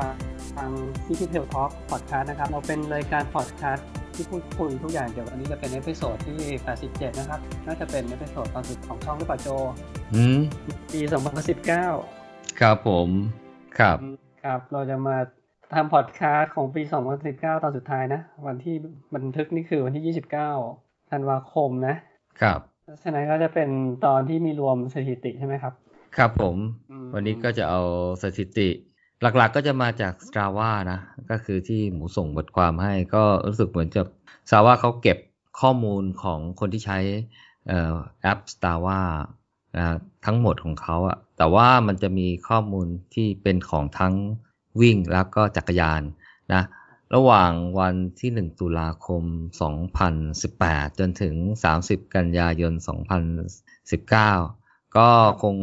ฟังฟังที่ที่ Trail Talk พอดแคสต์นะครับ เราเป็นรายการพอดแคสต์ที่พูดคุยทุกอย่างเกี่ยวกับอันนี้จะเป็น episode ที่ 87 นะครับ น่าจะเป็น episode ตอนสุดของช่องหรือเปล่าโจอืมปี 2019 ครับผม ครับ ครับ เราจะมาทำพอดแคสต์ของปี 2019 ตอนสุดท้ายนะ วันที่บันทึกนี่คือวันที่ 29 ธันวาคมนะ ครับฉะนั้นก็จะเป็นตอนที่มีรวมสถิติใช่ไหมครับ ครับผมอืมวันนี้ก็จะเอาสถิติ หลักๆก็จะมาจาก Strava นะ ก็คือที่หมูส่งบทความให้ก็รู้สึกเหมือนจะ Strava เขาเก็บข้อมูลของคนที่ใช้แอป Strava นะทั้งหมดของเขาอะแต่ว่ามันจะมีข้อมูลที่เป็นของทั้งวิ่งแล้วก็จักรยานนะ ระหว่างวันที่ 1 ตุลาคม 2018 จนถึง 30 กันยายน 2019 ก็คง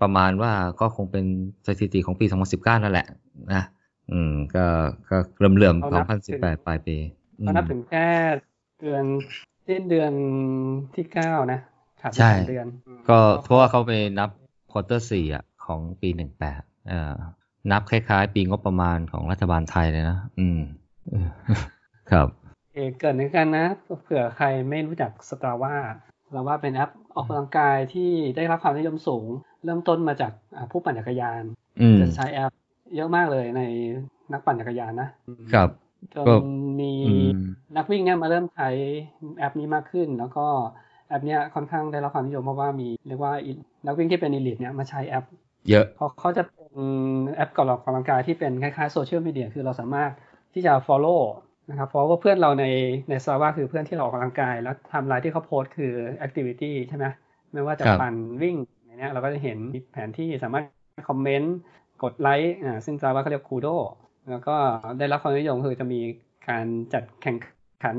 ประมาณว่าก็คงเป็นสถิติของปี 2019 นั่นแหละนะอืม ก็ก็เริ่มเริ่มเอานับถึง2018 ปลายปีอืมก็นับถึงแค่เดือนสิ้นเดือนที่ 9 นะขาดไปใช่สามเดือน ก็เพราะว่าเขาไปนับควอเตอร์สี่อะ ของปี 18เอ่อนับคล้ายๆ ปีงบประมาณของรัฐบาลไทยเลยนะ อืม ครับเอเกิดในกันนะ เผื่อใครไม่รู้จัก Strava Strava เป็นแอป ออกกำลังกายที่ได้รับความนิยมสูง เริ่มต้นมาจากอ่าผู้ปั่นจักรยานอืมจะใช้แอปเยอะมากเลยในนักปั่นจักรยานนะครับจนก็มีอืมนักวิ่งเนี่ยมาเริ่มใช้แอปนี้มากขึ้น แล้วก็แอปเนี้ยค่อนข้างได้รับความนิยมเพราะว่ามีเรียกว่านักวิ่งที่เป็น elite เนี่ยมาใช้แอป เยอะเพราะเขาจะเป็นแอปก่อนออกกำลังกายที่เป็นคล้ายๆโซเชียลมีเดียคือเราสามารถที่จะ follow นะครับ follow เพื่อนเราในใน s t r a v a คือเพื่อนที่เราออกกำลังกาย แล้วไทำลายที่เขาโพสต์คือ activity ใช่ไหมไม่ว่าจะครับปั่นวิ่งอย่างเนี้ยเราก็จะเห็นมีแผนที่สามารถคอมเมนต์กดไลค์อ่าซึ่ง s t r a v a เขาเรียก kudo แล้วก็ได้รับความนิยมคือจะมีการจัดแข่งขัน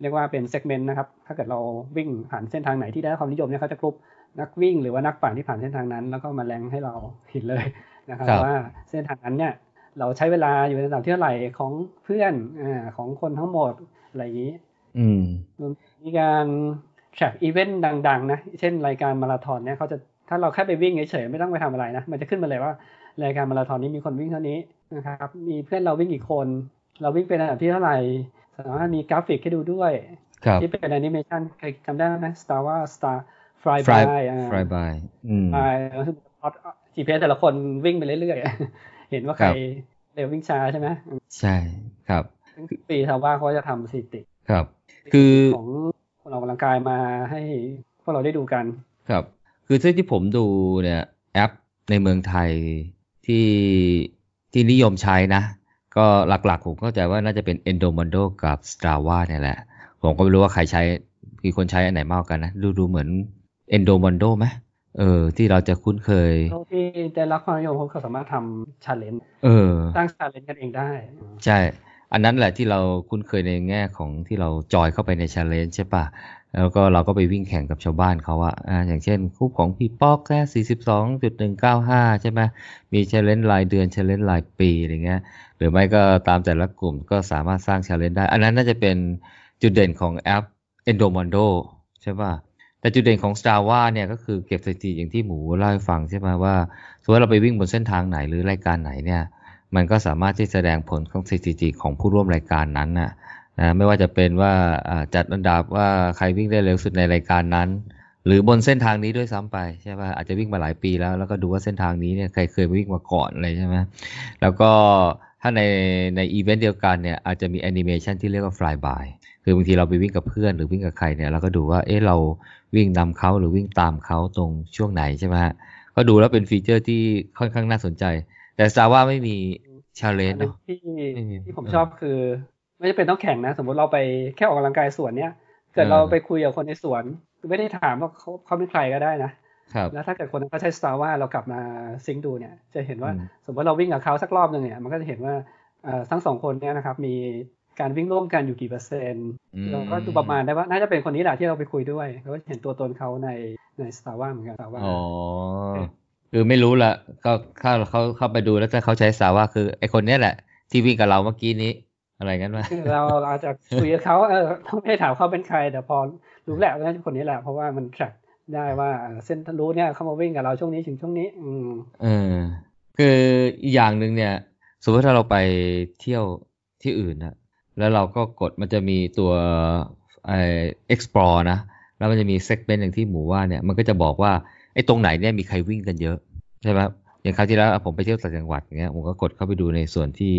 เรียกว่าเป็น segment นะครับ ถ้าเกิดเราวิ่งผ่านเส้นทางไหนที่ได้รับความนิยมเนี่ยเขาจะกรุ๊ปนักวิ่งหรือว่านักปั่นที่ผ่านเส้นทางนั้น แล้วก็มา rank ให้เราเห็นเลยนะครับครับว่าเส้นทางนั้นเนี่ย เราใช้เวลาอยู่ในระดับที่เท่าไหร่ของเพื่อนอาของคนทั้งหมดอะไรอย่างนี้ อืมรวมถึงมีการ track event ดัง ๆ นะ เช่นรายการมาราธอนเนี่ยเขาจะถ้าเราแค่ไปวิ่งเฉยๆไม่ต้องไปทำอะไรนะ มันจะขึ้นมาเลยว่ารายการมาราธอนนี้มีคนวิ่งเท่านี้นะครับ มีเพื่อนเราวิ่งกี่คน เราวิ่งเป็นระดับที่เท่าไหร่ สามารถมีกราฟิกให้ดูด้วยครับที่เป็นแอนิเมชันเคยจำได้ไหม Star ว่า Star Fly Fly by อ่า fly by อืม Fly แล้วคือพอ GPS แต่ละคนวิ่งไปเรื่อยๆ เห็นว่าใครครับเร็ววิ่งช้าใช่ไหมใช่ครับซึ่งทุกปีชาวบ้านเขาจะทำสถิติครับ คือของคนออกกำลังกายมาให้พวกเราได้ดูกันครับ คือที่ที่ผมดูเนี่ยแอปในเมืองไทยที่ที่นิยมใช้นะ ก็หลักๆ ผมเข้าใจว่าน่าจะเป็น Endomondo กับ Strava เนี่ยแหละ ผมก็ไม่รู้ว่าใครใช้มีคนใช้อันไหนมากกว่ากันนะ ดูดูเหมือน Endomondo ไหม เออที่เราจะคุ้นเคยโลกที่ได้รับความนิยมเขาสามารถทำ challenge เออสร้าง challenge กันเองได้ ใช่ อันนั้นแหละที่เราคุ้นเคยในแง่ของที่เราจอยเข้าไปใน challenge ใช่ปะแล้วก็เราก็ไปวิ่งแข่งกับชาวบ้านเขาอะอ่าอย่างเช่นคู่ของพี่ป๊อกแค่42.195ใช่ไหมมี challenge รายเดือน challenge รายปีอะไรเงี้ย หรือไม่ก็ตามแต่ละกลุ่มก็สามารถสร้าง challenge ได้ อันนั้นน่าจะเป็นจุดเด่นของแอป Endomondo ใช่ป่ะ แต่จุดเด่นของ Strava เนี่ยก็คือเก็บสถิติอย่างที่หมูเล่าให้ฟังใช่ไหมว่าสมมติเราไปวิ่งบนเส้นทางไหนหรือรายการไหนเนี่ยมันก็สามารถที่แสดงผลของสถิติของผู้ร่วมรายการนั้นนะนะไม่ว่าจะเป็นว่าจัดอันดับว่าใครวิ่งได้เร็วสุดในรายการนั้น หรือบนเส้นทางนี้ด้วยซ้ำไปใช่ป่ะอาจจะวิ่งมาหลายปีแล้ว แล้วก็ดูว่าเส้นทางนี้เนี่ยใครเคยวิ่งมาก่อนอะไรใช่ไหมแล้วก็ถ้าในในอีเวนต์เดียวกันเนี่ยอาจจะมีแอนิเมชันที่เรียกว่า fly by คือบางทีเราไปวิ่งกับเพื่อนหรือวิ่งกับใครเนี่ยเราก็ดูว่าเอ๊ะเรา วิ่งนำเขาหรือวิ่งตามเขาตรงช่วงไหนใช่ไหมฮะก็ดูแล้วเป็น feature ที่ค่อนข้างน่าสนใจ แต่ Strava ไม่มีชาเลนจ์อันหนึ่เนาะงที่ไม่มีที่ผมเออชอบคือ ไม่จำเป็นต้องแข่งนะ สมมติเราไปแค่ออกกำลังกายสวนเนี้ยเกิดเออเราไปคุยกับคนในสวนไม่ได้ถามว่าเขาเขาเป็นใครก็ได้นะครับแล้วถ้าเกิดคนนั้นเขาใช้ Star ว่าเรากลับมาซิงค์ดูเนี่ย จะเห็นว่าอืมสมมติเราวิ่งกับเขาสักรอบหนึ่งเนี่ยมันก็จะเห็นว่าเอ่อทั้งสองคนเนี่ยนะครับ มี การวิ่งร่วมกันอยู่กี่เปอร์เซ็นต์อืมเราก็ดูประมาณได้ว่าน่าจะเป็นคนนี้แหละที่เราไปคุยด้วยเราก็เห็นตัวตนเขาในใน Star ว่าเหมือนกัน Star ว่าอ๋อคือไม่รู้ละก็เข้าเขาเข้าไปดูแล้วถ้าเขาใช้สาว่าคือไอคนเนี้ยแหละ ที่วิ่งกับเราเมื่อกี้นี้ อะไรงั้นวะคือเราเราอาจจะคุยกับเขาเออต้องไม่ได้ถามเขาเป็นใครแต่พอรู้แหละว่าคนนี้แหละเพราะว่ามัน track ได้ว่าเส้นรู้เนี่ยเขามาวิ่งกับเราช่วงนี้ถึงช่วงนี้ อืมเออคืออีกอย่างหนึ่งเนี่ย สมมติถ้าเราไปเที่ยวที่อื่นนะ แล้วเราก็กดมันจะมีตัวไอ explore นะ แล้วมันจะมี segment อย่างที่หมูว่าเนี่ย มันก็จะบอกว่าไอ้ตรงไหนเนี่ยมีใครวิ่งกันเยอะ ใช่ไหมอย่างคราวที่แล้วผมไปเที่ยวต่างจังหวัดอย่างเงี้ยผมก็กดเข้าไปดูในส่วนที่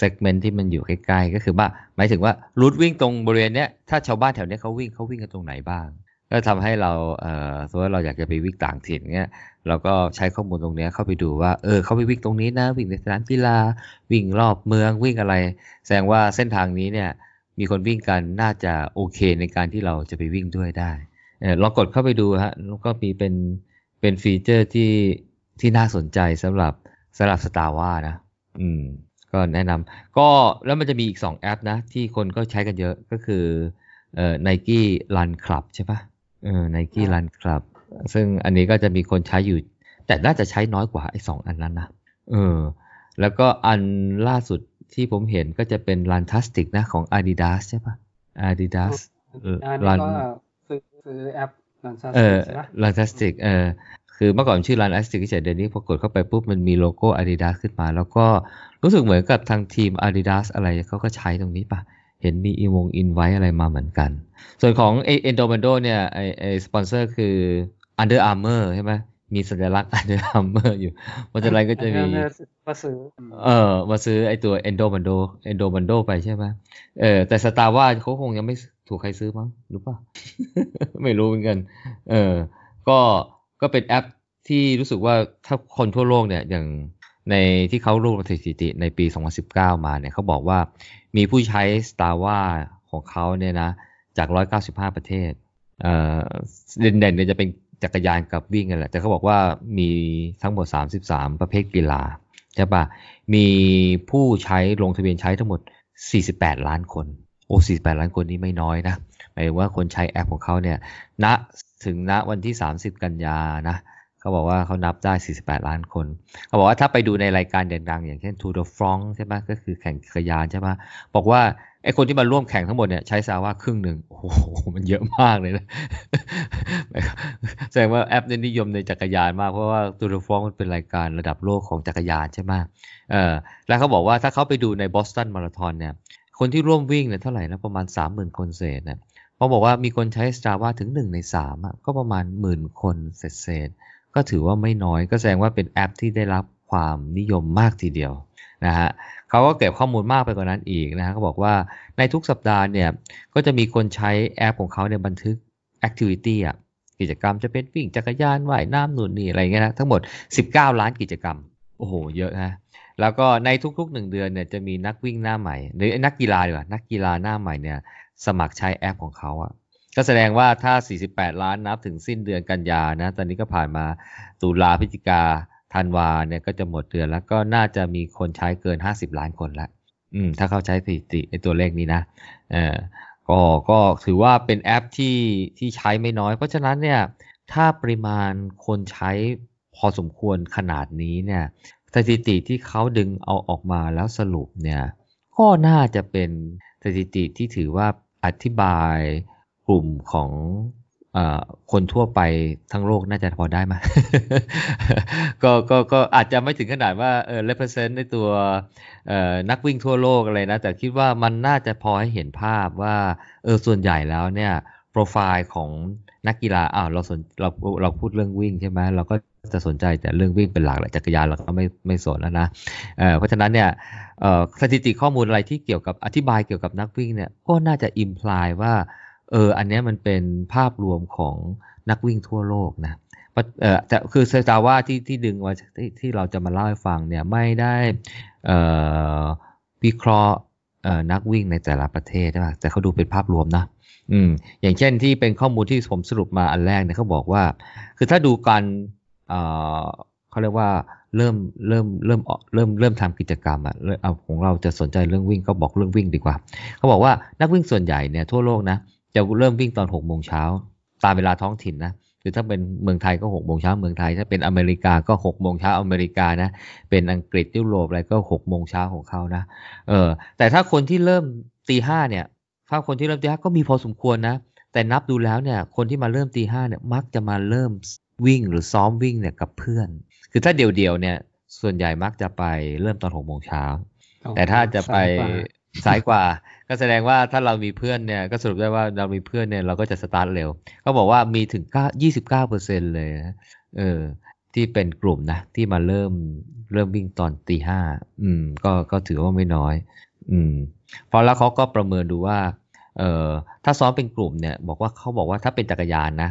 segment ที่มันอยู่ใกล้ๆ ก็คือว่าหมายถึงว่ารูทวิ่งตรงบริเวณเนี้ยถ้าชาวบ้านแถวเนี้ยเขาวิ่งเขาวิ่งกันตรงไหนบ้าง ก็ทำให้เราเอ่อสมมติว่าเราอยากจะไปวิ่งต่างถิ่นเงี้ยเราก็ใช้ข้อมูลตรงเนี้ยเข้าไปดูว่า เออเขาไปวิ่งตรงนี้นะ วิ่งในสนามกีฬาวิ่งรอบเมืองวิ่งอะไร แสดงว่าเส้นทางนี้เนี่ย มีคนวิ่งกันน่าจะโอเคในการที่เราจะไปวิ่งด้วยได้เออลองกดเข้าไปดูฮะแล้วก็มีเป็นเป็น feature ที่ที่น่าสนใจสำหรับสำหรับ Strava นะ อืม ก็แนะนำก็แล้วมันจะมีอีก 2 แอปนะ ที่คนก็ใช้กันเยอะก็คือเอ่อ Nike Run Club ใช่ปะ เออ Nike Run Club ซึ่งอันนี้ก็จะมีคนใช้อยู่ แต่น่าจะใช้น้อยกว่าไอ้สองอันนั้นนะเออ แล้วก็อันล่าสุดที่ผมเห็นก็จะเป็น Runtastic นะของ Adidas ใช่ปะ Adidas อันนี้ก็ซื้อซื้อแอป Runtastic เออใช่ปะ Runtastic เออคือเมื่อก่อนชื่อ Runtastic เฉยๆเดี๋ยวนี้พอกดเข้าไปปุ๊บมันมีโลโก้ Adidas ขึ้นมา แล้วก็รู้สึกเหมือนกับทางทีม Adidas อะไรเขาก็ใช้ตรงนี้ปะ เห็นมีอีวงอินไว้อะไรมาเหมือนกัน ส่วนของ Endomondo เนี่ยไอไอสปอนเซอร์คือ Under Armour ใช่ไหมมีสัญลักษณ์ Under Armour อยู่เพราะฉะนั้นก็จะมีมาซื้อเออมาซื้อไอตัว Endomando Endomando ไปใช่ไหมเออแต่สตาร์ว่าเขาคงยังไม่ถูกใครซื้อมั้งรู้ป่ะ ไม่รู้เหมือนกัน เออ ก็ก็เป็นแอปที่รู้สึกว่าถ้าคนทั่วโลกเนี่ยอย่างในที่เขารวบรวมสถิติในปี 2019 มาเนี่ยเขาบอกว่า มีผู้ใช้ Star ว่าของเขาเนี่ยนะ จาก 195 ประเทศเอ่อเด่นๆเนี่ยจะเป็นจักรยานกับวิ่งกันแหละ แต่เขาบอกว่ามีทั้งหมด 33 ประเภทกีฬาใช่ปะมีผู้ใช้ลงทะเบียนใช้ทั้งหมด 48 ล้านคน โอ้ 48 ล้านคนนี้ไม่น้อยนะ หมายถึงว่าคนใช้แอปของเขาเนี่ยณถึงณวันที่ 30 กันยานะ เขาบอกว่าเขานับได้ 48 ล้านคน เขาบอกว่าถ้าไปดูในรายการดังๆ อย่างเช่น Tour de France ใช่ไหมก็คือแข่งจักรยานใช่ไหมบอกว่าไอคนที่มาร่วมแข่งทั้งหมดเนี่ยใช้ซาว่าครึ่งหนึ่งโอ้โหมันเยอะมากเลยนะแสดงว่าแอปนี่ยนิยมในจักรยานมากเพราะว่า Tour de France มันเป็นรายการระดับโลกของจักรยานใช่ไหมเออแล้วเขาบอกว่าถ้าเขาไปดูในบอสตันมาราธอนเนี่ย คนที่ร่วมวิ่งเนี่ยเท่าไหร่นะประมาณ 30,000 คนเศษนะเขาบอกว่ามีคนใช้ Strava ถึง 1 ใน3อะก็ประมาณหมื่นคนเศษๆ ก็ถือว่าไม่น้อยก็แสดงว่าเป็นแอปที่ได้รับความนิยมมากทีเดียวนะฮะเขาก็เก็บข้อมูลมากไปกว่านั้นอีกนะฮะเขาบอกว่าในทุกสัปดาห์เนี่ยก็จะมีคนใช้แอปของเขาเนี่ยบันทึก activity อะกิจกรรมจะเป็นวิ่งจักรยานว่ายน้ำหนุนนี่อะไรเงี้ยนะทั้งหมด 19 ล้านกิจกรรม โอ้โห เยอะนะแล้วก็ในทุกๆหนึ่งเดือนเนี่ยจะมีนักวิ่งหน้าใหม่หรือนักกีฬาดีกว่านักกีฬาหน้าใหม่เนี่ยสมัครใช้แอปของเขาอะ ก็แสดงว่าถ้า 48 ล้านนับถึงสิ้นเดือนกันยานะ ตอนนี้ก็ผ่านมาตุลาพฤศจิกาธันวาเนี่ยก็จะหมดเดือนแล้วก็น่าจะมีคนใช้เกิน 50 ล้านคนละอืม ถ้าเขาใช้สถิติไอตัวเลขนี้นะเออก็ก็ถือว่าเป็นแอปที่ที่ใช้ไม่น้อย เพราะฉะนั้นเนี่ยถ้าปริมาณคนใช้พอสมควรขนาดนี้เนี่ยสถิติที่เขาดึงเอาออกมาแล้วสรุปเนี่ยก็น่าจะเป็นสถิติที่ถือว่าอธิบาย กลุ่มของอคนทั่วไปทั้งโลกน่าจะพอได้ไหมก็ก็ก็อาจจะไม่ถึงขนาดว่าเออ represent ในตัวนักวิ่งทั่วโลกอะไรนะ แต่คิดว่ามันน่าจะพอให้เห็นภาพว่าเออส่วนใหญ่แล้วเนี่ยโปรไฟล์ของนักกีฬาอ้าวเราสนเราเราพูดเรื่องวิ่งใช่ไหมเราก็จะสนใจแต่เรื่องวิ่งเป็นหลักแหละจักรยานเราก็ไม่ไม่สนแล้วนะเเพราะฉะนั้นเนี่ยสถิติข้อมูลอะไรที่เกี่ยวกับอธิบายเกี่ยวกับนักวิ่งเนี่ยก็น่าจะอิมพลายว่า เอออันนี้มันเป็นภาพรวมของนักวิ่งทั่วโลกนะเออแต่คือสตาว่าที่ที่ดึงมาที่ที่เราจะมาเล่าให้ฟังเนี่ยไม่ได้เอ่อวิเคราะห์เอ่อนักวิ่งในแต่ละประเทศใช่ป่ะแต่เขาดูเป็นภาพรวมนะอืมอย่างเช่นที่เป็นข้อมูลที่ผมสรุปมาอันแรกเนี่ยเขาบอกว่า คือถ้าดูการเอ่อเขาเรียกว่าเริ่มเริ่มเริ่มเริ่มเริ่มทำกิจกรรมอะเอาของเราจะสนใจเรื่องวิ่งก็บอกเรื่องวิ่งดีกว่า เขาบอกว่านักวิ่งส่วนใหญ่เนี่ยทั่วโลกนะ จะเริ่มวิ่งตอนหกโมงเช้าตามเวลาท้องถิ่นนะคือถ้าเป็นเมืองไทยก็หกโมงเช้าเมืองไทย ถ้าเป็นอเมริกาก็หกโมงเช้าอเมริกานะ เป็นอังกฤษยุโรปอะไรก็หกโมงเช้าของเขานะ เออ แต่ถ้าคนที่เริ่มตีห้าเนี่ยถ้าคนที่เริ่มตีห้าก็มีพอสมควรนะ แต่นับดูแล้วเนี่ย คนที่มาเริ่มตีห้าเนี่ยมักจะมาเริ่มวิ่งหรือซ้อมวิ่งเนี่ยกับเพื่อน คือถ้าเดี่ยวๆเนี่ย ส่วนใหญ่มักจะไปเริ่มตอนหกโมงเช้าอ๋อแต่ถ้าจะไปสายกว่าสาย ก็แสดงว่าถ้าเรามีเพื่อนเนี่ยก็สรุปได้ว่าเรามีเพื่อนเนี่ยเราก็จะสตาร์ทเร็วเขาบอกว่ามีถึงยี่สิบเก้าเปอร์เซ็นเลยนะเออที่เป็นกลุ่มนะ ที่มาเริ่มเริ่มวิ่งตอนตีห้าอืม ก็ก็ถือว่าไม่น้อย อืมพอแล้วเขาก็ประเมินดูว่าเอ่อถ้าซ้อมเป็นกลุ่มเนี่ย บอกว่าเขาบอกว่าถ้าเป็นจักรยานนะ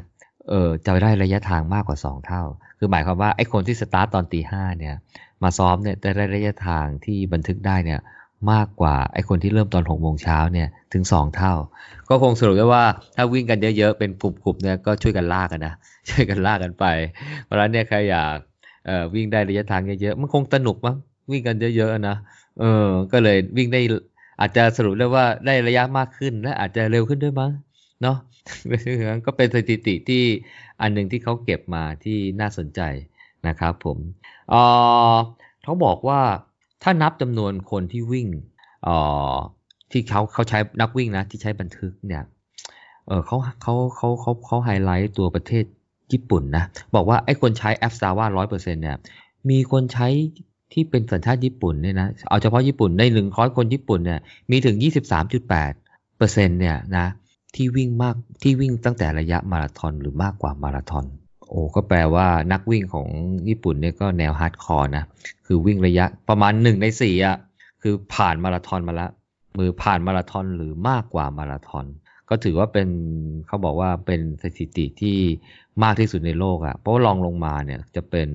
เออจะได้ระยะทางมากกว่าสองเท่า คือหมายความว่าไอ้คนที่สตาร์ตตอนตีห้าเนี่ย มาซ้อมเนี่ยจะได้ระยะทางที่บันทึกได้เนี่ย มากกว่าไอ้คนที่เริ่มตอนหกโมงเช้าเนี่ยถึงสองเท่า ก็คงสรุปได้ว่าถ้าวิ่งกันเยอะๆ เป็นกลุ่มๆเนี่ยก็ช่วยกันลากกันนะช่วยกันลากกันไป เพราะฉะนั้นเนี่ยใครอยากวิ่งได้ระยะทางเยอะๆมันคงสนุกมั้งวิ่งกันเยอะๆนะเออก็เลยวิ่งได้อาจจะสรุปได้ว่าได้ระยะมากขึ้นและอาจจะเร็วขึ้นด้วยมั้งเนาะก็เป็นสถิติที่อันหนึ่งที่เขาเก็บมาที่น่าสนใจนะครับผมเออเขาบอกว่า ถ้านับจำนวนคนที่วิ่งออที่เขาเขาใช้นักวิ่งนะ ที่ใช้บันทึกเนี่ยเออเขาเขาเขาเขาเขาไฮไลท์ตัวประเทศญี่ปุ่นนะ บอกว่าไอ้คนใช้แอป Strava ร้อยเปอร์เซ็นเนี่ยมีคนใช้ที่เป็นสัญชาติญี่ปุ่นเนี่ยนะเอาเฉพาะญี่ปุ่นในหนึ่งร้อยคนญี่ปุ่นเนี่ยมีถึงยี่สิบสามจุดแปดเปอร์เซ็นเนี่ยนะที่วิ่งมากที่วิ่งตั้งแต่ระยะมาราธอนหรือมากกว่ามาราธอน โอ้ก็แปลว่านักวิ่งของญี่ปุ่นเนี่ยก็แนว hardcore นะ คือวิ่งระยะประมาณหนึ่งในสี่อะ คือผ่านมาราธอนมาแล้วคือผ่านมาราธอนหรือมากกว่ามาราธอน ก็ถือว่าเป็นเขาบอกว่าเป็นสถิติที่มากที่สุดในโลกอะ่ะ เพราะว่ารองลงมาเนี่ยจะเป็น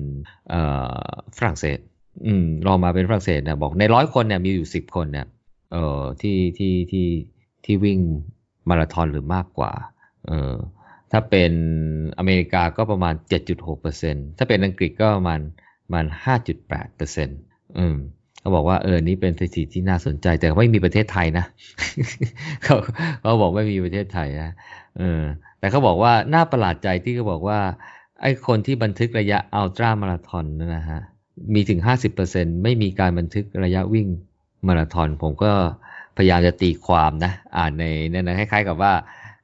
ฝรั่งเศส อืมลองมาเป็นฝรั่งเศสเนี่ยบอกในร้อยคนเนี่ยมีอยู่สิบคนเนี่ย เอ่อที่ที่ที่ที่วิ่งมาราธอนหรือมากกว่า เออ ถ้าเป็นอเมริกาก็ประมาณ 7.6%ถ้าเป็นอังกฤษก็ประมาณประมาณ 5.8%อืมเขาบอกว่าเออนี่เป็นสถิติที่น่าสนใจ แต่ไม่มีประเทศไทยนะเขาเขาบอกไม่มีประเทศไทยนะเออแต่เขาบอกว่าน่าประหลาดใจที่เขาบอกว่าไอ้คนที่บันทึกระยะอัลตร้ามาราธอนนะฮะมีถึง 50%ไม่มีการบันทึกระยะวิ่งมาราธอนผมก็พยายามจะตีความนะ อ่านในนั่นคล้ายๆกับว่า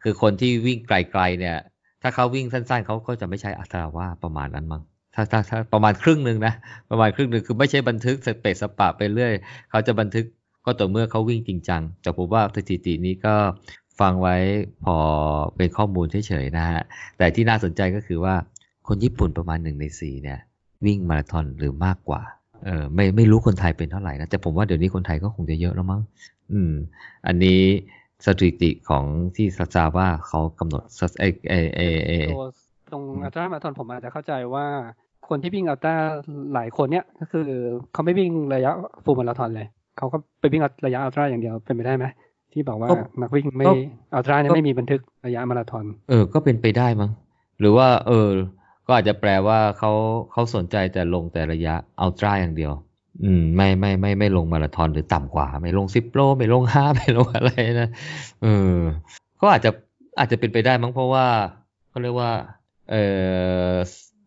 คือคนที่วิ่งไกลๆเนี่ย ถ้าเขาวิ่งสั้น ๆเขาก็จะไม่ใช้อัตราว่าประมาณนั้นมั้งถ้าถ้าถ้าประมาณครึ่งหนึ่งนะประมาณครึ่งหนึ่งคือไม่ใช่บันทึกสเปซสปะไปเรื่อยเขาจะบันทึกก็ต่อเมื่อเขาวิ่งจริงจังแต่ผมว่าสถิตินี้ก็ฟังไว้พอเป็นข้อมูลเฉยๆนะฮะแต่ที่น่าสนใจก็คือว่าคนญี่ปุ่นประมาณหนึ่งในสี่เนี่ย วิ่งมาราธอนหรือมากกว่าเออไม่ไม่รู้คนไทยเป็นเท่าไหร่นะแต่ผมว่าเดี๋ยวนี้คนไทยก็คงจะเยอะแล้วมั้งอืม อันนี้ สถิติของที่ซาซาว่าเขากำหนดเอเอเอเอตัวตรง ultra marathon ผมอาจจะเข้าใจว่าคนที่วิ่ง ultra หลายคนเนี่ยก็คือเขาไม่วิ่งระยะฟูลมาราธอนเลย เขาก็ไปวิ่งระยะอัลตร้าอย่างเดียวเป็นไปได้ไหมที่บอกว่าก็นักวิ่งไม่ก็อัลตร้าเนี่ยก็ไม่มีบันทึกระยะมาราธอนเออ ก็เป็นไปได้มั้งหรือว่า เออ ก็อาจจะแปลว่าเขาเขาสนใจแต่ลงแต่ระยะอัลตร้าอย่างเดียว อืมไม่ไม่ไม่ไม่ลงมาราธอนหรือต่ำกว่า ไม่ลงสิบโลไม่ลงห้าไม่ลงอะไรนะเออก็อาจจะอาจจะเป็นไปได้มั้งเพราะว่าเขาเรียกว่าเอ่อ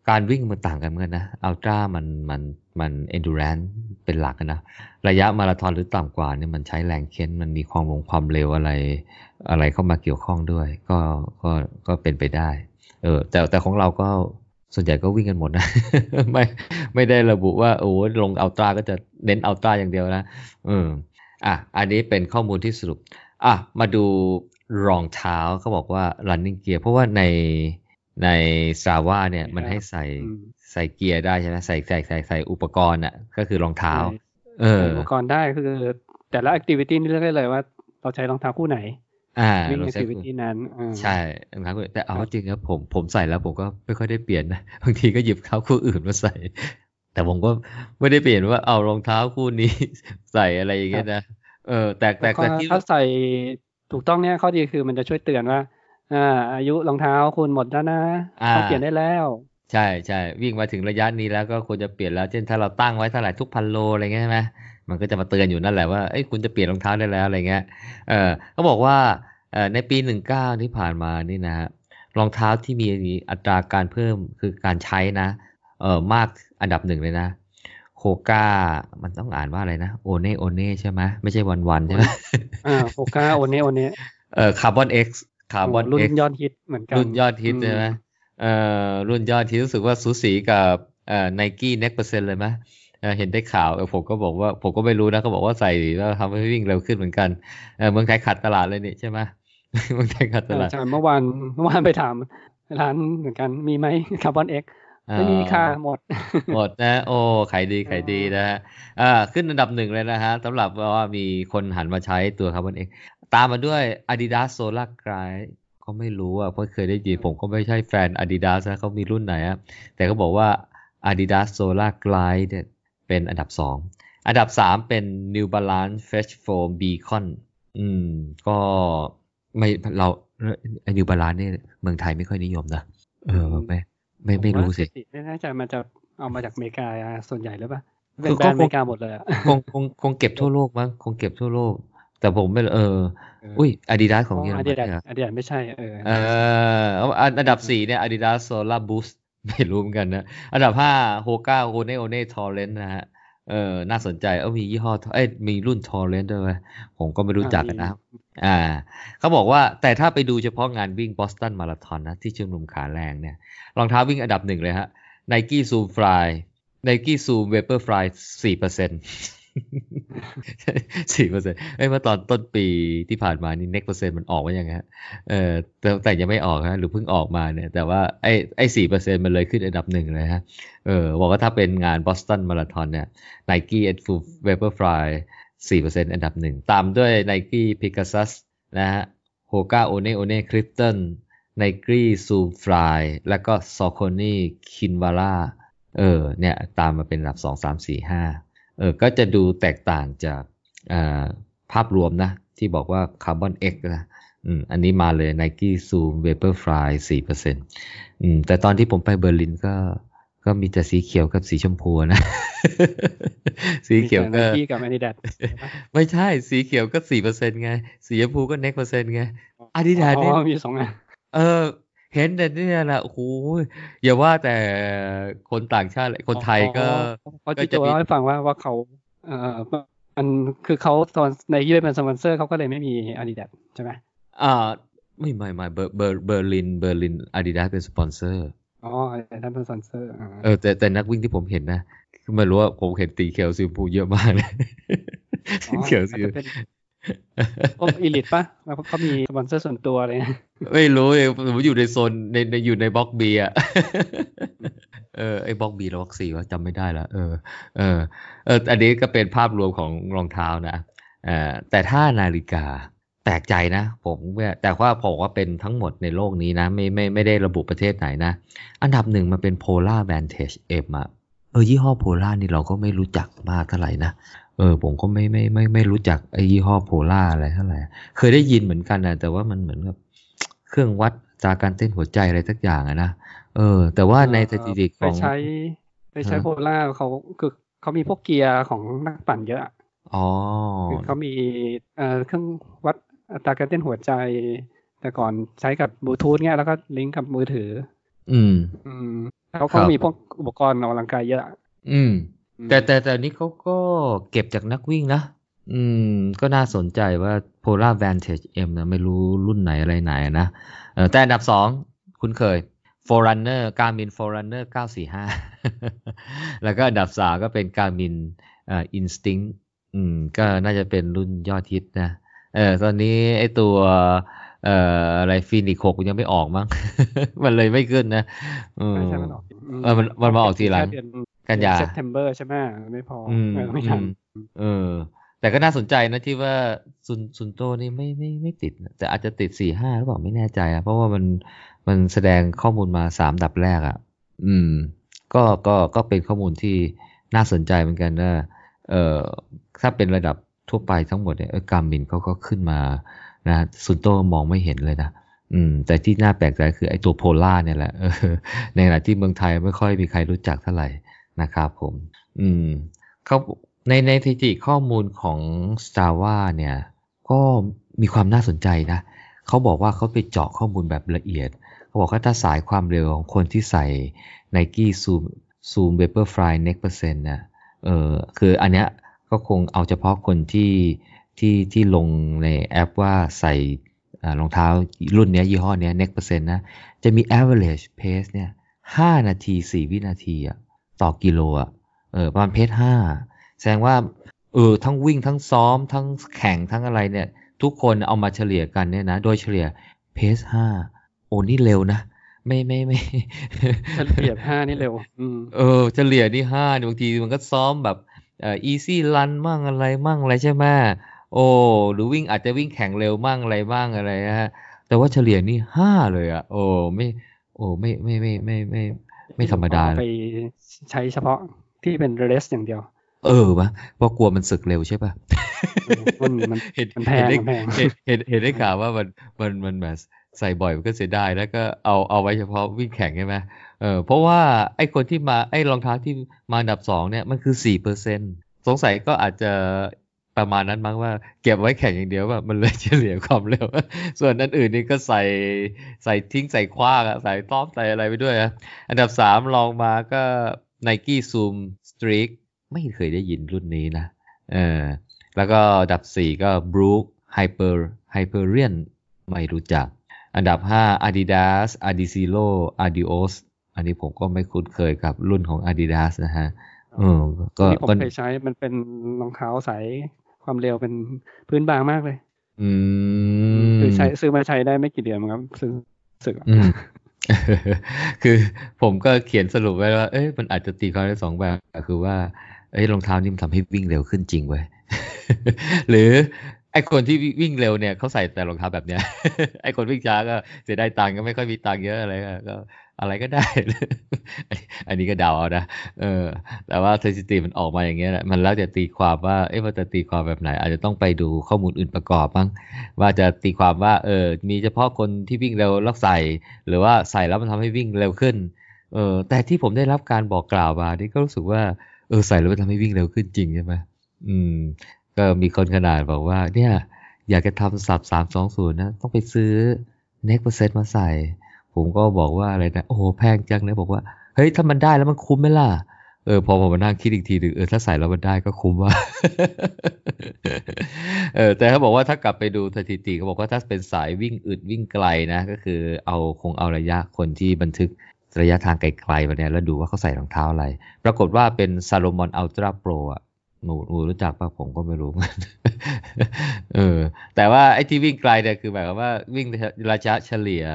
การวิ่งมันต่างกันเหมือนกันนะอัลตร้ามันมันมัน endurance เป็นหลักนะ ระยะมาราธอนหรือต่ำกว่าเนี่ยมันใช้แรงเค้น มันมีความลงความเร็วอะไร อะไรเข้ามาเกี่ยวข้องด้วย ก็ก็ก็เป็นไปได้ เออแต่แต่ของเราก็ ส่วนใหญ่ก็วิ่งกันหมดนะ ไม่ไม่ได้ระบุว่าโอ้โหลงอัลตร้าก็จะเน้นอัลตร้าอย่างเดียวนะเอออะอันนี้เป็นข้อมูลที่สรุป อะมาดูรองเท้าเขาบอกว่า running gear เพราะว่าในใน Strava เนี่ยมันให้ใส่อืมใส่เกียร์ได้ใช่ไหมใส่ใส่ใส่ใส่อุปกรณ์อะก็คือรองเท้าใช่เออใส่อุปกรณ์ได้คือ แต่ละแอคทิวิตี้นี่เลือกได้เลยว่า เราใช้รองเท้าคู่ไหน อ่าวิ่งเราแอคใช้ทิวิตี้นั้นอ่าใช่ครับแต่เอาจริงครับผมผมใส่แล้วผมก็ไม่ค่อยได้เปลี่ยนนะบางทีก็หยิบเท้าคู่อื่นมาใส่ แต่ผมก็ไม่ได้เปลี่ยนว่าเอารองเท้าคู่นี้ใส่อะไรอย่างเงี้ยนะเออ แต่แต่แล้วก็แต่ที่ถ้าใส่ถูกต้องเนี่ยข้อดีคือมันจะช่วยเตือนว่าอ่า อายุรองเท้าคุณหมดแล้วนะอ่าต้องเปลี่ยนได้แล้ว ใช่ใช่วิ่งมาถึงระยะนี้แล้วก็ควรจะเปลี่ยนแล้วเช่นถ้าเราตั้งไว้เท่าไหร่ทุกพันโลอะไรเงี้ยใช่ไหม มันก็จะมาเตือนอยู่นั่นแหละว่าเอ้ยคุณจะเปลี่ยนรองเท้าได้แล้วอะไรเงี้ยเออเขาบอกว่าเอ่อในปีหนึ่งเก้าที่ผ่านมานี่นะฮะรองเท้าที่มีอัตราการเพิ่มคือการใช้นะเออมากอันดับหนึ่งเลยนะHoka มันต้องอ่านว่าอะไรนะ One One ใช่ไหมไม่ใช่ one one ใช่ไหมอ่า Hoka One Oneเออ Carbon X Carbon รุ่น X ยอดฮิตเหมือนกันรุ่นยอดฮิตอืใช่ไหมเอ่อรุ่นยอดฮิตรู้สึกว่าสูสีกับเอ่อ Nike Next%เลยไหม เออเห็นได้ข่าวเออผมก็บอกว่าผมก็ไม่รู้นะเขาบอกว่าใส่แล้วทำให้วิ่งเร็วขึ้นเหมือนกันเออเมืองไทยขาดตลาดเลยนี่ใช่ไหมเมืองไทยขาดตลาดใช่ใช่เมื่อวานเมื่อวานไปถามร้านเหมือนกันมีไหมCarbon Xไม่มีค่ะหมด หมดนะ โอ้ขายดีขายดีนะฮะอ่าขึ้นอันดับหนึ่งเลยนะฮะสำหรับว่ามีคนหันมาใช้ตัว Carbon X ตามมาด้วย Adidas Solar Glide ก็ไม่รู้อะเพราะเคยได้ยินผมก็ไม่ใช่แฟน Adidas นะเขามีรุ่นไหนอะแต่ก็บอกว่า Adidas Solar Glide เนี่ย เป็นอันดับสองอันดับสามเป็น New Balance Fresh Foam Beacon อืม ก็ไม่เราไอ้ New Balance เนี่ยเมืองไทยไม่ค่อยนิยมนะ เออไม่ไม่ไม่รู้สิ ไม่แน่ใจมันจะเอามาจากอเมริกาส่วนใหญ่หรือเปล่าคือเป็นแบรนด์อเมริกาก็คงหมดเลยอะคงคงคงเก็บทั่วโลกมั้งคงเก็บทั่วโลก แต่ผมไม่เออ อุ้ย Adidas ของเยอรมันดิดาสเหรออาดิดาสไม่ใช่เออเออเอาอันอันดับสี่เนี่ย Adidas Solar Boost ไม่รู้เหมือนกันนะ อันดับห้า Hoka One One Torrent นะฮะ เออ น่าสนใจ เออมียี่ห้อ เอ้ย มีรุ่น Torrent ด้วยเว้ย ผมก็ไม่รู้จักนะ อ่า เขาบอกว่า แต่ถ้าไปดูเฉพาะงานวิ่งบอสตันมาราธอนนะ ที่ชุมนุมขาแรงเนี่ย รองเท้าวิ่งอันดับหนึ่งเลยฮะ Nike Zoom Fly Nike Zoom Vapor Fly สี่เปอร์เซ็นต์ สี่เปอร์เซ็นต์เอ้ยเมื่อตอนต้นปีที่ผ่านมานี่ next เปอร์เซ็นต์มันออกมายังไงฮะ เออแต่แต่ยังไม่ออกฮะหรือเพิ่งออกมาเนี่ย แต่ว่าไอ้ไอ้สี่เปอร์เซ็นต์มันเลยขึ้นอันดับหนึ่งเลยฮะ เออบอกว่าถ้าเป็นงานบอสตันมาราธอนเนี่ย Nike Ed Full Vaporfly สี่เปอร์เซ็นต์อันดับหนึ่ง ตามด้วย Nike Pegasus นะฮะ Hoka One One Clifton Nike Zoom Fly แล้วก็ Saucony Kinvara เออเนี่ยตามมาเป็นอันดับสองสามสี่ห้า ออก็จะดูแตกต่างจากอ่าภาพรวมนะ ที่บอกว่า Carbon X นะอืมอันนี้มาเลย Nike Zoom Vaporfly สี่เปอร์เซ็นต์อืมแต่ตอนที่ผมไปเบอร์ลินก็ก็มีแต่สีเขียวกับสีชมพูนะ สีเขียวก็ที่กับอาดิดาสไม่ใช่สีเขียวก็สี่เปอร์เซ็นไง สีชมพูก็เน็กเปอร์เซ็นไง Adidas เนี่ยอ๋อมีสองอันเออ เห็นแต่เนี่ยนะโอ้โหอย่าว่าแต่คนต่างชาติเลยคนไทยก็เพราะก็ที่จะโจมีเล่าให้ฟังว่าว่าเขาเอ่อมันคือเขาตอนในยี่เป็นสปอนเซอร์เขาก็เลยไม่มีอาดิดาสใช่ไหมอ่าไม่ไม่ไม่เบอร์เบอร์เบอร์ลินเบอร์ลินอาดิดาสเป็นสปอนเซอร์อ๋อท่านเป็นสปอนเซอร์อ่าเออแต่แต่นักวิ่งที่ผมเห็นนะคือไม่รู้ว่าผมเห็นสีเขียวชมพูเยอะมากเลยอ๋อสีเขียวอาจจะเป็น พวก elite ปะแล้วเขามีสปอนเซอร์ส่วนตัวอะไรเลยไม่รู้เลยผมอยู่ในโซนในในอยู่ใน block B อะเออไอ้ block B แล้ว block C ว่าจำไม่ได้ละเออเออเอออันนี้ก็เป็นภาพรวมของรองเท้านะเออแต่ถ้านาฬิกาแปลกใจนะ ผมแต่ว่าผมว่าเป็นทั้งหมดในโลกนี้นะ ไม่ไม่ไม่ได้ระบุประเทศไหนนะ อันดับหนึ่งมันเป็น Polar Vantage M อะเออยี่ห้อ Polar นี่เราก็ไม่รู้จักมากเท่าไหร่นะ เออผมก็ไม่ไม่ไม่ไม่รู้จักไอ้ยี่ห้อโพล่าอะไรเท่าไหร่เคยได้ยินเหมือนกันนะแต่ว่ามันเหมือนกับเครื่องวัดอัตราการเต้นหัวใจอะไรสักอย่างอะนะเออ แต่ว่าในสถิติขไปองใช้ไปใช้ฮะโพล่าเขาคือเขามีพวกเกียร์ของนักปั่นเยอะอะอ๋อคือเขามีเอ่อเครื่องวัดอัตราการเต้นหัวใจ แต่ก่อนใช้กับบลูทูธเงี้ยแล้วก็ลิงก์กับมือถือ อืม อืมเขาครัก็บมีพวกอุปกรณ์ออกกำลังกายเยอะอะอืมอืม แต่แต่แต่อันนี้เขาก็เก็บจากนักวิ่งนะ อืม ก็น่าสนใจว่า Polar Vantage M นะไม่รู้รุ่นไหนอะไรไหนนะเออแต่อันดับสองคุณเคย Forerunner Garmin Forerunner 945 แล้วก็อันดับสามก็เป็น Garmin เอ่อ Instinct อืม ก็น่าจะเป็นรุ่นยอดฮิตนะ เออ ตอนนี้ไอ้ตัวเอ่ออะไร Fenix หกยังไม่ออกมั้ง มันเลยไม่ขึ้นนะ อืมไม่ใช่มันออกเออมันมันมาออกทีหลังแค่เดือน กันยา September ใช่ไหมไม่พออืมเออไม่ทันอืมเออ แต่ก็น่าสนใจนะที่ว่าซุน Suunto นี่ไม่ไม่ไม่ติดนะแต่อาจจะติดสี่ห้าหรือเปล่าไม่แน่ใจอะเพราะว่ามันมันแสดงข้อมูลมาสามดับแรกอะอืม ก็ก็ก็เป็นข้อมูลที่น่าสนใจเหมือนกันนะเอ่อถ้าเป็นระดับทั่วไปทั้งหมดเนี่ยกามินเขาก็ขึ้นมานะซุนโตมองไม่เห็นเลยนะอืมแต่ที่น่าแปลกใจคือไอ้ตัวโพล่าเนี่ยแหละเออในขณะที่เมืองไทยไม่ค่อยมีใครรู้จักเท่าไหร่ นะครับผม อืมเขาในในสถิติข้อมูลของ s t a r w a เนี่ย ก็มีความน่าสนใจนะ เขาบอกว่าเขาไปเจาะข้อมูลแบบละเอียด เขาบอกว่าถ้าสายความเร็วของคนที่ใส่ Nike Zoom Zoom Vaporfly Next Percent นต์นะเออคืออันเนี้ยก็คงเอาเฉพาะคนที่ที่ที่ลงในแอปว่าใส่รองเท้ารุ่นเนี้ยยี่ห้อเนี้ย Next Percent นะ จะมี average pace เนี่ย5นาที 4 วินาทีอะ ต่อกิโลอะเออประมาณเพจห้าแสดงว่าเออทั้งวิ่งทั้งซ้อมทั้งแข่งทั้งอะไรเนี่ย ทุกคนเอามาเฉลี่ยกันเนี่ยนะ โดยเฉลี่ยเพจห้าโอ้นี่เร็วนะไม่ไม่ไม่เฉลี่ยห้านี่เร็วอืมเออเฉลี่ยนี่ห้าบางทีมันก็ซ้อมแบบเอ่อ easy run มั่งอะไรมั่งอะไรใช่ไหมโอ้หรือวิ่งอาจจะวิ่งแข่งเร็วมั่งอะไรบ้างอะไรนะฮะแต่ว่าเฉลี่ยนี่ห้าเลยอะ โอ้ไม่ โอ้ไม่ไม่ไม่ไม่ไม่ ไม่ธรรมดาไปใช้เฉพาะที่เป็นเรสอย่างเดียว เออวะเพราะกลัวมันสึกเร็วใช่ป่ะมันมันเห็นมันแพงเห็นได้มันแพงเห็นเห็นเห็นได้ข่าวว่ามันมันมันแบบใส่บ่อยมันก็เสียดายแล้วก็เอาเอาไว้เฉพาะวิ่งแข่งใช่ไหมเออเพราะว่าไอ้คนที่มาไอ้รองเท้าที่มาอันดับสองเนี่ยมันคือสี่เปอร์เซ็นสงสัยก็อาจจะ ประมาณนั้นมั้งว่าเก็บไว้แข่งอย่างเดียวว่ามันเลยเฉลี่ยความเร็ว ส่วนอันอื่นนี่ก็ใส่ใส่ทิ้งใส่คว้างใส่ต้อมใส่อะไรไปด้วยอะอันดับสามลองมาก็ Nike Zoom Streak ไม่เคยได้ยินรุ่นนี้นะเออแล้วก็อันดับสี่ก็ Brook Hyper Hyperion ไม่รู้จัก อันดับ5 Adidas Adizero Adios อันนี้ผมก็ไม่คุ้นเคยกับรุ่นของ Adidas นะฮะเออก็ผมเคยใช้มันเป็นรองเท้าสาย ความเร็วเป็นพื้นบางมากเลย อืมคือใช้ซื้อมาใช้ได้ไม่กี่เดือนมั้งครับซื้อสึกอะอืมคือผมก็เขียนสรุปไว้ว่า เอ้ยมันอาจจะตีความได้สองแบบ คือว่า เอ้ยรองเท้านี่มันทำให้วิ่งเร็วขึ้นจริงเว้ย หรือไอคนที่วิ่งเร็วเนี่ยเขาใส่แต่รองเท้าแบบเนี้ย ไอคนวิ่งช้าก็เสียได้ตังค์ก็ไม่ค่อยมีตังค์เยอะอะไรก็ก็ อะไรก็ได้ อันนี้ก็เดาเอานะ เออ แต่ว่าสถิติมันออกมาอย่างเงี้ยแหละมันแล้วจะตีความว่า เอ๊ะมันจะตีความแบบไหน อาจจะต้องไปดูข้อมูลอื่นประกอบบ้าง ว่าจะตีความว่า เออ มีเฉพาะคนที่วิ่งเร็วแล้วใส่ หรือว่าใส่แล้วมันทำให้วิ่งเร็วขึ้น เออ แต่ที่ผมได้รับการบอกกล่าวมา นี่ก็รู้สึกว่า เออ ใส่แล้วมันทำให้วิ่งเร็วขึ้นจริงใช่ไหมอืม ก็มีคนขนาดบอกว่า เนี่ย อยากจะทำสับสามสองศูนย์นะ ต้องไปซื้อ next percent มาใส่ ผมก็บอกว่าอะไรนะ โอ้โหแพงจังเลยบอกว่า เฮ้ย ถ้ามันได้แล้วมันคุ้มไหมล่ะ เออ พอผมมานั่งคิดอีกทีหนึ่งเออ ถ้าใส่แล้วมันได้ก็คุ้มว่า เออ แต่เขาบอกว่าถ้ากลับไปดูสถิติเขาบอกว่าถ้าเป็นสายวิ่งอึดวิ่งไกลนะ ก็คือเอาคงเอาระยะคนที่บันทึกระยะทางไกลๆมาเนี่ยแล้วดูว่าเขาใส่รองเท้าอะไร ปรากฏว่าเป็นซาโลมอนอัลตร้าโปรอะหนูหนูรู้จักปะผมก็ไม่รู้เออ แต่ว่าไอ้ที่วิ่งไกลเนี่ยคือหมายความว่าวิ่งระยะเฉลี่ย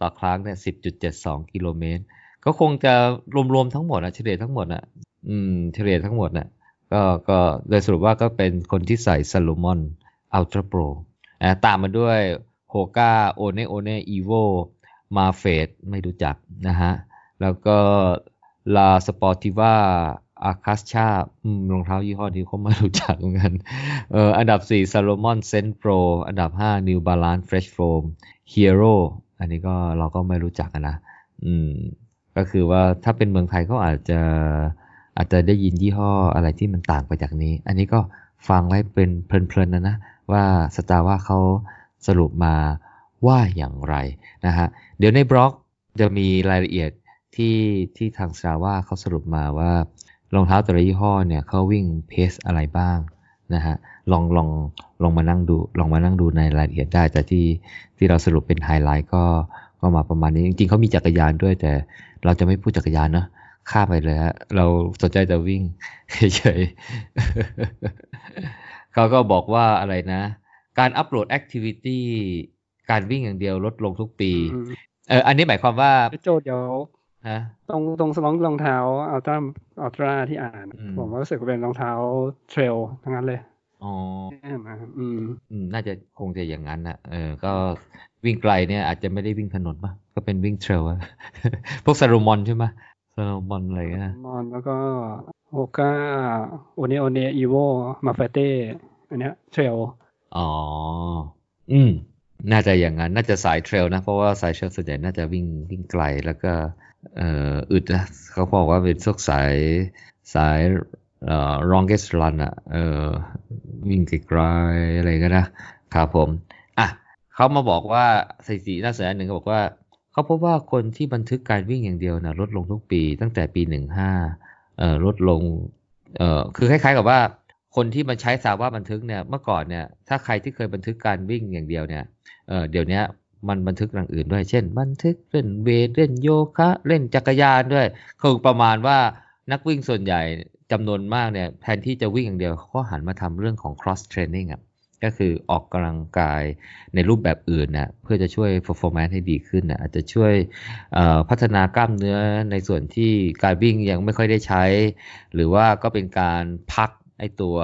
ต่อครั้งเนี่ยสิบจุดเจ็ดสองกิโลเมตร ก็คงจะรวมๆทั้งหมดอะเฉลี่ยทั้งหมดอะอืมเฉลี่ยทั้งหมดน่ะก็ก็โดยสรุปว่าก็เป็นคนที่ใส่ Salomon Ultra Pro อ่าตามมาด้วย Hoka One One Evo Mafate ไม่รู้จักนะฮะ แล้วก็ La Sportiva Akashaรองเท้ายี่ห้อนี้เขาไม่รู้จักเหมือนกันเอออันดับ4 Salomon Sense Pro อันดับ 5 New Balance Fresh Foam Hero อันนี้ก็เราก็ไม่รู้จักนะ อืม ก็คือว่าถ้าเป็นเมืองไทยเขาอาจจะอาจจะได้ยินยี่ห้ออะไรที่มันต่างไปจากนี้ อันนี้ก็ฟังไว้เป็นเพลินๆนะนะว่าสตาร์ว่าเขาสรุปมาว่าอย่างไรนะฮะ เดี๋ยวในบล็อกจะมีรายละเอียดที่ที่ทางสตาร์ว่าเขาสรุปมาว่ารองเท้าแต่ละยี่ห้อเนี่ยเขาวิ่งเพสอะไรบ้าง นะฮะลองลองลองมานั่งดูลองมานั่งดูในรายละเอียดได้ แต่ที่ที่เราสรุปเป็นไฮไลท์ก็ก็มาประมาณนี้ จริงๆเขามีจักรยานด้วย แต่เราจะไม่พูดจักรยานเนอะข้ามไปเลยฮะเราสนใจแต่วิ่งเฉยๆเขาก็บอกว่าอะไรนะ การอัปโหลดแอคทิวิตี้การวิ่งอย่างเดียวลดลงทุกปีอืมเอออันนี้หมายความว่าพี่โจเดี๋ยว ฮะตรงตรงสลองรองเท้า ultra ultra ที่อ่านอืมผมว่ารู้สึกว่าเป็นรองเท้า trailทั้งนั้นเลยอ๋อแน่นะครับอืมอืมน่าจะคงจะอย่างนั้นนะเออ ก็วิ่งไกลเนี่ยอาจจะไม่ได้วิ่งถนนป่ะ ก็เป็นวิ่ง trail อะพวก Salomon ใช่ไหม Salomon อะไรเงี้ยนะมอนแล้วก็ Hoka One One Evoมาเฟเต้อันเนี้ยเทรลอ๋อ อืม น่าจะอย่างนั้น น่าจะสายเทรลนะ เพราะว่าสายเทรลส่วนใหญ่น่าจะวิ่งวิ่งไกลแล้วก็เอึดนะเขาบอกว่าเป็นพวกสายสายเอ่อ longest run อะเออวิ่งไกลๆอะไรก็นะครับผม อะเขามาบอกว่าสถิติน่าสนใจหนึ่งเขาบอกว่า เขาพบว่าคนที่บันทึกการวิ่งอย่างเดียวนะลดลงทุกปีตั้งแต่ปีหนึ่งห้าเอ่อลดลงเอ่อคือคล้ายๆกับว่า คนที่มันใช้สาวว่าบันทึกเนี่ยเมื่อก่อนเนี่ยถ้าใครที่เคยบันทึกการวิ่งอย่างเดียวเนี่ยเอ่อเดี๋ยวนี้ มันบันทึกอย่างอื่นด้วย เช่น บันทึกเล่นเวทเล่นโยคะ เล่นจักรยานด้วยคือประมาณว่านักวิ่งส่วนใหญ่จำนวนมากเนี่ยแทนที่จะวิ่งอย่างเดียวเขาก็หันมาทำเรื่องของ cross training อะก็คือออกกำลังกายในรูปแบบอื่นนะเพื่อจะช่วย performance ให้ดีขึ้นนะอาจจะช่วยพัฒนากล้ามเนื้อในส่วนที่การวิ่งยังไม่ค่อยได้ใช้ หรือว่าก็เป็นการพักไอตัว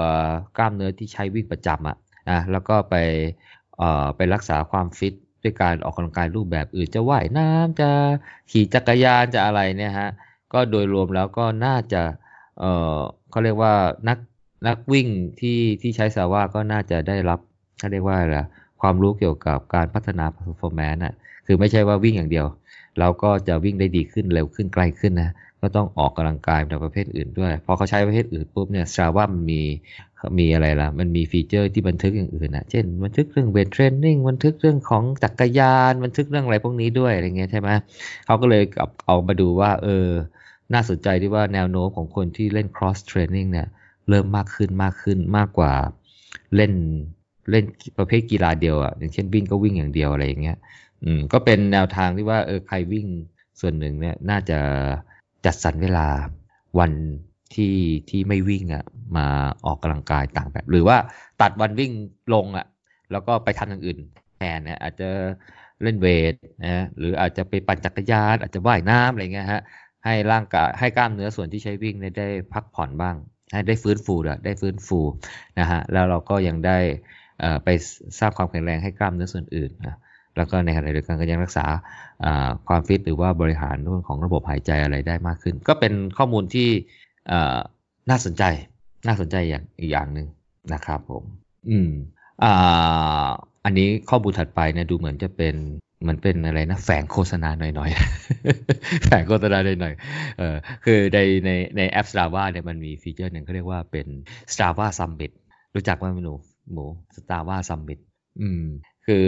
กล้ามเนื้อที่ใช้วิ่งประจำอะนะแล้วก็ไปไปรักษาความฟิต ด้วยการออกกำลังกายรูปแบบอื่นจะว่ายน้ำจะขี่จักรยานจะอะไรเนี่ยฮะก็โดยรวมแล้วก็น่าจะเออเขาเรียกว่านักนักวิ่งที่ที่ใช้ซาว่าก็น่าจะได้รับเขาเรียกว่าอะไรความรู้เกี่ยวกับการพัฒนา performance อะคือไม่ใช่ว่าวิ่งอย่างเดียว เราก็จะวิ่งได้ดีขึ้นเร็วขึ้นไกลขึ้นนะก็ต้องออกกำลังกายในประเภทอื่นด้วย พอเขาใช้ประเภทอื่นปุ๊บเนี่ยซาว่ามันมี มีอะไรล่ะ มันมีฟีเจอร์ที่บันทึกอย่างอื่นนะเช่น บันทึกเรื่องเวทเทรนนิ่ง บันทึกเรื่องของจักรยาน บันทึกเรื่องอะไรพวกนี้ด้วยอะไรเงี้ยใช่ไหมเขาก็เลยเอาเอามาดูว่า เออ น่าสนใจที่ว่าแนวโน้มของคนที่เล่น cross training เนี่ย เริ่มมากขึ้นมากขึ้นมากกว่าเล่นเล่นประเภทกีฬาเดียวอะ อย่างเช่นวิ่งก็วิ่งอย่างเดียวอะไรอย่างเงี้ย อืม ก็เป็นแนวทางที่ว่า เออ ใครวิ่งส่วนหนึ่งเนี่ย น่าจะจัดสรรเวลาวัน ที่ที่ไม่วิ่งอะมาออกกำลังกายต่างแบบ หรือว่าตัดวันวิ่งลงอะ แล้วก็ไปทำอย่างอื่นแทนนี่ยอาจจะเล่นเวทนะหรืออาจจะไปปั่นจักรยาน อาจจะว่ายน้ำอะไรเงี้ยฮะให้ร่างกายให้กล้ามเนื้อส่วนที่ใช้วิ่งได้พักผ่อนบ้าง ให้ได้ฟื้นฟูได้ฟื้นฟูนะฮะแล้วเราก็ยังได้ไปสร้างความแข็งแรงให้กล้ามเนื้อส่วนอื่นนะแล้วก็ในขณะเดียวกันก็ยังรักษาความฟิตหรือว่าบริหารเรื่องของระบบหายใจอะไรได้มากขึ้น ก็เป็นข้อมูลที่ น่าสนใจ น่าสนใจอย่างอีกอย่างหนึ่งนะครับผม อืมอ่าอันนี้ข้อมูลถัดไปเนี่ยดูเหมือนจะเป็นมันเป็นอะไรนะแฝงโฆษณาหน่อยๆ แฝงโฆษณาหน่อยๆเออคือในในในแอป Strava เนี่ยมันมีฟีเจอร์หนึ่งเขาเรียกว่าเป็น Strava Summit รู้จักไหมหนูหมู Strava Summit อืม คือ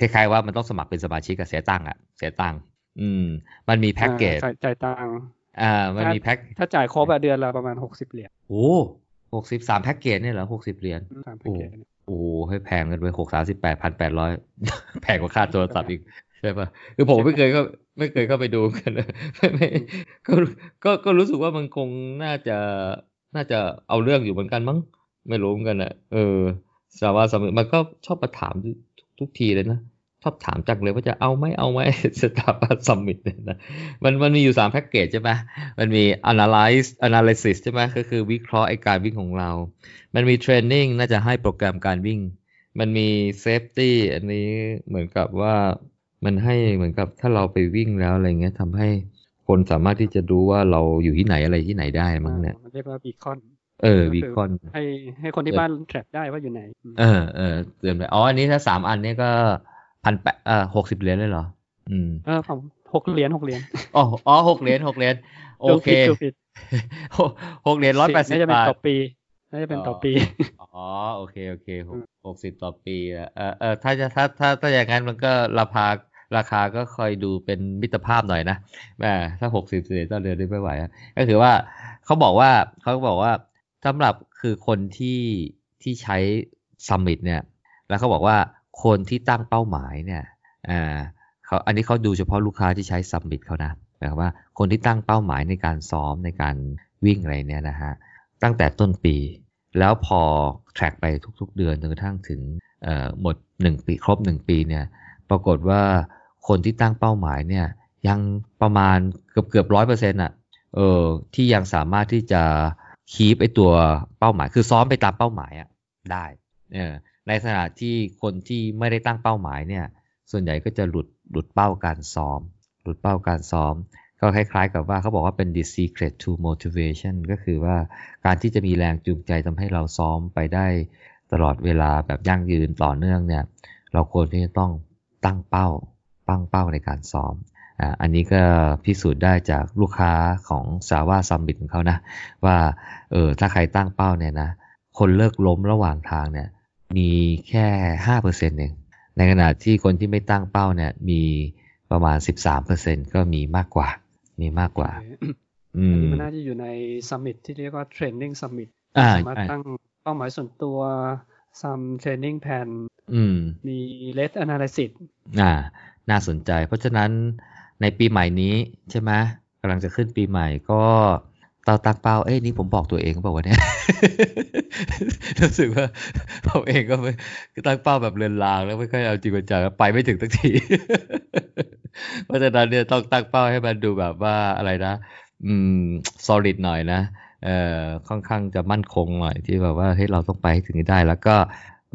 คล้ายๆว่ามันต้องสมัครเป็นสมาชิกกับเสียตังค์อะเสียตังค์อืม มันมีแพ็กเกจจ่ายตังค์ อ่ามันมีแพ็คถ้าจ่ายครบเดือนละประมาณหกสิบเหรียญโอ้หกสิบสามแพ็กเกจเนี่ยเหรอหกสิบเหรียญโอ้โอ้ให้แพงกันไปหกสามสิบแปดพันแปดร้อยแพงกว่าค่าโทรศัพท์อีกใช่ปะคือผมไม่เคยก็ไม่เคยเข้าไปดูกันไม่ไม่ก็ก็ก็รู้สึกว่ามันคงน่าจะน่าจะเอาเรื่องอยู่เหมือนกันมั้งไม่รู้เหมือนกันอะเออสาวาสมัยมันก็ชอบมาถามทุกทีเลยนะ อบถามจังเลยว่าจะเอาไหมเอาไหมสตาร์บัคซัมมิตเนี่ยนะมันมันมีอยู่สามแพ็กเกจใช่ไหมมันมี analyze analysis ใช่ไหมก็คือวิเคราะห์ไอการวิ่งของเรา มันมี training น่าจะให้โปรแกรมการวิ่ง มันมี safety อันนี้เหมือนกับว่ามันให้เหมือนกับถ้าเราไปวิ่งแล้วอะไรเงี้ยทำให้คนสามารถที่จะดูว่าเราอยู่ที่ไหนอะไรที่ไหนได้มั้งเนี่ยมันเรียกว่าบีคอนเออบีคอนให้ให้คนที่บ้านแทร็กได้ว่าอยู่ไหน เออเออเตือนไปอ๋ออันนี้ถ้าสามอันนี้ก็ พันแปดเอ่อหกสิบเหรียญเลยเหรอ อืม เออผมหกเหรียญหกเหรียญอ๋ออ๋อหกเหรียญหกเหรียญโอเคหกเหรียญร้อยแปดสิบบาทต่อปีน่าจะเป็นต่อปี อ๋อ โอเค โอเคหกสิบต่อปีเออเออถ้าจะถ้าถ้าถ้าอย่างนั้นมันก็ราคาราคาก็คอยดูเป็นมิตรภาพหน่อยนะแม่ถ้าหกสิบเหรียญต่อเดือนได้ไม่ไหวก็คือว่าเขาบอกว่าเขาบอกว่าสำหรับคือคนที่ที่ใช้ซัมมิตเนี่ย แล้วเขาบอกว่า คนที่ตั้งเป้าหมายเนี่ยอ่าเขาอันนี้เขาดูเฉพาะลูกค้าที่ใช้ซัมมิตเขานะแปลว่าคนที่ตั้งเป้าหมายในการซ้อมในการวิ่งอะไรเนี่ยนะฮะตั้งแต่ต้นปี แล้วพอแทร็กไปทุกๆ เดือนจนกระทั่งถึงหมด 1 ปีครบ 1 ปีเนี่ยปรากฏว่าคนที่ตั้งเป้าหมายเนี่ยยังประมาณเกือบเกือบร้อยเปอร์เซ็นต์อะเออที่ยังสามารถที่จะคีปไอตัวเป้าหมาย คือซ้อมไปตามเป้าหมายอะได้เออ ในขณะที่คนที่ไม่ได้ตั้งเป้าหมายเนี่ย ส่วนใหญ่ก็จะหลุดหลุดเป้าการซ้อม หลุดเป้าการซ้อม ก็คล้ายๆ กับว่าเขาบอกว่าเป็น the secret to motivation ก็คือว่าการที่จะมีแรงจูงใจทำให้เราซ้อมไปได้ตลอดเวลาแบบยั่งยืนต่อเนื่องเนี่ย เราควรที่จะต้องตั้งเป้าปั้งเป้าในการซ้อมอันนี้ก็พิสูจน์ได้จากลูกค้าของสาว่าซัมบิทของเขานะ ว่าเออถ้าใครตั้งเป้าเนี่ยนะ คนเลิกล้มระหว่างทางเนี่ย มีแค่ห้าเปอร์เซ็นต์เองในขณะที่คนที่ไม่ตั้งเป้าเนี่ย มีประมาณสิบสามเปอร์เซ็นต์ก็มีมากกว่า มีมากกว่า อืมมันน่าจะอยู่ใน Summit ที่เรียกว่า training Summit สามารถตั้งเป้าหมายส่วนตัวซัม training แผนมี race analysisอ่า น่าสนใจ เพราะฉะนั้นในปีใหม่นี้ใช่ไหมกำลังจะขึ้นปีใหม่ก็ ตาตั้งเป้า เอ้ยนี่ผมบอกตัวเองบอกว่าเนี่ยรู้สึกว่าผมเองก็ไม่ตั้งเป้าแบบเลือนลางแล้วไม่ค่อยเอาจริงจังไปไม่ถึงสักทีเพราะฉะนั้นเนี่ยต้องตั้งเป้าให้มันดูแบบว่าอะไรนะ อืม solid หน่อยนะเอ่อค่อนข้างจะมั่นคงหน่อยที่แบบว่าเฮ้ยเราต้องไปถึงได้ แล้วก็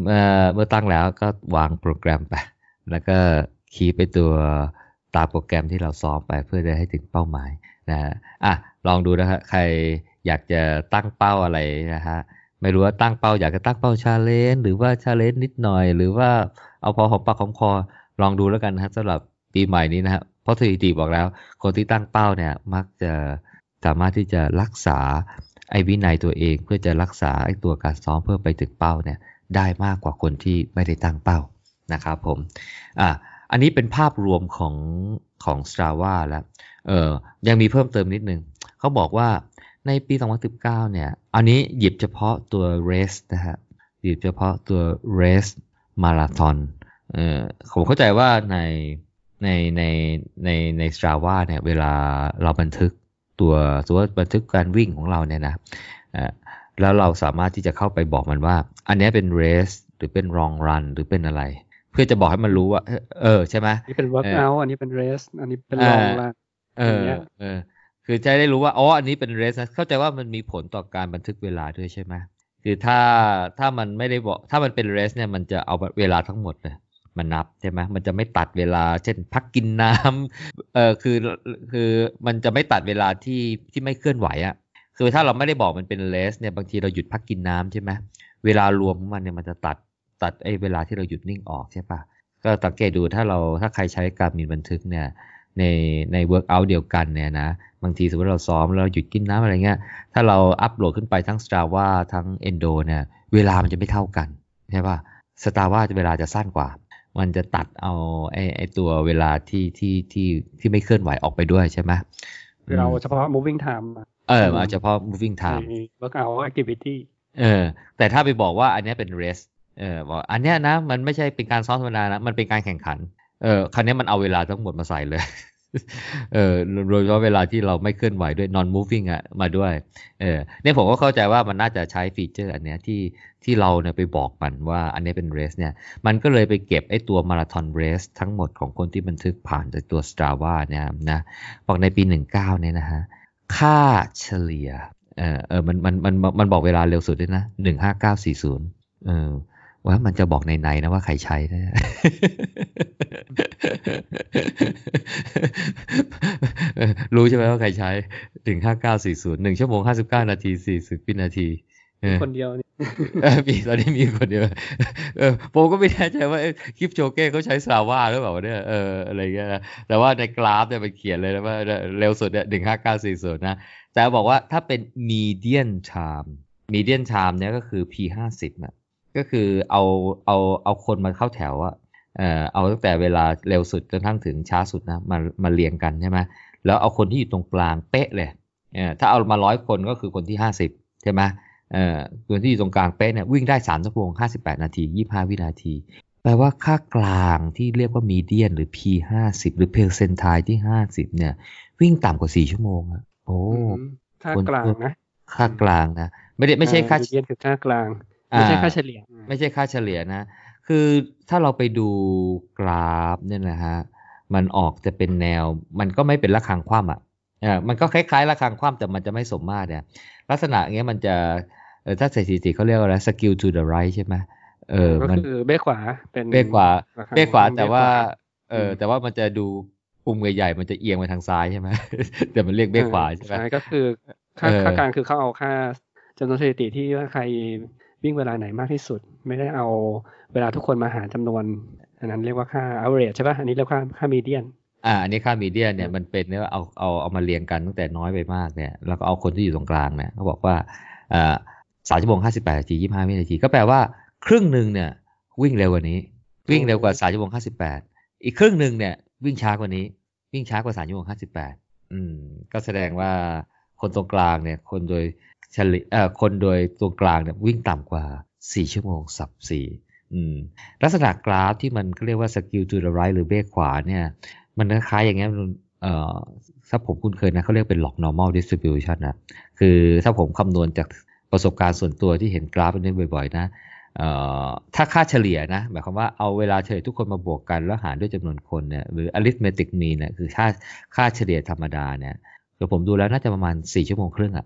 เมื่อเมื่อตั้งแล้วก็วางโปรแกรมไป แล้วก็คีย์ไปตัวตามโปรแกรมที่เราซ้อมไปเพื่อจะให้ถึงเป้าหมายนะอะ ลองดูนะฮะใครอยากจะตั้งเป้าอะไรนะฮะไม่รู้ว่าตั้งเป้าอยากจะตั้งเป้า challenge หรือว่า challenge นิดหน่อย หรือว่าเอาพอหอมปากหอมคอลองดูแล้วกันนะสำหรับปีใหม่นี้นะฮะเพราะสถิติบอกแล้ว คนที่ตั้งเป้าเนี่ยมักจะสามารถที่จะรักษาไอ้วินัยตัวเองเพื่อจะรักษาไอ้ตัวการซ้อมเพื่อไปถึงเป้าเนี่ยได้มากกว่าคนที่ไม่ได้ตั้งเป้านะครับผมอะอันนี้เป็นภาพรวมของของ Strava แล้วเออยังมีเพิ่มเติมนิดนึง เขาบอกว่าในปี 2019 เนี่ย อันนี้หยิบเฉพาะตัว race นะฮะ หยิบเฉพาะตัว race marathon เออผมเข้าใจว่าในในในในใน Strava เนี่ย เวลาเราบันทึกตัวสมมติว่าบันทึกการวิ่งของเราเนี่ยนะแล้วเราสามารถที่จะเข้าไปบอกมันว่า อันนี้เป็น race หรือเป็น long run หรือเป็นอะไร เพื่อจะบอกให้มันรู้ว่า เออ ใช่ไหมนี่เป็น workout อันนี้เป็น race อันนี้เป็น long run เออเออ คือจะได้รู้ว่าอ๋ออันนี้เป็นเรสเข้าใจว่ามันมีผลต่อการบันทึกเวลาด้วยใช่ไหมคือถ้าถ้ามันไม่ได้บอกถ้ามันเป็นเรสเนี่ยมันจะเอาเวลาทั้งหมดเลยมันนับใช่ไหมมันจะไม่ตัดเวลา เช่น พักกินน้ำเออคือคือมันจะไม่ตัดเวลาที่ที่ไม่เคลื่อนไหวอะ่ะคือถ้าเราไม่ได้บอกมันเป็น race เนี่ยบางทีเราหยุดพักกินน้ำใช่ไหมเวลารวมของมันเนี่ยมันจะตัดตัดไอ้เวลาที่เราหยุดนิ่งออกใช่ปะก็สังเกตดูถ้าเราถ้าใครใช้ Garmin บันทึกเนี่ย ในในเวิร์กอัลเดียวกันเนี่ยนะ บางทีสมมติเราซ้อมแล้วหยุดกินน้ำอะไรเงี้ย ถ้าเราอัปโหลดขึ้นไปทั้ง Strava ทั้ง Endo เนี่ยเวลามันจะไม่เท่ากัน ใช่ป่ะ Strava จะเวลาจะสั้นกว่า มันจะตัดเอาไอ้ไอ้ตัวเวลาที่ที่ที่ที่ไม่เคลื่อนไหวออกไปด้วยใช่ไหมเราเฉพาะ moving time เออมาเฉพาะ moving time workout activity เออ แต่ถ้าไปบอกว่าอันนี้เป็น rest เออบอกอันเนี้ยนะมันไม่ใช่เป็นการซ้อมธรรมดานะ มันเป็นการแข่งขัน เออครั้นี้มันเอาเวลาทั้งหมดมาใส่เลย เออโดยเฉพาะเวลาที่เราไม่เคลื่อนไหวด้วย non moving อะมาด้วย เออเนี่ยผมก็เข้าใจว่ามันน่าจะใช้ฟีเจอร์ อันเนี้ยที่ที่เราเนี่ยไปบอกมันว่าอันนี้เป็นเรสเนี่ย มันก็เลยไปเก็บไอ้ตัวมาราธอนเรสทั้งหมดของคนที่บันทึกผ่านจากตัว Strava เนี่ยนะบอกในปี 19เนี่ยนะฮะ ค่าเฉลี่ย เออเออมันมันมันมันบอกเวลาเร็วสุดด้วยนะ 15940 เออ ว่ามันจะบอกในในนะว่าใครใช้นะรู้ใช่ไหมว่าใครใช้ ถึงห้าเก้าสี่ศูนย์หนึ่งชั่วโมงห้าสิบเก้านาทีสี่สิบวินาทีคนเดียวนี่มีตอนนี้มีคนเดียวเออผมก็ไม่แน่ใจว่าคลิปโชเก้เขาใช้สาว่าหรือเปล่าเนี่ยเอออะไรเงี้ยนะแต่ว่าในกราฟเนี่ยมันเขียนเลยนะว่าเร็วสุดเนี่ยหนึ่งห้าเก้าสี่ศูนย์นะแต่บอกว่าถ้าเป็น median time median time เนี่ยก็คือ p ห้าสิบนะ ก็คือเอาเอาเอาคนมาเข้าแถวอะเอ่อเอาตั้งแต่เวลาเร็วสุดจนทั้งถึงช้าสุดนะมามาเรียงกันใช่ไหมแล้วเอาคนที่อยู่ตรงกลางเป๊ะเลยเออถ้าเอามาร้อยคนก็คือคนที่ห้าสิบใช่ไหมเอ่อคนที่อยู่ตรงกลางเป๊ะเนี่ยวิ่งได้สามชั่วโมงห้าสิบแปดนาทียี่ห้าวินาที แปลว่าค่ากลางที่เรียกว่ามีเดียนหรือ P ห้าสิบหรือเพอร์เซนทายที่ห้าสิบเนี่ย วิ่งต่ำกว่าสี่ชั่วโมงอะโอ้ค่ากลางนะค่ากลางนะ ไม่ได้ไม่ใช่ค่ามีเดียนคือค่ากลาง ไม่ใช่ค่าเฉลี่ย ไม่ใช่ค่าเฉลี่ยนะ คือถ้าเราไปดูกราฟเนี่ยนะฮะมันออกจะเป็นแนว มันก็ไม่เป็นระฆังคว่ำอะเออมันก็คล้ายๆระฆังคว่ำแต่มันจะไม่สมมาตรเนี่ย ลักษณะเงี้ยมันจะเออถ้าสถิติเขาเรียกว่าอะไร skill to the right ใช่ไหมเออก็คือเบ้ขวาเป็นเบ้ขวาเบ้ขวาแต่ว่า เออแต่ว่ามันจะดูปุ่มใหญ่ๆมันจะเอียงไปทางซ้ายใช่ไหมแต่มันเรียกเบ้ขวาใช่ไหมใช่ก็คือค่าค่ากลางคือเขาเอาค่าจำนวนสถิติที่ว่าใคร วิ่งเวลาไหนมากที่สุด ไม่ได้เอาเวลาทุกคนมาหารจำนวน อันนั้นเรียกว่าค่า average ใช่ป่ะ อันนี้เรียกค่าค่า median อ่าอันนี้ค่ามีเดียเนี่ยมันเป็นเนี่ยเอาเอาเอามาเรียงกันตั้งแต่น้อยไปมากเนี่ยแล้วก็เอาคนที่อยู่ตรงกลางเนี่ยเขาบอกว่าอ่าสามชั่วโมงห้าสิบแปดนาทียี่ห้าวินาที ก็แปลว่าครึ่งหนึ่งเนี่ยวิ่งเร็วกว่านี้ วิ่งเร็วกว่าสามชั่วโมงห้าสิบแปดอีกครึ่งหนึ่งเนี่ยวิ่งช้ากว่านี้ วิ่งช้ากว่าสามชั่วโมงห้าสิบแปดอืมก็แสดงว่าคนตรงกลางเนี่ยคนโดย เฉลี่ยคนโดยตัวกลางเนี่ยวิ่งต่ำกว่า 4 ชั่วโมงสับสี่ลักษณะกราฟที่มันก็เรียกว่าสกิลจูดไรหรือเบขวาเนี่ย มันคล้ายอย่างเงี้ยถ้าผมคุ้นเคยนะเขาเรียกเป็น log normal distribution นะ คือถ้าผมคำนวณจากประสบการณ์ส่วนตัวที่เห็นกราฟนี้บ่อยๆ นะถ้าค่าเฉลี่ยนะ หมายความว่าเอาเวลาเฉลี่ยทุกคนมาบวกกัน แล้วหารด้วยจำนวนคนเนี่ยหรือ arithmetic mean เนี่ยคือค่าค่าเฉลี่ยธรรมดาเนี่ยเดี๋ยวผมดูแล้วน่าจะประมาณสี่ชั่วโมงครึ่งอะ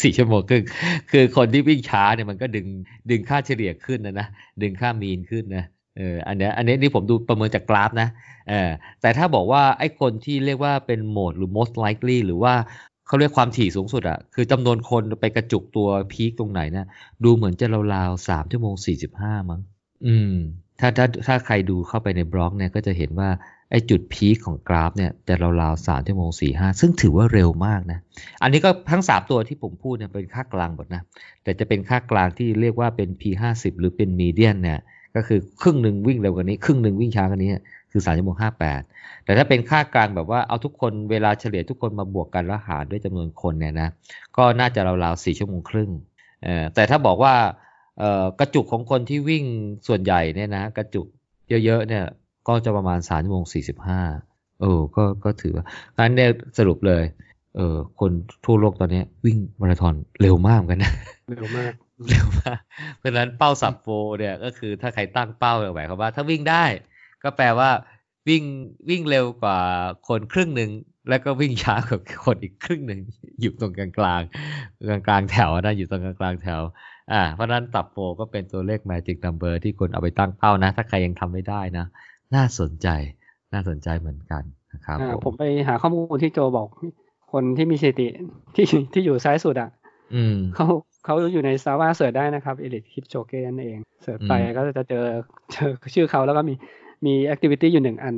สี่ชั่วโมงครึ่งคือคนที่วิ่งช้าเนี่ยมันก็ดึงดึงค่าเฉลี่ยขึ้นนะนะดึงค่ามีนขึ้นนะเอออันเนี้ยอันนี้นี่ผมดูประเมินจากกราฟนะเออแต่ถ้าบอกว่าไอ้คนที่เรียกว่าเป็นโหมดหรือ most likely หรือว่าเขาเรียกความถี่สูงสุดอะคือจำนวนคนไปกระจุกตัวพีคตรงไหนนะดูเหมือนจะราวๆสามชั่วโมงสี่สิบห้ามั้ง อืม ถ้าถ้าถ้าใครดูเข้าไปในบล็อกเนี่ยก็จะเห็นว่า ไอจุดพีคของกราฟเนี่ยจะราวๆสามชั่วโมงสี่ห้าซึ่งถือว่าเร็วมากนะ อันนี้ก็ทั้งสามตัวที่ผมพูดเนี่ยเป็นค่ากลางหมดนะ แต่จะเป็นค่ากลางที่เรียกว่าเป็น P ห้าสิบหรือเป็นมีเดียนเนี่ยก็คือครึ่งหนึ่งวิ่งเร็วกว่านี้ ครึ่งหนึ่งวิ่งช้ากว่านี้คือสามชั่วโมงห้าแปดแต่ถ้าเป็นค่ากลางแบบว่าเอาทุกคนเวลาเฉลี่ยทุกคนมาบวกกันแล้วหารด้วยจำนวนคนเนี่ยนะก็น่าจะราวๆสี่ชั่วโมงครึ่งเออแต่ถ้าบอกว่าเออกระจุกของคนที่วิ่งส่วนใหญ่เนี่ยนะกระจุกเยอะๆเนี่ย ก็จะประมาณสามชั่วโมงสี่สิบห้าเออ ก็ก็ถือว่างั้นเนี่ยสรุปเลย เออคนทั่วโลกตอนนี้วิ่งมาราธอนเร็วมากเหมือนกันนะเร็วมากเร็วมากเพราะฉะนั้นเป้าสับโฟเนี่ยก็คือถ้าใครตั้งเป้าหมายความว่า ถ้าวิ่งได้ ก็แปลว่าวิ่งวิ่งเร็วกว่าคนครึ่งหนึ่งแล้วก็วิ่งช้ากว่าคนอีกครึ่งหนึ่งอยู่ตรงกลางกลางกลางกลางๆแถวนะอยู่ตรงกลางกลางๆแถวอ่าเพราะฉะนั้นตับโฟก็เป็นตัวเลข magic number ที่คนเอาไปตั้งเป้านะ ถ้าใครยังทำไม่ได้นะ น่าสนใจ น่าสนใจเหมือนกันนะครับอ่าผผมมไปหาข้อมูลที่โจบอก คนที่มีสถิติที่ที่อยู่ซ้ายสุดอะอืมเขาเขาอยู่ใน Strava search ได้นะครับเอเลียดคิปโชเกนั่นเอง search ไปอืมก็จะเจอเจอชื่อเขาแล้วก็มีมี activity อยู่หนึ่งอัน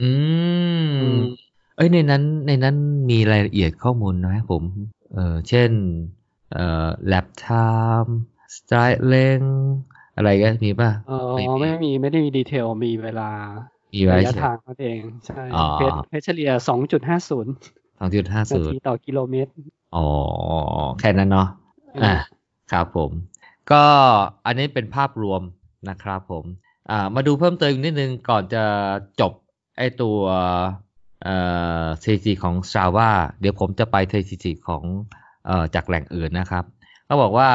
อือืมมเอ้ยในนั้นในนั้นมีรายละเอียดข้อมูลนะผม เออเช่น เอ่อ lap time stride length อะไรกันมีป่ะเออไม่มีไม่มีไม่ได้มีดีเทลมีเวลามีไว้ระยะใช่ทางนั่นเองใช่อ๋อเพชเพชเฉลี่ยสองจุดห้าศูนย์สองจุดห้านาศูนทีย์ต่อกิโลเมตรอ๋อแค่นั้นเนาะอ่าครับผม ก็อันนี้เป็นภาพรวมนะครับผมอ่ามาดูเพิ่มเติมอีกนิดนึงก่อนจะจบไอตัวเอ่อสถิติของ Strava เดี๋ยวผมจะไปสถิติของเอ่อจากแหล่งอื่นนะครับ เขาบอกว่า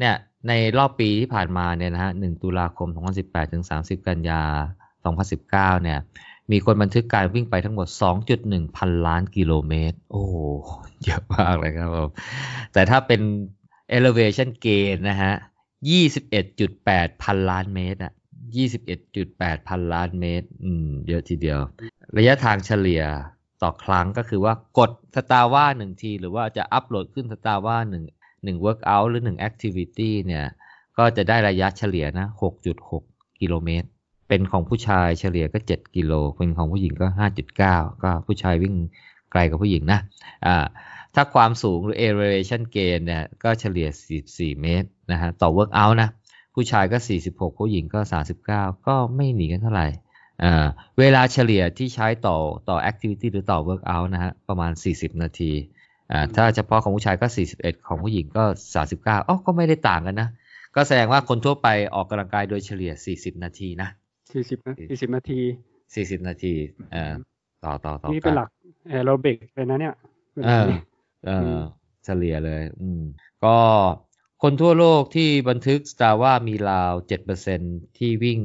เนี่ย ในรอบปีที่ผ่านมาเนี่ยนะฮะ 1 ตุลาคม 2018 ถึง 30 กันยา 2019 เนี่ย มีคนบันทึกการวิ่งไปทั้งหมด 2.1 พันล้านกิโลเมตร โอ้โหเยอะมากเลยครับผม แต่ถ้าเป็น elevation gain นะฮะ 21.8 พันล้านเมตรอะ21.8 พันล้านเมตร อืม เยอะทีเดียว ระยะทางเฉลี่ยต่อครั้งก็คือว่ากดสตาร์ว่าหนึ่งที หรือว่าจะอัปโหลดขึ้นสตาร์ว่าหนึ่ง หนึ่ง workout หรือหนึ่ง activity เนี่ยก็จะได้ระยะเฉลี่ยนะ 6.6 กิโลเมตร เป็นของผู้ชายเฉลี่ยก็ 7 กิโล เป็นของผู้หญิงก็ 5.9 ก็ผู้ชายวิ่งไกลกว่าผู้หญิงนะอ่าถ้าความสูงหรือ elevation gain เนี่ยก็เฉลี่ย 44 เมตรนะฮะต่อ workout นะ ผู้ชายก็ 46 ผู้หญิงก็ 39 ก็ไม่หนีกันเท่าไหร่อ่าเวลาเฉลี่ยที่ใช้ต่อต่อ activity หรือต่อ workout นะฮะประมาณ 40 นาที อ่าถ้าเฉพาะของผู้ชายก็ 41 ของผู้หญิงก็ 39อ๋อก็ไม่ได้ต่างกันนะ ก็แสดงว่าคนทั่วไปออกกำลังกายโดยเฉลี่ย 40 นาทีนะสี่สิบสี่สิบนาที 40 นาทีเอ่อต่อต่อต่อนี่เป็นกัหลักแอโรบิกเลยนะเนี่ยเวเอลาอนี้เออือมเฉลี่ยเลย อืม ก็คนทั่วโลกที่บันทึก Star ว่ามีราว 7%ที่วิ่ง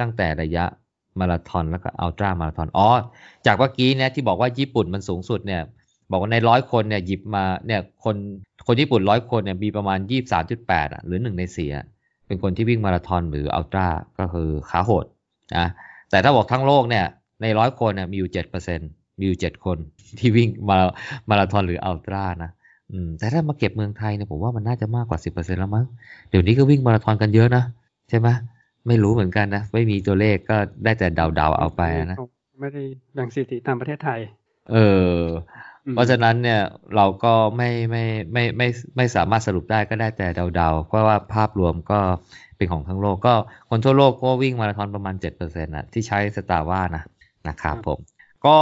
ตั้งแต่ระยะมาราธอนแล้วก็อัลตร้ามาราธอนอ๋อ จากเมื่อกี้เนี่ยที่บอกว่าญี่ปุ่นมันสูงสุดเนี่ย บอกว่าในร้อยคนเนี่ยหยิบมาเนี่ยคนคนญี่ปุ่นร้อยคนเนี่ยมีประมาณ 23.8อะหรือหนึ่งในสี่อะเป็นคนที่วิ่งมาราธอนหรืออัลตร้าก็คือขาโหดนะแต่ถ้าบอกทั้งโลกเนี่ยในร้อยคนเนี่ยมีอยู่เจ็ดเปอร์เซ็นมีอยู่เจ็ดคนที่วิ่งมามาราธอนหรืออัลตร้านะอืมแต่ถ้ามาเก็บเมืองไทยเนี่ยผมว่ามันน่าจะมากกว่าสิบเปอร์เซ็นแล้วมั้งเดี๋ยวนี้ก็วิ่งมาราธอนกันเยอะนะใช่ไหมไม่รู้เหมือนกันนะ ไม่มีตัวเลขก็ได้แต่เดาๆเอาไปนะ ไม่ได้แบ่งสถิติตามประเทศไทย เอออืม เพราะฉะนั้นเนี่ยเราก็ไม่ไม่ไม่ไม่ไม่สามารถสรุปได้ก็ได้แต่เดาๆ เพราะว่าภาพรวมก็เป็นของทั้งโลกก็คนทั่วโลกก็วิ่งมาราธอนประมาณ 7%นะที่ใช้สตาร์ว่านะนะครับผม ก็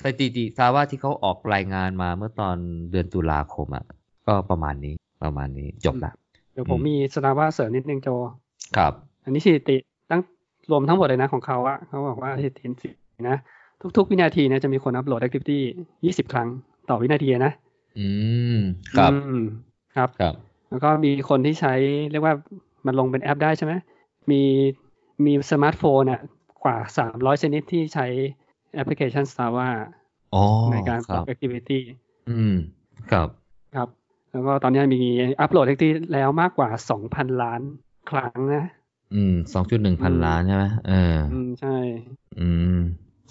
สถิติซาว่าที่เขาออกรายงานมาเมื่อตอนเดือนตุลาคมอะก็ประมาณนี้ประมาณนี้จบละเดี๋ยวผมอืมมีสตาร์ว่าเสริมนิดนึงโจครับ อันนี้สถิติตั้งรวมทั้งหมดเลยนะของเขาอะเขาบอกว่าสถิตินะ ทุกๆ วินาทีเนี่ยจะมีคนอัปโหลด activity 20ครั้งต่อวินาทีนะ อืม ครับอืมครับ ครับ แล้วก็มีคนที่ใช้เรียกว่ามันลงเป็นแอปได้ใช่ไหม มีมีสมาร์ทโฟนอะกว่า300ชนิดที่ใช้แอปพลิเคชัน Strava อ๋อในการครับทำ activity อืม ครับ ครับ แล้วก็ตอนนี้มีอัปโหลด activity แล้วมากกว่า2,000ล้านครั้งนะ อืมสองจุดหนึ่งพันอืมล้านใช่ไหมเออ อืม ใช่ อืม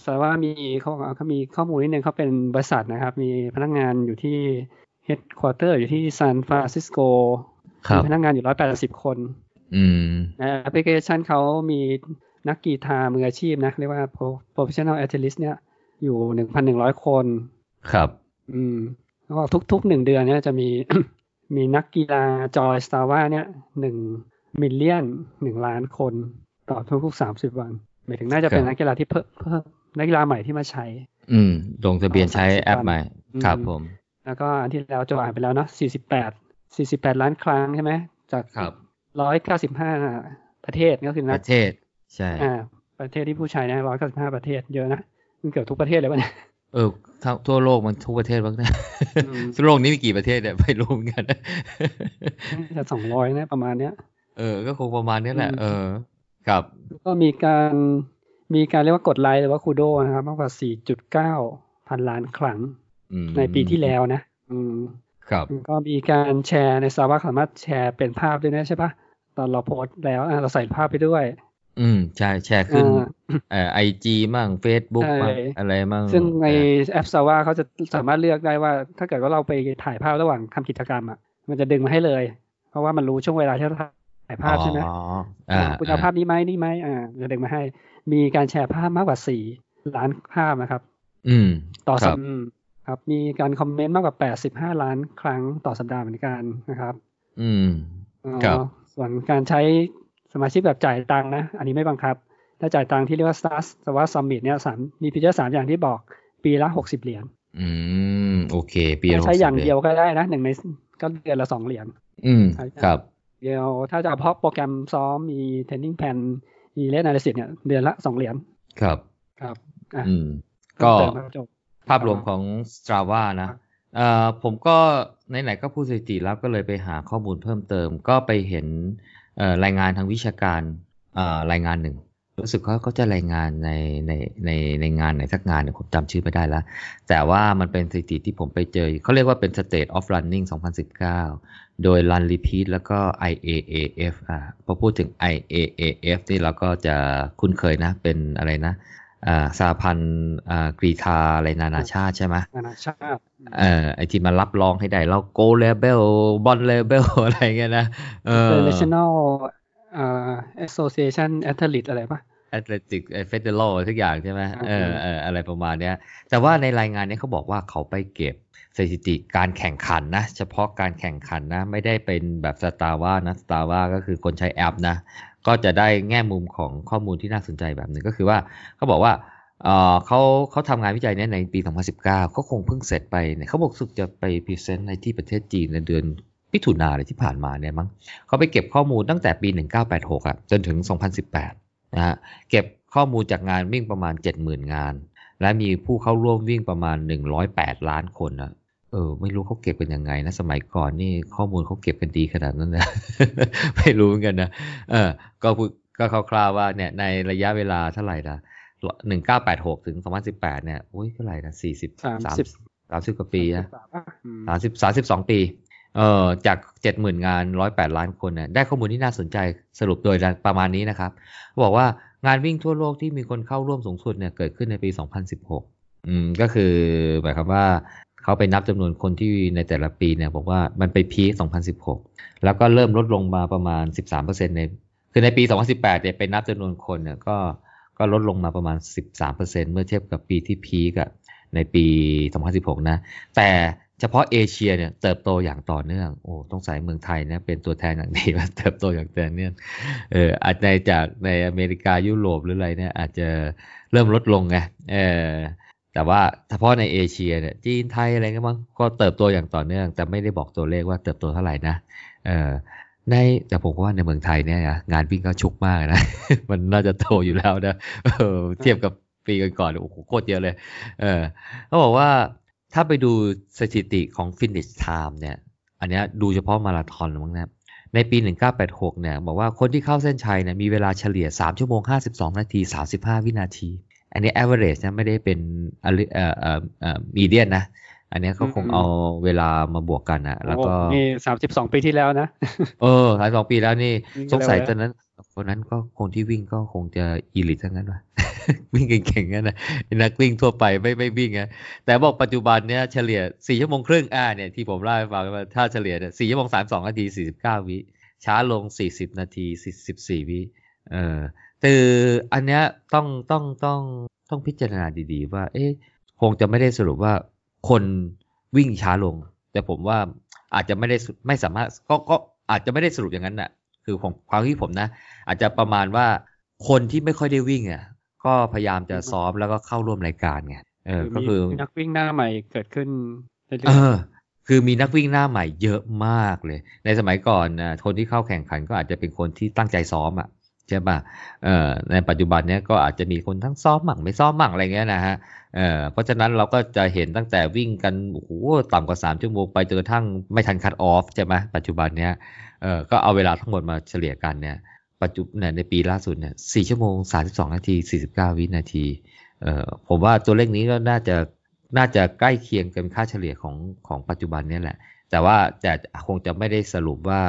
แต่ว่ามีเขาเขามีข้อมูลนิดนึงเขาเป็นบริษัทนะครับ มีพนักงานอยู่ที่ headquarter อยู่ที่ซานฟรานซิสโกครับมีพนักงานอยู่180คนอืมในแอปพลิเคชันเขามีนักกีฬามืออาชีพนะ เรียกว่า Pro- professional athlete เนี่ย อยู่1,100คน ครับ อืม แล้วก็ทุกๆหนึ่งเดือนเนี่ยจะมีมีนักกีฬา join Strava เนี่ยหนึ่งมิลเลียนหนึ่งล้านคน ต่อทุกๆสามสิบวันหมายถึงน่าจะเป็นครับนักกีฬาที่เพิ่มเพิ่ม นักกีฬาใหม่ที่มาใช้ อืมลงทะเบียนใช้30แอปใหม่อืมครับผม แล้วก็อันที่แล้วโจอ่านไปแล้วเนาะ48 48ล้านครั้งใช่ไหมจากครับ195ประเทศก็คือปนักระเทศ ใช่อ่าประเทศที่ผู้ใช้นะ195ประเทศเยอะนะมันเกือบทุกประเทศเลยวะเนี่ยเออทั้งทั่วโลกมันทุกประเทศบ้างนะอืมทั่วโลกนี้มีกี่ประเทศเนี่ยไม่รู้เหมือนกันจะสองร้อยนะประมาณเนี้ย เออ ก็คงประมาณนี้แหละอืมเออ ครับ ก็มีการ มีการเรียกว่ากดไลค์หรือว่าคูโดนะครับมากกว่า 4.9 พันล้านครั้งอืมในปีที่แล้วนะ อืมครับก็มีการแชร์ในซาว่าสามารถแชร์เป็นภาพด้วยนะใช่ปะตอนเราโพสต์แล้วอะเราใส่ภาพไปด้วย อืมใช่แชร์ขึ้นอ่าเอ่อไอจีมั่งเฟซบุ๊กใช่มั่งอะไรมั่งซึ่งในเออแอปซาว่าเขาจะสามารถเลือกได้ว่า ถ้าเกิดว่าเราไปถ่ายภาพระหว่างทำกิจกรรมอะมันจะดึงมาให้เลย เพราะว่ามันรู้ช่วงเวลาที่เรา ถ่ายภาพใช่ไหมอ๋ออ่าคุณเอาภาพนี้ไหมนี่ไหมอ่าจะดึงมาให้ มีการแชร์ภาพมากกว่าสี่ล้านภาพนะครับ อืม ต่อคสัรัปบอืมครับ มีการคอมเมนต์มากกว่า85ล้านครั้งต่อสัปดาห์เหมือนกันนะครับ อืมอ๋อครับส่วนการใช้สมาชิกแบบจ่ายตังค์นะ อันนี้ไม่บังคับ ถ้าจ่ายตังค์ที่เรียกว่า Stars แต่ว่า Summit เนี่ยสามมีฟีเจอร์สามอย่างที่บอกปีละ60เหรียญอืม โอเค ปีละถ้าใช้อย่าง60เดียวก็ได้นะหนึ่งในก็เดือนละสองเหรียญอืมใช้ครับ เดียว ถ้าจะเอาเพราะโปรแกรมซ้อมมี training plan มีเล่น analysis เนี่ยเดือนละสองเหรียญครับครับอะอืมก็เติมครับจบภาพรวมของ Strava นะเอ่อผมก็ไหนๆก็พูดสถิติแล้วก็เลยไปหาข้อมูลเพิ่มเติม ก็ไปเห็นเอ่อรายงานทางวิชาการเอ่อรายงานหนึ่ง รู้สึกว่าเขาจะรายงานในในในในงานไหนสักงานเนี่ยผมจำชื่อไม่ได้แล้ว แต่ว่ามันเป็นสถิติที่ผมไปเจอ เขาเรียกว่าเป็น State of Running 2019 โดย Run Repeat แล้วก็ IAAF อ่าพอพูดถึง IAAF นี่เราก็จะคุ้นเคยนะ เป็นอะไรนะอ่าสหพันธ์อ่ากรีธาอะไรนานาชาติใช่ไหมนานาชาติเออไอที่มารับรองให้ได้เรา Go Level Bond Level อะไรเงี้ยนะเออ International อ่า Association Athlete อะไรปะ Athletic Federal ทุกอย่างใช่ไหมอ่าเออเอออะไรประมาณเนี้ย แต่ว่าในรายงานเนี้ยเขาบอกว่าเขาไปเก็บสถิติการแข่งขันนะ เฉพาะการแข่งขันนะ ไม่ได้เป็นแบบสตาร์ว่านะสตาร์ว่าก็คือคนใช้แอปนะ ก็จะได้แง่มุมของข้อมูลที่น่าสนใจแบบหนึ่งก็คือว่าเขาบอกว่าเออเขาเขาทำงานวิจัยเนี้ยในปี 2019 เขาคงเพิ่งเสร็จไปเนี่ยเขาบอกสึกจะไปพรีเซนต์ในที่ประเทศจีนในเดือน มิถุนาอะไรที่ผ่านมาเนี่ยมั้งเขาไปเก็บข้อมูลตั้งแต่ปี 1986อะจนถึง 2018นะฮะเก็บข้อมูลจากงานวิ่งประมาณ 70,000 งาน และมีผู้เข้าร่วมวิ่งประมาณ 108 ล้านคนนะเออไม่รู้เขาเก็บกันยังไงนะสมัยก่อนนี่ข้อมูลเขาเก็บกันดีขนาดนั้นนะไม่รู้เหมือนกันนะเออก็พูดก็คร่าวๆว่าเนี่ยในระยะเวลาเท่าไหร่นะ1986ถึง2018เนี่ยอุ้ยเท่าไหร่นะ40สามสิบ30กว่าปีนะอืมสามสิบสามสิบสองปี เอ่อจากเจ็ดหมื่นงานร้อยแปดล้านคนเนี่ยได้ข้อมูลที่น่าสนใจสรุปโดยประมาณนี้นะครับ บอกว่างานวิ่งทั่วโลกที่มีคนเข้าร่วมสูงสุดเนี่ยเกิดขึ้นในปี 2016 อืมก็คือหมายความว่าเขาไปนับจำนวนคนที่ในแต่ละปีเนี่ยบอกว่ามันไปพีค2016 แล้วก็เริ่มลดลงมาประมาณ 13%ในคือในปี 2018เนี่ยไปนับจำนวนคนเนี่ยก็ก็ลดลงมาประมาณ 13%เมื่อเทียบกับปีที่พีกอะในปี 2016 นะ แต่ เฉพาะเอเชียเนี่ยเติบโตอย่างต่อเนื่อง โอ้ต้องใส่เมืองไทยเนี่ยเป็นตัวแทนอย่างดีว่าเติบโตอย่างต่อเนื่อง เอออาจในจากในอเมริกายุโรปหรืออะไรเนี่ยอาจจะเริ่มลดลงไง เออแต่ว่าเฉพาะในเอเชียเนี่ยจีนไทยอะไรก็มั้งก็เติบโตอย่างต่อเนื่อง แต่ไม่ได้บอกตัวเลขว่าเติบโตเท่าไหร่นะ เออในแต่ผมว่าในเมืองไทยเนี่ยงานวิ่งก็ชุกมากนะ มันน่าจะโตอยู่แล้วนะเออเทียบกับปีก่อนๆโอ้โหโคตรเยอะเลย เออเขาบอกว่า ถ้าไปดูสถิติของ finish time เนี่ย อันนี้ดูเฉพาะมาราธอนมั้งนะในปี 1986 เนี่ย บอกว่าคนที่เข้าเส้นชัยเนี่ยมีเวลาเฉลี่ย 3 ชั่วโมง 52 นาที 35 วินาที อันนี้ average นะไม่ได้เป็นเอ่อเอ่อเอ่อ median นะ อันนี้เขาคงเอาเวลามาบวกกันนะแล้วก็โอ้นี่สามสิบสองปีที่แล้วนะ เออหลายสองปีแล้วนี่วิ่งสงสัยเร็วนะตอนนั้นคนนั้นก็คนที่วิ่งก็คงจะอีลิททั้งนั้นวะวิ่งเก่งๆงั้นนะนักวิ่งทั่วไปไม่ไม่วิ่งอะแต่บอกปัจจุบันเนี้ยเฉลี่ยสี่ชั่วโมงครึ่งอ่าเนี่ยที่ผมเล่าให้ฟังว่าถ้าเฉลี่ยเนี่ยสี่ชั่วโมงสามสองนาทีสี่สิบเก้าวิช้าลงสี่สิบนาทีสิบสี่วิเออแต่อันเนี้ยต้องต้องต้องต้องพิจารณาดีๆ ว่า เอ๊ะคงจะไม่ได้สรุปว่า คนวิ่งช้าลง แต่ผมว่าอาจจะไม่ได้สุไม่สามารถก็ก็อาจจะไม่ได้สรุปอย่างนั้นน่ะ คือของความที่ผมนะ อาจจะประมาณว่าคนที่ไม่ค่อยได้วิ่งอะก็พยายามจะซ้อมแล้วก็เข้าร่วมรายการไงเออก็คือมีนักวิ่งหน้าใหม่เกิดขึ้นเรื่อยเออคือมีนักวิ่งหน้าใหม่เยอะมากเลย ในสมัยก่อนนะคนที่เข้าแข่งขันก็อาจจะเป็นคนที่ตั้งใจซ้อมอะใช่ป่ะเออในปัจจุบันเนี้ยก็อาจจะมีคนทั้งซ้อมมั่งไม่ซ้อมมั่งอะไรเงี้ยนะฮะ เออเพราะฉะนั้นเราก็จะเห็นตั้งแต่วิ่งกันโอ้โหต่ำกว่าสามชั่วโมงไปจนกระทั่งไม่ทันคัดออฟใช่ไหมปัจจุบันเนี้ยเออก็เอาเวลาทั้งหมดมาเฉลี่ยกันเนี่ยปัจจุบันในปีล่าสุดเนี่ยสี่ชั่วโมงสามสิบสองนาทีสี่สิบเก้าวินาทีเออผมว่าตัวเลขนี้ก็น่าจะน่าจะใกล้เคียงกันค่าเฉลี่ยของของปัจจุบันเนี่ยแหละ แต่ว่าแต่คงจะไม่ได้สรุปว่า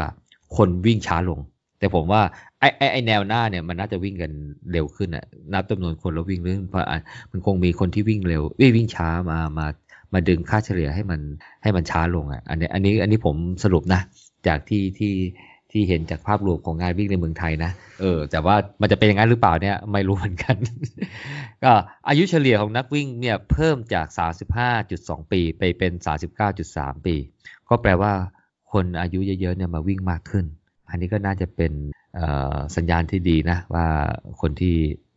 คนวิ่งช้าลง แต่ผมว่าไอ้ไอ้ไอแนวหน้าเนี่ยมันน่าจะวิ่งกันเร็วขึ้นอะนับจำนวนคนแล้ววิ่งเรื่อยเพราะอะมันคงมีคนที่วิ่งเร็ววิ่งช้ามามามาดึงค่าเฉลี่ยให้มันให้มันช้าลงอะอันนี้อันนี้อันนี้ผมสรุปนะ จากที่ที่ที่เห็นจากภาพรวมของงานวิ่งในเมืองไทยนะ เออ แต่ว่ามันจะเป็นอย่างนั้นหรือเปล่าเนี่ยไม่รู้เหมือนกัน ก็อายุเฉลี่ยของนักวิ่งเนี่ยเพิ่มจาก 35.2 ปีไปเป็น 39.3 ปี ก็แปลว่าคนอายุเยอะๆเนี่ยมาวิ่งมากขึ้น อันนี้ก็น่าจะเป็นสัญญาณที่ดีนะว่าคนที่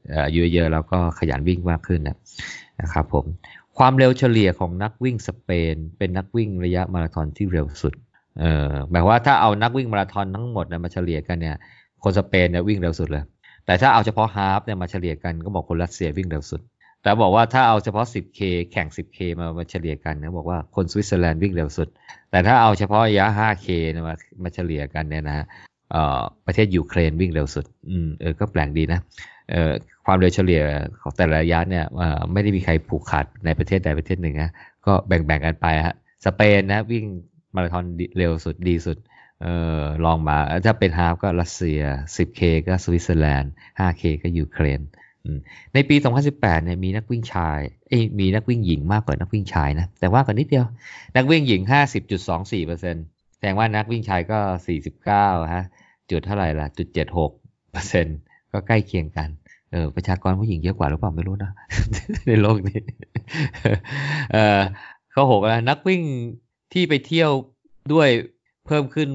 เอ่ออายุเยอะๆแล้วก็ขยันวิ่งมากขึ้นนะนะครับผมความเร็วเฉลี่ยของนักวิ่งสเปน เป็นนักวิ่งระยะมาราธอนที่เร็วสุดเออหมายว่าถ้าเอานักวิ่งมาราธอนทั้งหมดนะมาเฉลี่ยกันเนี่ยคนสเปนเนี่ยวิ่งเร็วสุดเลย แต่ถ้าเอาเฉพาะฮาฟเนี่ยมาเฉลี่ยกันก็บอกคนรัสเซียวิ่งเร็วสุด แต่บอกว่าถ้าเอาเฉพาะ 10K แข่ง 10K มามาเฉลี่ยกันนะบอกว่าคนสวิตเซอร์แลนด์วิ่งเร็วสุด แต่ถ้าเอาเฉพาะระยะ 5K นี่ยมามาเฉลี่ยกันเนี่ยนะฮะเอ่อประเทศยูเครนวิ่งเร็วสุด อืมเออก็แปลกดีนะเอ่อความเร็วเฉลี่ยของแต่ละระยะเนี่ยไม่ได้มีใครผูกขาดในประเทศใดประเทศหนึ่งนะก็แบ่งๆกันไปฮะสเปนนะวิ่งมาราธอนเร็วสุดดีสุดเออลองมาถ้าเป็นฮาฟก็รัสเซีย 10K ก็สวิตเซอร์แลนด์ 5K ก็ยูเครนอ ในปี 2018 เนี่ยมีนักวิ่งชายเอ้มีนักวิ่งหญิงมากกว่านักวิ่งชายนะ แต่ว่ากันนิดเดียว นักวิ่งหญิง 50.24%แสดงว่านักวิ่งชายก็ 49ฮะจุดเท่าไหร่ล่ะจุด76%ก็ใกล้เคียงกันเออประชากรผู้หญิงเยอะกว่าหรือเปล่าไม่รู้นะ ในโลกนี้เออข้อหกนะนักวิ่งที่ไปเที่ยวด้วยเพิ่มขึ้น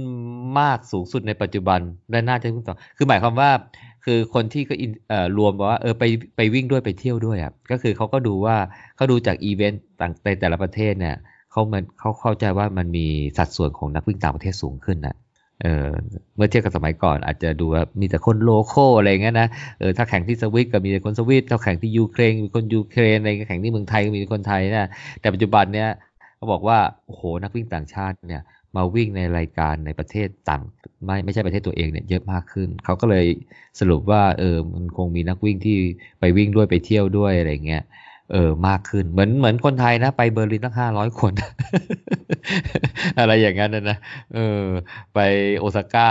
มากสูงสุดในปัจจุบันและน่าจะขึ้นต่อ คือหมายความว่า คือคนที่ก็เอ่อรวมบอกว่าเออไปไปวิ่งด้วยไปเที่ยวด้วยอะก็คือเขาก็ดูว่าเขาดูจากอีเวนต์ต่างในแต่ละประเทศเนี่ยเขามันเขาเข้าใจว่ามันมีสัดส่วนของนักวิ่งต่างประเทศสูงขึ้นนะเออเมื่อเทียบกับสมัยก่อนอาจจะดูว่ามีแต่คน local อะไรเงี้ยนะเออถ้าแข่งที่สวิสก็มีแต่คนสวิสถ้าแข่งที่ยูเครนมีคนยูเครนอะไรแข่งที่เมืองไทยก็มีคนไทยนะแต่ปัจจุบันเนี่ยเขาบอกว่าโอ้โหนักวิ่งต่างชาติเนี่ย มาวิ่งในรายการในประเทศต่างไม่ไม่ใช่ประเทศตัวเองเนี่ยเยอะมากขึ้น เขาก็เลยสรุปว่าเออมันคงมีนักวิ่งที่ไปวิ่งด้วยไปเที่ยวด้วยอะไรเงี้ยเออมากขึ้นเหมือนเหมือนคนไทยนะ ไปเบอร์ลินตั้งห้าร้อยคน อะไรอย่างนั้นนะเออ ไปโอซาก้า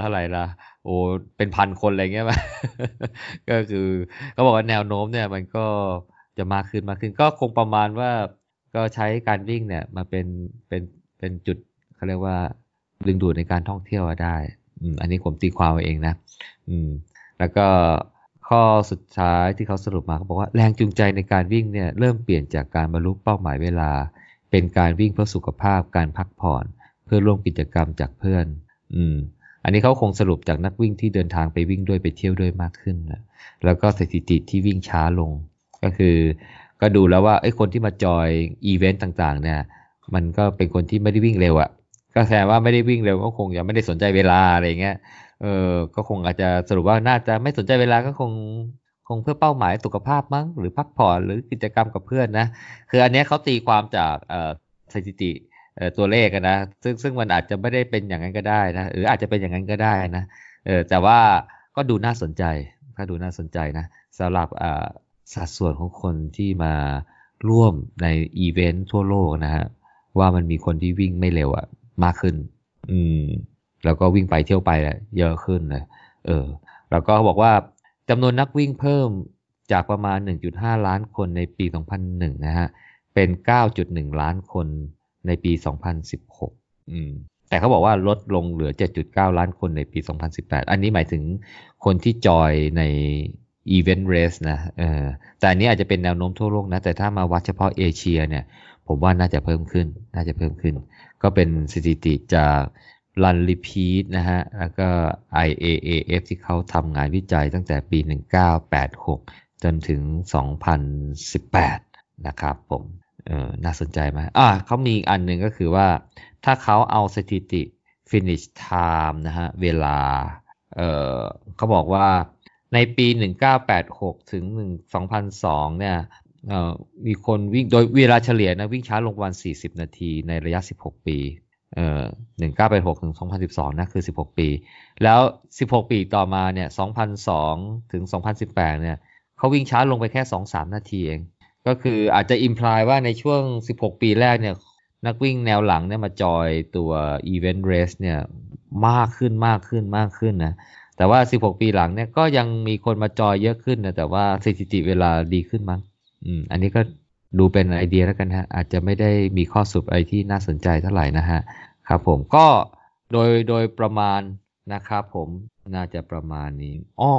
เท่าไหร่ละโอ้เป็นพันคนอะไรเงี้ยก็คือเขาบอกว่าแนวโน้มเนี่ยมันก็จะมากขึ้นมากขึ้น ก็คงประมาณว่าก็ใช้การวิ่งเนี่ยมาเป็นเป็นเป็นจุด เขาเรียกว่าดึงดูดในการท่องเที่ยวได้อือันนี้ผมตีความเอาเองนะอืม แล้วก็ข้อสุดท้ายที่เขาสรุปมาเขาบอกว่าแรงจูงใจในการวิ่งเนี่ยเริ่มเปลี่ยนจากการบรรลุเป้าหมายเวลา เป็นการวิ่งเพื่อสุขภาพการพักผ่อน เพื่อร่วมกิจกรรมจากเพื่อน อืม อันนี้เขาคงสรุปจากนักวิ่งที่เดินทางไปวิ่งด้วยไปเที่ยวด้วยมากขึ้นนะแล้วก็สถิติที่วิ่งช้าลง ก็คือ ก็ดูแล้วว่าไอ้คนที่มาจอยอีเวนต์ต่างๆ เนี่ย มันก็เป็นคนที่ไม่ได้วิ่งเร็วอะ่ะ ก็แสดงว่าไม่ได้วิ่งเร็วก็คงยังไม่ได้สนใจเวลาอะไรเงี้ย เออ ก็คงอาจจะสรุปว่าน่าจะไม่สนใจเวลาก็คงคงเพื่อเป้าหมายสุขภาพมั้งหรือพักผ่อนหรือกิจกรรมกับเพื่อนนะ คืออันนี้เขาตีความจากสถิติตัวเลขนะซึ่งซึ่งมันอาจจะไม่ได้เป็นอย่างนั้นก็ได้นะหรืออาจจะเป็นอย่างนั้นก็ได้นะเออแต่ว่าก็ดูน่าสนใจถ้าดูน่าสนใจนะสำหรับสัดส่วนของคนที่มาร่วมในอีเวนต์ทั่วโลกนะฮะว่ามันมีคนที่วิ่งไม่เร็วอะ มากขึ้น อืม แล้วก็วิ่งไปเที่ยวไปเยอะขึ้นเลยเออ แล้วก็บอกว่าจำนวนนักวิ่งเพิ่มจากประมาณ 1.5 ล้านคนในปี 2001 นะฮะ เป็น 9.1 ล้านคนในปี 2016 อืม แต่เขาบอกว่าลดลงเหลือ 7.9 ล้านคนในปี 2018 อันนี้หมายถึงคนที่จอยใน Event Race นะ เออ แต่อันนี้อาจจะเป็นแนวโน้มทั่วโลกนะ แต่ถ้ามาวัดเฉพาะเอเชียเนี่ย ผมว่าน่าจะเพิ่มขึ้น น่าจะเพิ่มขึ้น ก็เป็นสถิติจากรันรีพีทนะฮะ แล้วก็ IAAF ที่เขาทำงานวิจัยตั้งแต่ปี 1986 จนถึง 2018 นะครับผม เออน่าสนใจไหมอ่าเขามีอีกอันหนึ่งก็คือว่า ถ้าเขาเอาสถิติ finish time นะฮะ เวลา เออเขาบอกว่าในปี 1986 ถึง 2002 เนี่ย มีคนวิ่งโดยเวลาเฉลี่ยนะวิ่งช้าลงวัน 40 นาทีในระยะ 16 ปีเอ่อ1986ถึง2012 นะคือ 16 ปี แล้ว 16 ปีต่อมาเนี่ย2002 ถึง 2018 เนี่ยเขาวิ่งช้าลงไปแค่ 2-3 นาทีเอง ก็คืออาจจะอิมพลายว่าในช่วง 16 ปีแรกเนี่ยนักวิ่งแนวหลังเนี่ยมาจอยตัว Event Race เนี่ยมากขึ้นมากขึ้นมากขึ้นนะแต่ว่า 16 ปีหลังเนี่ยก็ยังมีคนมาจอยเยอะขึ้นนะแต่ว่าสถิติเวลาดีขึ้นมั้ง อืม อันนี้ก็ดูเป็นไอเดียแล้วกันฮะ อาจจะไม่ได้มีข้อสรุปอะไรที่น่าสนใจเท่าไหร่นะฮะ ครับผมก็โดยโดยประมาณนะครับผมน่าจะประมาณนี้อ้อ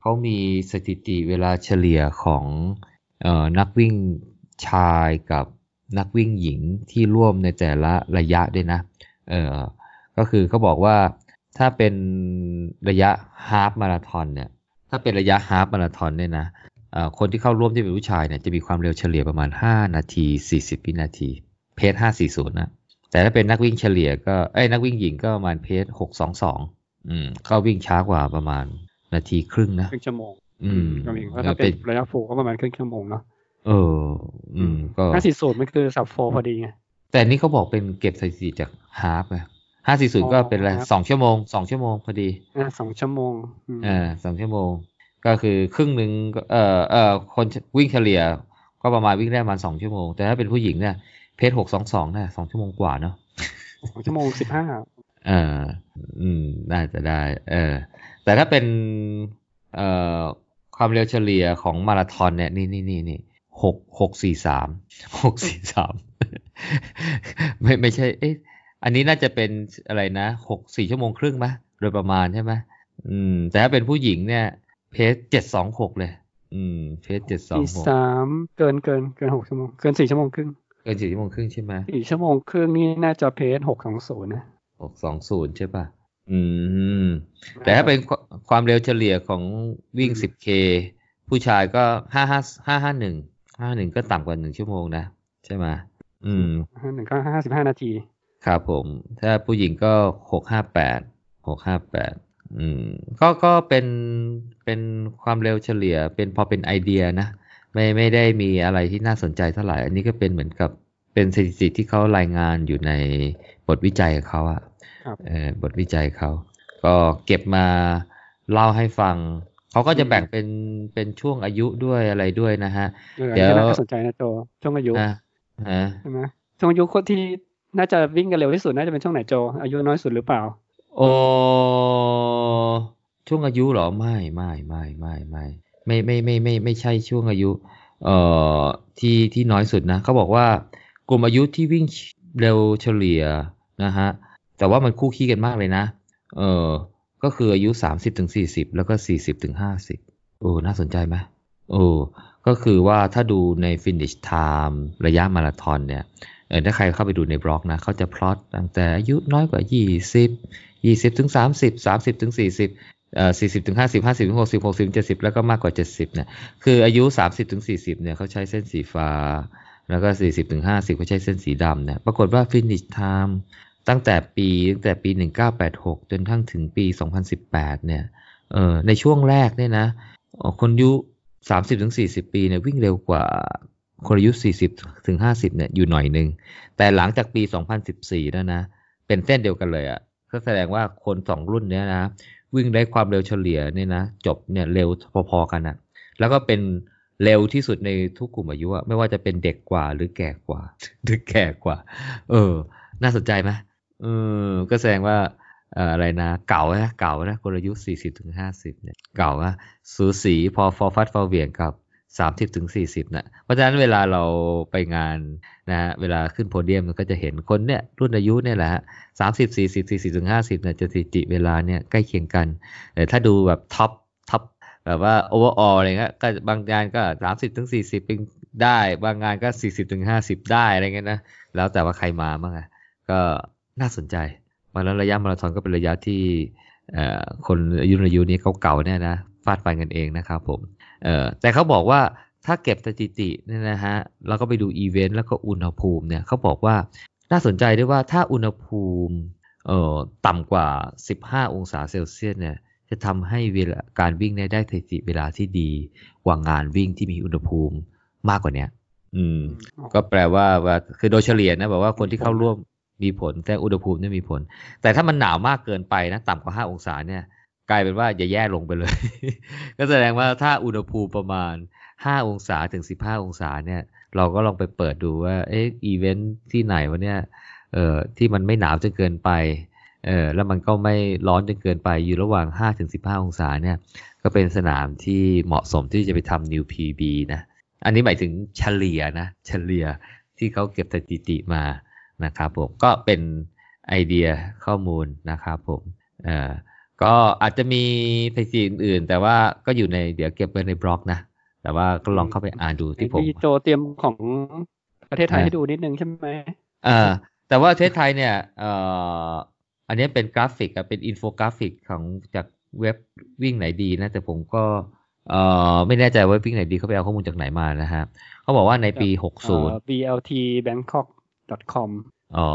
เขามีสถิติเวลาเฉลี่ยของเอ่อนักวิ่งชายกับนักวิ่งหญิงที่ร่วมในแต่ละระยะด้วยนะ เออก็คือเขาบอกว่าถ้าเป็นระยะฮาฟมาราทอนเนี่ย ถ้าเป็นระยะฮาฟมาราทอนเนี่ยนะ คนที่เข้าร่วมที่เป็นผู้ชายเนี่ยจะมีความเร็วเฉลี่ยประมาณ 5 นาที 40 วินาที pace 540 นะ แต่ถ้าเป็นนักวิ่งเฉลี่ยก็เอ้ยนักวิ่งหญิงก็ประมาณ pace 622 อืมก็วิ่งช้ากว่าประมาณนาทีครึ่งนะครึ่งชั่วโมง อืมก็มีเพราะถ้าเป็นระยะ full ก็ประมาณครึ่งชั่วโมงเนาะเออ อืม ก็ห้าสี่สูตรมันคือ sub four พอดีไงแต่อันนี้เขาบอกเป็นเก็บสถิติจาก half ไงห้าสี่ศูนย์ก็เป็นอะไรอ๋อสองชั่วโมงสองชั่วโมงพอดีอ่าสองชั่วโมงอืมอ่าสองชั่วโมง ก็คือครึ่งหนึ่งก็เอ่อเอ่อคนวิ่งเฉลี่ย ก็ประมาณวิ่งได้ประมาณสองชั่วโมง แต่ถ้าเป็นผู้หญิงเนี่ยเพจหกสองสองเนี่ยสองชั่วโมงกว่าเนาะสองชั่วโมงสิบห้าเอออืมน่าจะได้ เออ แต่ถ้าเป็นเอ่อความเร็วเฉลี่ยของมาราธอนเนี่ยนี่นี่นี่นี่หกหกสี่สามหกสี่สามไม่ไม่ใช่ เอ๊ะอันนี้น่าจะเป็นอะไรนะหกสี่ชั่วโมงครึ่งไหมโดยประมาณใช่ไหมอืม แต่ถ้าเป็นผู้หญิงเนี่ย เพจเจ็ดสองหกเลย อืม เพจเจ็ดสองสี่หกสามเกินเกินเกินหกชั่วโมง เกินสี่ชั่วโมงครึ่ง เกินสี่ชั่วโมงครึ่งใช่ไหมสี่ชั่วโมงครึ่งนี่น่าจะเพจหกสองศูนย์นะหกสองศูนย์ใช่ป่ะ อืม แต่ถ้าเป็นความความเร็วเฉลี่ยของวิ่งอืม 10K ผู้ชายก็ห้าห้าห้าห้าหนึ่งห้าหนึ่งก็ต่ำกว่าหนึ่งชั่วโมงนะ ใช่ไหมอืมห้าหนึ่งก็ห้าสิบห้านาที ครับผม ถ้าผู้หญิงก็หกห้าแปดหกห้าแปด อืมก็ก็เป็นเป็นความเร็วเฉลี่ย เป็นพอเป็นไอเดียนะ ไม่ไม่ได้มีอะไรที่น่าสนใจเท่าไหร่ อันนี้ก็เป็นเหมือนกับเป็นสถิติที่เขารายงานอยู่ในบทวิจัยของเขาอะครับเอ่อบทวิจัยเขาก็เก็บมาเล่าให้ฟัง เขาก็จะแบ่งเป็นเป็นช่วงอายุด้วยอะไรด้วยนะฮะเอออันเดี๋นี้ยวก็น่าสนใจนะโจช่วงอายุอะฮะใช่ไหมช่วงอายุคนที่น่าจะวิ่งกันเร็วที่สุดน่าจะเป็นช่วงไหนโจ อายุน้อยสุดหรือเปล่า โอ้ช่วงอายุเหรอไม่ไม่ไม่ไม่ไม่ไม่ไม่ไม่ไม่ไม่ใช่ช่วงอายุ เอ่อที่ที่น้อยสุดนะเขาบอกว่ากลุ่มอายุที่วิ่งเร็วเฉลี่ยนะฮะแต่ว่ามันคู่ขี้กันมากเลยนะ เออก็คืออายุสามสิบถึงสี่สิบแล้วก็สี่สิบถึงห้าสิบโอ้น่าสนใจไหมโอ้ก็คือว่าถ้าดูใน finish time ระยะมาราธอนเนี่ย เออถ้าใครเข้าไปดูในบล็อกนะเขาจะพลอตตั้งแต่อายุน้อยกว่ายี่สิบยี่สิบถึงสามสิบสามสิบถึงสี่สิบเอ่อสี่สิบถึงห้าสิบห้าสิบถึงหกสิบหกสิบเจ็ดสิบแล้วก็มากกว่าเจ็ดสิบเนี่ยคืออายุ 30ถึง40เนี่ยเขาใช้เส้นสีฟ้า แล้วก็ 40ถึง50เขาใช้เส้นสีดำเนี่ยปรากฏว่า finish time ตั้งแต่ปีตั้งแต่ปี 1986 จนทั้งถึงปี 2018 เนี่ยเออในช่วงแรกเนี่ยนะคนอายุ30ถึง40 ปีเนี่ยวิ่งเร็วกว่า คนอายุ 40ถึง50เนี่ยอยู่หน่อยหนึ่ง แต่หลังจากปี 2014แล้วนะ เป็นเส้นเดียวกันเลยอะ่ะก็แสดงว่าคนสองรุ่นเนี้ยนะ วิ่งได้ความเร็วเฉลี่ยเนี่ยนะ จบเนี่ยเร็วพอๆกันนะแล้วก็เป็นเร็วที่สุดในทุกกลุ่มอายุอะไม่ว่าจะเป็นเด็กกว่าหรือแก่กว่า หรือแก่กว่า เออ น่าสนใจไหมเออก็แสดงว่าอะไรนะ เก๋านะเก๋านะคนอายุสี่สิบถึงห้าสิบเนี่ยเก๋านะสูสีพอฟอร์ฟัดฟอร์เวียงกับ สามสิบถึงสี่สิบนะเพราะฉะนั้นเวลาเราไปงานนะฮะเวลาขึ้นโพเดียมมันก็จะเห็นคนเนี่ยรุ่นอายุเนี่ยแหละฮะสามสิบสี่สิบสี่สิบถึงห้าสิบเนี่ยจะสถิติเวลาเนี่ยใกล้เคียงกัน แต่ถ้าดูแบบ top top แบบว่า overall อะไรเงี้ยก็บางงานก็สามสิบถึงสี่สิบได้ บางงานก็สี่สิบถึงห้าสิบได้อะไรเงี้ยนะแล้วแต่ว่าใครมาบ้างอะก็น่าสนใจมาแล้วระยะมาราธอนก็เป็นระยะที่คนอายุอายุนี้เขาเก๋าเนี่ยนะฟาดฟันกันเองนะครับผม แต่เขาบอกว่าถ้าเก็บสถิติเนี่ยนะฮะแล้วก็ไปดูอีเวนต์แล้วก็อุณหภูมิเนี่ยเขาบอกว่าน่าสนใจด้วยว่าถ้าอุณหภูมิเอ่อต่ำกว่า 15 องศาเซลเซียสเนี่ยจะทำให้เวลาการวิ่งได้สถิติเวลาที่ดีกว่างานวิ่งที่มีอุณหภูมิมากกว่านี้อืม ก็แปลว่าว่าคือโดยเฉลี่ยนะบอกว่าคนที่เข้าร่วมมีผลแต่อุณหภูมิไม่มีผล แต่ถ้ามันหนาวมากเกินไปนะ ต่ำกว่า 5 องศาเนี่ย กลายเป็นว่าจะแย่ลงไปเลย ก็แสดงว่าถ้าอุณหภูมิประมาณ 5 องศาถึง 15 องศาเนี่ย เราก็ลองไปเปิดดูว่า เอ๊ะอีเวนท์ที่ไหนวะเนี่ย เอ่อ ที่มันไม่หนาวจนเกินไป เออแล้วมันก็ไม่ร้อนจนเกินไป อยู่ระหว่าง5ถึง15 องศาเนี่ย ก็เป็นสนามที่เหมาะสมที่จะไปทำ New PB นะ อันนี้หมายถึงเฉลี่ยนะ เฉลี่ยที่เขาเก็บสถิติมา นะครับผม ก็เป็นไอเดียข้อมูลนะครับผม เอ่อ ก็อาจจะมีสถิติอื่น ๆ แต่ว่าก็อยู่ในเดี๋ยวเก็บไว้ในบล็อกนะ แต่ว่าก็ลองเข้าไปอ่านดูที่ผมโจเตรียมของประเทศไทยให้ดูนิดนึงใช่ไหมอ่าแต่ว่าประเทศไทยเนี่ยเอ่ออันนี้เป็นกราฟิกอะเป็นอินโฟกราฟิกของจากเว็บวิ่งไหนดีนะ แต่ผมก็เอ่อไม่แน่ใจว่าวิ่งไหนดีเขาไปเอาข้อมูลจากไหนมานะฮะเขาบอกว่าในปี 60 BLT Bangkok com อ๋อ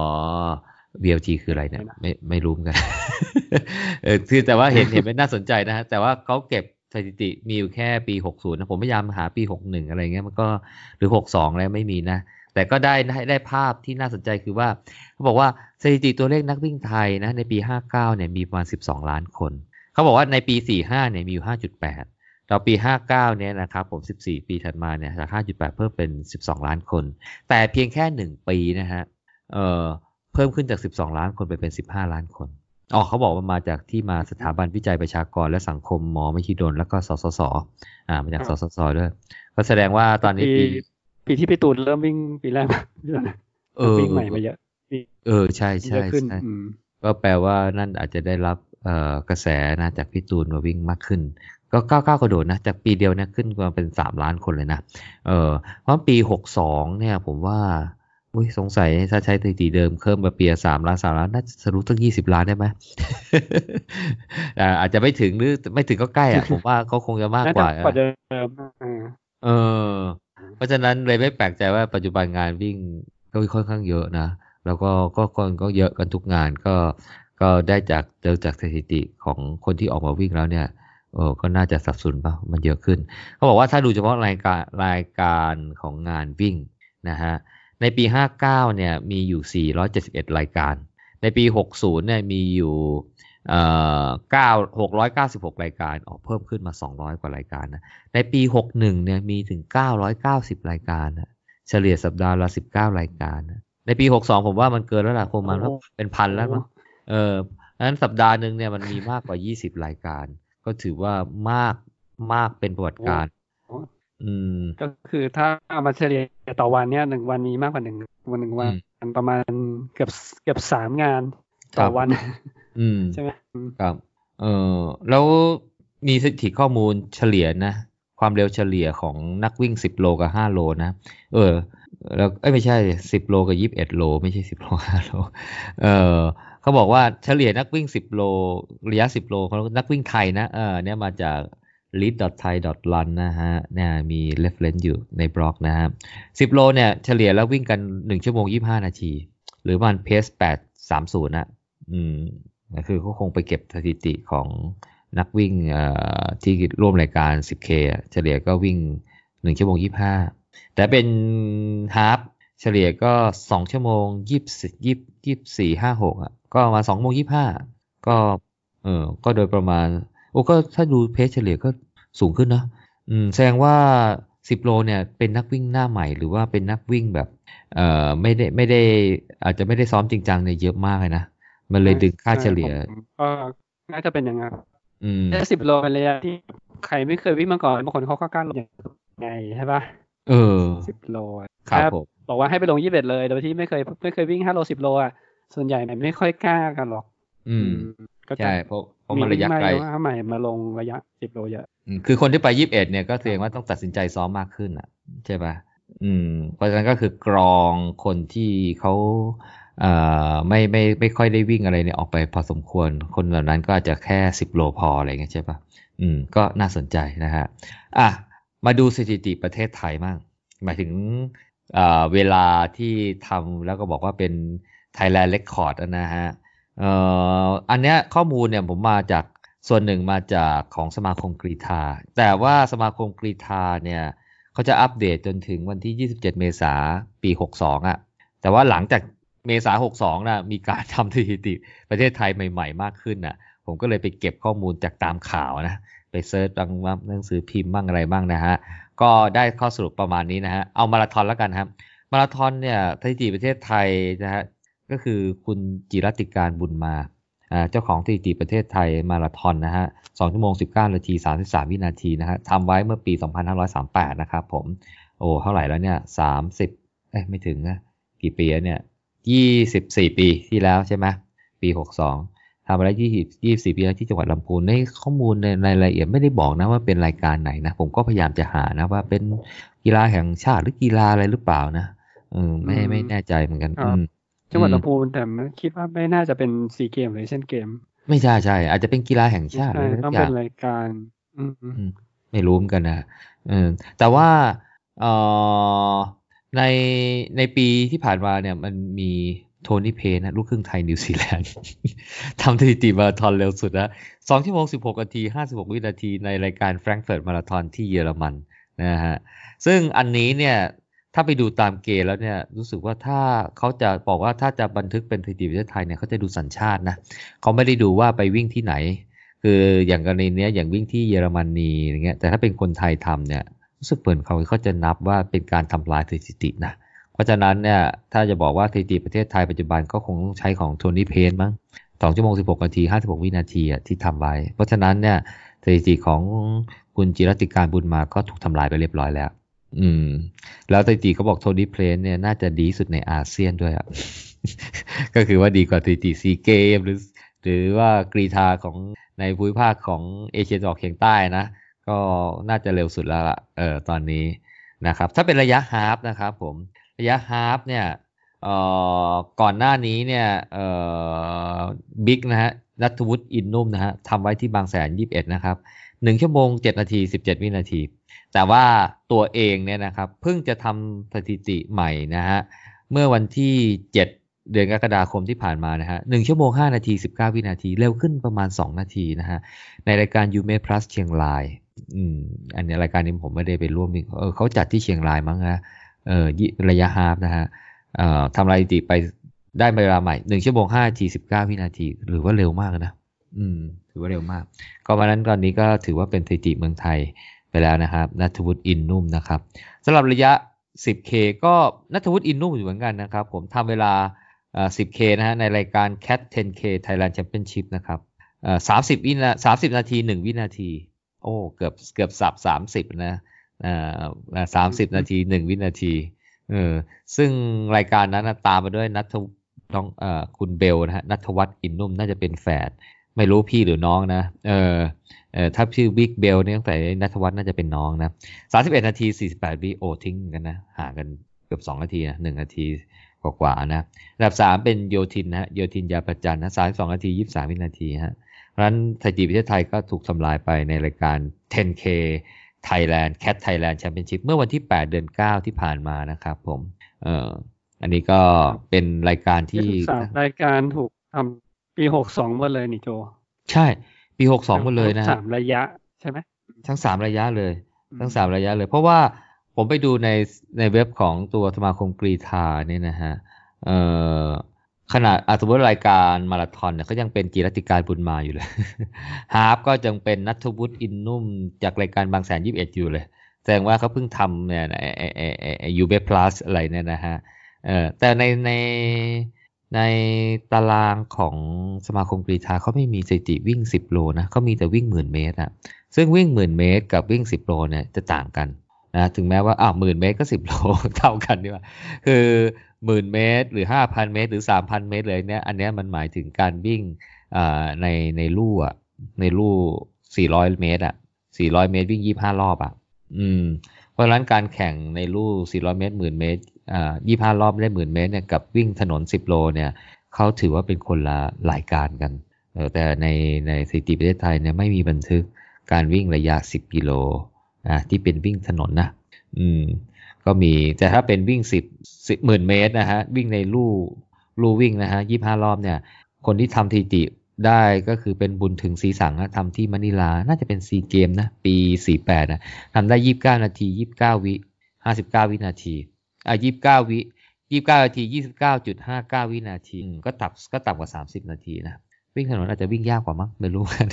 BLT คืออะไรเนี่ย ไม่ไม่รู้เหมือนกันเออคือแต่ว่าเห็นเห็นเป็นน่าสนใจนะฮะแต่ว่าเขาเก็บสถิติมีอยู่แค่ปี 60นะผมพยายามหาปี 61 อะไรเงี้ยมันก็หรือ 62แล้วไม่มีนะ แต่ก็ได้ได้ได้ภาพที่น่าสนใจคือว่าเขาบอกว่าสถิติตัวเลขนักวิ่งไทยนะในปี 59 เนี่ยมีประมาณ 12 ล้านคน เขาบอกว่าในปี 45 เนี่ยมีอยู่ 5.8ต่อปี 59 เนี่ยนะครับผม 14 ปีถัดมาเนี่ยจาก 5.8 เพิ่มเป็น 12 ล้านคน แต่เพียงแค่ 1 ปีนะฮะเอ่อ เพิ่มขึ้นจาก 12 ล้านคนไปเป็น 15 ล้านคนอ๋อเขาบอกว่ามาจากที่มาสถาบันวิจัยประชากรและสังคมหมอมหิดลแล้วก็สสสอ่ามาจากสสสด้วย ก็แสดงว่าตอนนี้ปีปีที่ไปตูนเริ่มวิ่งปีแรกเออวิ่งใหม่มาเยอะเออใช่ใช่ใช่ก็แปลว่านั่นอาจจะได้รับเอ่อกระแสนะจากพี่ตูนมาวิ่งมากขึ้น ก็ก้าวก้าวกระโดดนะ จากปีเดียวเนี่ยขึ้นมาเป็นสามล้านคนเลยนะเออเพราะปีหกสองเนี่ยผมว่า อุ้ยสงสัยถ้าใช้สถิติเดิมเพิ่มมาเปียสามล้านสามล้านน่าจะสรุปตั้งยี่สิบล้านได้ไหมอาจจะไม่ถึงหรือไม่ถึงก็ใกล้อะ ผมว่าเขาคงจะมากกว่าเดิมเออ เพราะฉะนั้นเลยไม่แปลกใจว่าปัจจุบันงานวิ่งก็ค่อนข้างเยอะนะ แล้วก็ก็คนก็เยอะกันทุกงานก็ก็ได้จากเจอจากสถิติของคนที่ออกมาวิ่งแล้วเนี่ยเออก็น่าจะสับสนป่ะมันเยอะขึ้น เขาบอกว่าถ้าดูเฉพาะรายการรายการของงานวิ่งนะฮะ ในปี 59 เนี่ยมีอยู่ 471 รายการ ในปี 60 เนี่ยมีอยู่เอ่อ9 696รายการออกเพิ่มขึ้นมา200กว่ารายการนะ ในปี61เนี่ยมีถึง990รายการนะเฉลี่ยสัปดาห์ละ19รายการนะ ในปี62ผมว่ามันเกินแล้วล่ะคงมันเป็นพันแล้วมั้ง เออนั้นสัปดาห์หนึ่งเนี่ยมันมีมากกว่า20รายการ ก็ถือว่ามากมากเป็นประวัติการอืม ก็คือถ้าเอามาเฉลี่ยต่อวันเนี้ยหนึ่งวันนี้มากกว่าหนึ่งวันหนึ่งวันประมาณเกือบเกือบสามงานต่อวันอืมใช่ไหมครับเออแล้วมีสถิติข้อมูลเฉลี่ยนะ ความเร็วเฉลี่ยของนักวิ่งสิบโลกับห้าโลนะ เออ แล้วเอ้ไม่ใช่สิบโลกับยี่สิบเอ็ดโล ไม่ใช่สิบโลห้าโล เออเขาบอกว่าเฉลี่ยนักวิ่ง10โล ระยะ10โลของนักวิ่งไทยนะเออเนี่ยมาจาก lead thai run นะฮะเนี่ยมี reference อยู่ในบล็อกนะฮะ10 โลเนี่ยเฉลี่ยแล้ววิ่งกัน 1 ชั่วโมง 25 นาที หรือมันเพส830นะอืมคือเขาคงไปเก็บสถิติของนักวิ่งที่ร่วมรายการ 10K เฉลี่ยก็วิ่ง 1 ชั่วโมง 25 แต่เป็นฮาฟเฉลี่ยก็ 2 ชั่วโมง 20 24 56อะก็มา2โมง25 ก็เออก็โดยประมาณ โอ้ก็ถ้าดูเพจเฉลี่ยก็สูงขึ้นนะอืมแสดงว่า 10 โลเนี่ยเป็นนักวิ่งหน้าใหม่ หรือว่าเป็นนักวิ่งแบบเอ่อไม่ได้ไม่ได้อาจจะไม่ได้ซ้อมจริงจังเนี่ยเยอะมากเลยนะ มันเลยดึงค่าเฉลี่ยก็น่าจะเป็นอย่างนั้นอืมแค่สิบโลเป็นระยะที่ใครไม่เคยวิ่งมาก่อนบางคนเขาก็กล้าลงอย่างไงใช่ปะเออสิบโลอะครับถ้าผมบอกว่าให้ไปลงยี่สิบเอ็ดเลย โดยที่ไม่เคยไม่เคยวิ่งห้าโลสิบโลอะส่วนใหญ่ไม่ค่อยกล้ากันหรอก อืมก็จะใช่เพราะเพ ราะมันระยะไกลมีวิ่งมาว่าใหม่มาลงระยะสิบโลเยอะอืมคือคนที่ไปยี่สิบเอ็ดเนี่ยก็แสดงว่าต้องตัดสินใจซ้อมมากขึ้นอะ ใช่ป่ะอืม เพราะฉะนั้นก็คือกรองคนที่เขาเอ่อไม่ไม่ไม่ค่อยได้วิ่งอะไรเนี่ยออกไปพอสมควร คนเหล่านั้นก็อาจจะแค่สิบโลพออะไรเงี้ยใช่ป่ะอืม ก็น่าสนใจนะฮะอะมาดูสถิติประเทศไทยมั่งหมายถึงเอ่อเวลาที่ทำแล้วก็บอกว่าเป็น Thailand Record นะฮะ เอ่ออันเนี้ยข้อมูลเนี่ยผมมาจากส่วนหนึ่งมาจากของสมาคมกรีฑาแต่ว่าสมาคมกรีฑาเนี่ยเขาจะอัปเดตจนถึงวันที่ 27 เมษาปี 62อะแต่ว่าหลังจากเมษา62นะมีการทำสถิติประเทศไทยใหม่ ๆ มากขึ้นน่ะผมก็เลยไปเก็บข้อมูลจากตามข่าวนะ ไปเซิร์ชบางหนังสือพิมพ์บ้างอะไรบ้างนะฮะ ก็ได้ข้อสรุปประมาณนี้นะฮะ เอามาราธอนแล้วกันครับ มาราธอนเนี่ยสถิติประเทศไทยนะฮะ ก็คือคุณจิรติการบุญมาอ่าเจ้าของสถิติประเทศไทยมาราธอนนะฮะ2ชั่วโมง 19 นาที 33 วินาทีนะฮะทำไว้เมื่อปี 2538 นะครับผม โอ้ เท่าไหร่แล้วเนี่ย 30 เอ้ยไม่ถึงนะกี่ปีแล้วเนี่ย 24 ปีที่แล้วใช่ไหมปี 62ทำมาแล้ว20 24 ปีแล้วที่จังหวัดลำพูน ในข้อมูลในในรายละเอียดไม่ได้บอกนะว่าเป็นรายการไหนนะ ผมก็พยายามจะหานะว่าเป็นกีฬาแห่งชาติหรือกีฬาอะไรหรือเปล่านะเออไม่ไม่แน่ใจเหมือนกันครับอืม จังหวัดอืมลำพูนแต่ไม่คิดว่าไม่น่าจะเป็นซีเกมหรือเช่นเกม ไม่ใช่ใช่ อาจจะเป็นกีฬาแห่งชาติใช่อะไรสัต้อกงอเป็ย่างนรายการอืมอืมไม่รู้เหมือนกันนะเออแต่ว่าเอ่อในในปีที่ผ่านมาเนี่ย มันมีโทนี่เพนนะ ลูกครึ่งไทยนิวซีแลนด์ทำสถิติมาราธอนเร็วสุดนะสองชั่วโมงสิบหกนาทีห้าสิบหกวินาทีในรายการแฟรงก์เฟิร์ตมาราธอนที่เยอรมันนะฮะ ซึ่งอันนี้เนี่ย ถ้าไปดูตามเกณฑ์แล้วเนี่ยรู้สึกว่าถ้าเขาจะบอกว่าถ้าจะบันทึกเป็นสถิติประเทศไทยเนี่ยเขาจะดูสัญชาตินะเขาไม่ได้ดูว่าไปวิ่งที่ไหน คืออย่างกรณีเนี้ยอย่างวิ่งที่เยอรมนีอย่างเงี้ยแต่ถ้าเป็นคนไทยทำเนี่ยรู้สึกเปิดเขาเขาจะนับว่าเป็นการทำลายสถิตินะเพราะฉะนั้นเนี่ยถ้าจะบอกว่าสถิติประเทศไทยปัจจุบันก็คงต้องใช้ของโทนี่เพนมั้งสองชั่วโมงสิบหกนาทีห้าสิบหกวินาทีที่ทำไว้ เพราะฉะนั้นเนี่ยสถิติของคุณจิรติการบุญมาก็ถูกทำลายไปเรียบร้อยแล้ว อืม แล้วสถิติเขาบอกโทนี่เพลนเนี่ยน่าจะดีสุดในอาเซียนด้วยอะ ก็คือว่าดีกว่าสถิติซีเกมหรือ หรือว่ากรีธาของในภูมิภาคของเอเชียตะวันออกเฉียงใต้นะ ก็น่าจะเร็วสุดแล้วล่ะ เออตอนนี้นะครับ ถ้าเป็นระยะฮาฟนะครับผม ระยะฮาฟเนี่ยเอ่อก่อนหน้านี้เนี่ยเอ่อบิ๊กนะฮะนัทวุฒิอินนุ่มนะฮะทำไว้ที่บางแสนยี่สิบเอ็ดนะครับหนึ่งชั่วโมงเจ็ดนาทีสิบเจ็ดวินาที แต่ว่าตัวเองเนี่ยนะครับเพิ่งจะทำสถิติใหม่นะฮะเมื่อวันที่เจ็ดเดือนกรกฎาคมที่ผ่านมานะฮะหนึ่งชั่วโมงห้านาทีสิบเก้าวินาที เร็วขึ้นประมาณสองนาทีนะฮะในรายการ u m e Plus เชียงรายอืมอันนี้รายการนี้ผมไม่ได้ไปร่วมเออเขาจัดที่เชียงรายมั้งนะเออระยะฮาฟนะฮะเอ่อทำรายสถิติไปได้เวลาใหม่หนึ่งชั่วโมงห้านาทีสิบเก้าวินาที หรือว่าเร็วมากนะ อืม ถือว่าเร็วมาก ก็วันนั้นตอนนี้ก็ถือว่าเป็นสถิติเมืองไทย ไปแล้วนะครับนัทวุฒิอินนุ่มนะครับสำหรับระยะ 10K ก็นัทวุฒิอินนุ่มอยู่เหมือนกันนะครับ ผมทำเวลา 10K นะฮะในรายการ Cat 10K Thailand Championship นะครับ30 วินา30 นาที 1 วินาที โอ้เกือบเกือบสับ 30 นะเอ่อ30นาที1วินาทีเออซึ่งรายการนั้นนะตามมาด้วยนัทน้องเอ่อคุณเบลนะฮะนัทวัฒน์อินนุ่มน่าจะเป็นแฝดไม่รู้พี่หรือน้องนะเออ เออถ้าชื่อบิ๊กเบลเนี่ยตั้งแต่นัทวัฒน์น่าจะเป็นน้องนะ31นาที48วิโอทิ้งกันนะห่างกันเกือบ2นาทีนะ1นาทีกว่าๆนะอันดับสามเป็นโยทินนะฮะโยทินยาประจันนะสามสองนาทียี่สามวินาทีฮะเพราะฉะนั้นไทยจีประเทศไทยก็ถูกทำลายไปในรายการ 10K Thailand Cat Thailand Championship เมื่อวันที่ 8 เดือน 9 ที่ผ่านมานะครับผม เอ่อ อันนี้ก็เป็นรายการที่สามรายการถูกทำปีหกสองหมดเลยนี่โจ ใช่ ปีปีหกสองหมดเลยนะฮะสามระยะใช่ไหมทั้งสามระยะเลย ทั้งสามระยะเลย เพราะว่าผมไปดูในในเว็บของตัวสมาคมกรีธาเนี่ยนะฮะเอ่อขนาดอาสมมติรายการมาราธอนเนี่ยก็ยังเป็นกีรติการบุญมาอยู่เลยฮาฟก็ยังเป็นนัทวุฒิอินนุ่ม จากรายการบางแสนยี่สิบเอ็ดอยู่เลยแสดงว่าเขาเพิ่งทำเนี่ยไอไอไอไอไอยูเบพลัสอะไรเนี่ยนะฮะเออแต่ในใน ในตารางของสมาคมกรีธาเขาไม่มีสถิติวิ่ง 10 โลนะเขามีแต่วิ่งหมื่นเมตรอะซึ่งวิ่งหมื่นเมตรกับวิ่ง 10 โลเนี่ยจะต่างกันนะถึงแม้ว่าอ้าวหมื่นเมตรก็ 10 โลเท่ากันดีกว่าคือหมื่นเมตรหรือ 5,000 เมตร หรือ 3,000 เมตรเลยเนี่ยอันนี้มันหมายถึงการวิ่งอ่าในในลู่อะในลู่ 400 เมตรอะ400 เมตรวิ่ง 25 รอบอะอืมเพราะฉะนั้นการแข่งในลู่ 400 เมตร 10,000 เมตร อ่า25รอบได้10,000เมตรเนี่ยกับวิ่งถนน 10 โลเนี่ยเขาถือว่าเป็นคนละรายการกัน แต่ในในสถิติประเทศไทยเนี่ยไม่มีบันทึกการวิ่งระยะ 10 กิโลอ่าที่เป็นวิ่งถนนนะ อืม ก็มีแต่ถ้าเป็นวิ่ง 10 10หมื่นเมตรนะฮะวิ่งในลู่ลู่วิ่งนะฮะ25รอบเนี่ย คนที่ทำสถิติได้ก็คือเป็นบุญถึงสีสังนะทำที่มะนิลา น่าจะเป็นซีเกมนะ ปี 48นะทำได้ 29 นาที 29 วิ 59 วินาที อะ29วิ29นาที29.59วินาทีอืมก็ต่ำก็ต่ำกว่า30นาทีนะวิ่งถนนอาจจะวิ่งยากกว่ามั้งไม่รู้กัน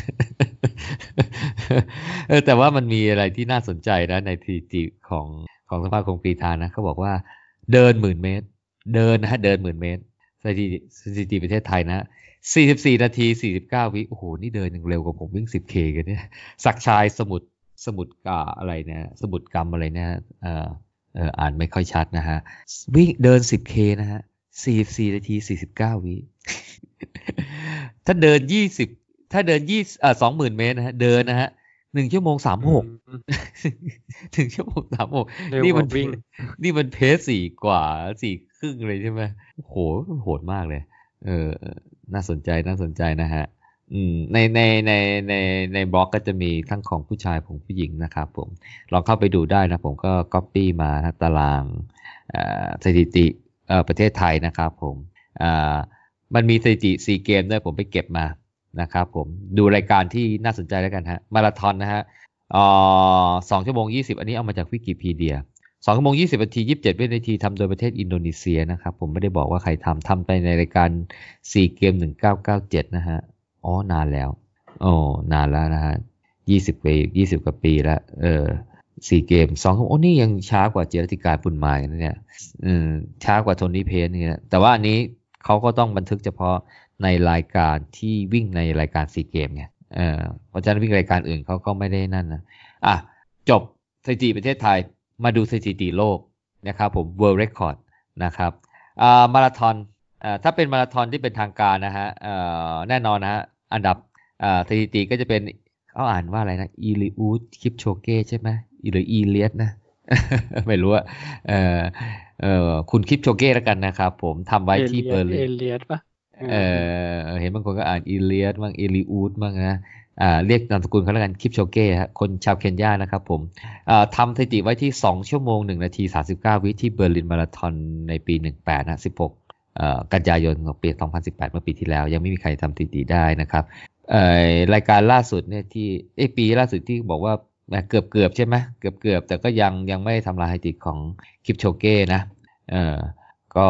เออแต่ว่ามันมีอะไรที่น่าสนใจนะในสถิติของของสภาคมกรีธานะเขาบอกว่าเดินหมื่นเมตร เดินนะฮะเดินหมื่นเมตรสถิติสถิติประเทศไทยนะ 44 นาที 49 วิโอ้โห นี่เดินยังเร็วกว่าผมวิ่ง 10K กันเนี่ยศักดิ์ชายสมุดสมุดกาอะไรเนี่ย สมุดกรรมอะไรเนี่ยเออเออ อ่านไม่ค่อยชัดนะฮะ วิ่งเดิน 10K นะฮะ 44 นาที 49 วิถ้าเดิน 20 ถ้าเดิน20อ่า20,000 เมตรนะฮะ เดินนะฮะหนึ่งชั่วโมงสามหกอืมหนึ่งชั่วโมงสามหกเร็วนี่กมัว่านวิ่ง นี่มันเพสสี่กว่าสี่ครึ่งเลยใช่ไหมโอ้โหโหดมากเลย เออ น่าสนใจน่าสนใจนะฮะ อืมในในในในในบล็อกก็จะมีทั้งของผู้ชายของผู้หญิงนะครับผมลองเข้าไปดูได้นะผมก็ก๊อปปี้มานะตารางสถิติประเทศไทยนะครับผมมันมีสถิติซีเกมส์ด้วยผมไปเก็บมานะครับผมดูรายการที่น่าสนใจแล้วกันฮะมาราธอนนะฮะสองชั่วโมงยี่สิบอันนี้เอามาจากวิกิพีเดียสองชั่วโมงยี่สิบนาทียี่สิบเจ็ดวินาทีทำโดยประเทศอินโดนีเซียนะครับผมไม่ได้บอกว่าใครทำทำไปในรายการซีเกมหนึ่งเก้าเก้าเจ็ดนะฮะ อ๋อนานแล้ว โอ้นานแล้วนะฮะยี่สิบปียี่สิบกว่าปีแล้ว เออสี่เกมสองโอ้นี่ยังช้ากว่าเจรติการปุ่นไม้นะเนี่ยอืมช้ากว่าโทนี่เพนเนี่ยแต่ว่าอันนี้เขาก็ต้องบันทึกเฉพาะในรายการที่วิ่งในรายการซีเกมไงเออเพราะฉะนั้นวิ่งรายการอื่นเขาก็ไม่ได้นั่นนะอะจบสถิติประเทศไทยมาดูสถิติโลกนะครับผม world record นะครับอ่ามาราธอน ถ้าเป็นมาราธอนที่เป็นทางการนะฮะเอ่อแน่นอนนะฮะอันดับอ่าสถิติก็จะเป็นเขาอ่านว่าอะไรนะอีลิอูดคิปโชเก้ใช่ไหมหรืออีเลียสนะ ไม่รู้อะเออเออคุณคิปโชเก้แล้วกันนะครับผมทำไว้ที่เบอร์ลินเอเลียสปะเออเห็นบางคนก็อ่านอีเลียสบ้างเอลิอูดบ้างนะอ่าเรียกนามสกุลเขาแล้วกันคลิปโชเก้ฮะคนชาวเคนยานะครับผมอ่าทำสถิติไว้ที่ 2 ชั่วโมง 1 นาที 39 วิที่เบอร์ลินมาราธอนในปี 18นะ16เอ่อ กันยายนของปี 2018 เมื่อปีที่แล้ว ยังไม่มีใครทำสถิติได้นะครับรายการล่าสุดเนี่ยที่เอปีล่าสุดที่บอกว่าเกือบเกือบๆใช่ไหมเกือบเกือบๆแต่ก็ยังยังไม่ทำลายสถิติของคิปโชเก้นะเออก็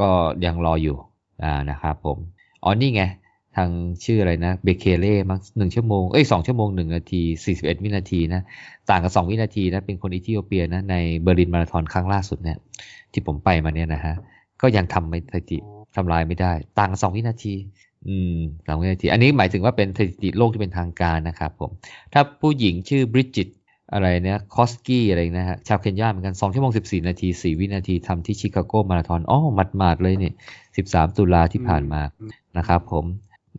ก็ยังรออยู่อ่านะครับผมอ๋อนี่ไง ทางชื่ออะไรนะเบเคเล่มั้งหนึ่งชั่วโมงเอ้ยสองชั่วโมงหนึ่งนาทีสี่สิบเอ็ดวินาทีนะ ต่างกับสองวินาทีนะ เป็นคนอิธิโอเปียนะ ในเบอร์ลินมาราธอนครั้งล่าสุดเนี่ยที่ผมไปมาเนี่ยนะฮะ ก็ยังทำไม่สถิติทำลายไม่ได้ ต่างสองวินาที อืมสองวินาที อันนี้หมายถึงว่าเป็นสถิติโลกที่เป็นทางการนะครับผม ถ้าผู้หญิงชื่อบริจิตอะไรเนี่ยคอสกี้อะไรนะฮะชาวเคนยาเหมือนกันสองชั่วโมงสิบสี่นาทีสี่วินาทีทำที่ชิคาโกมาราธอนอ๋อหมาดๆเลยเนี่ยสิบสามตุลาที่ผ่านมานะครับผม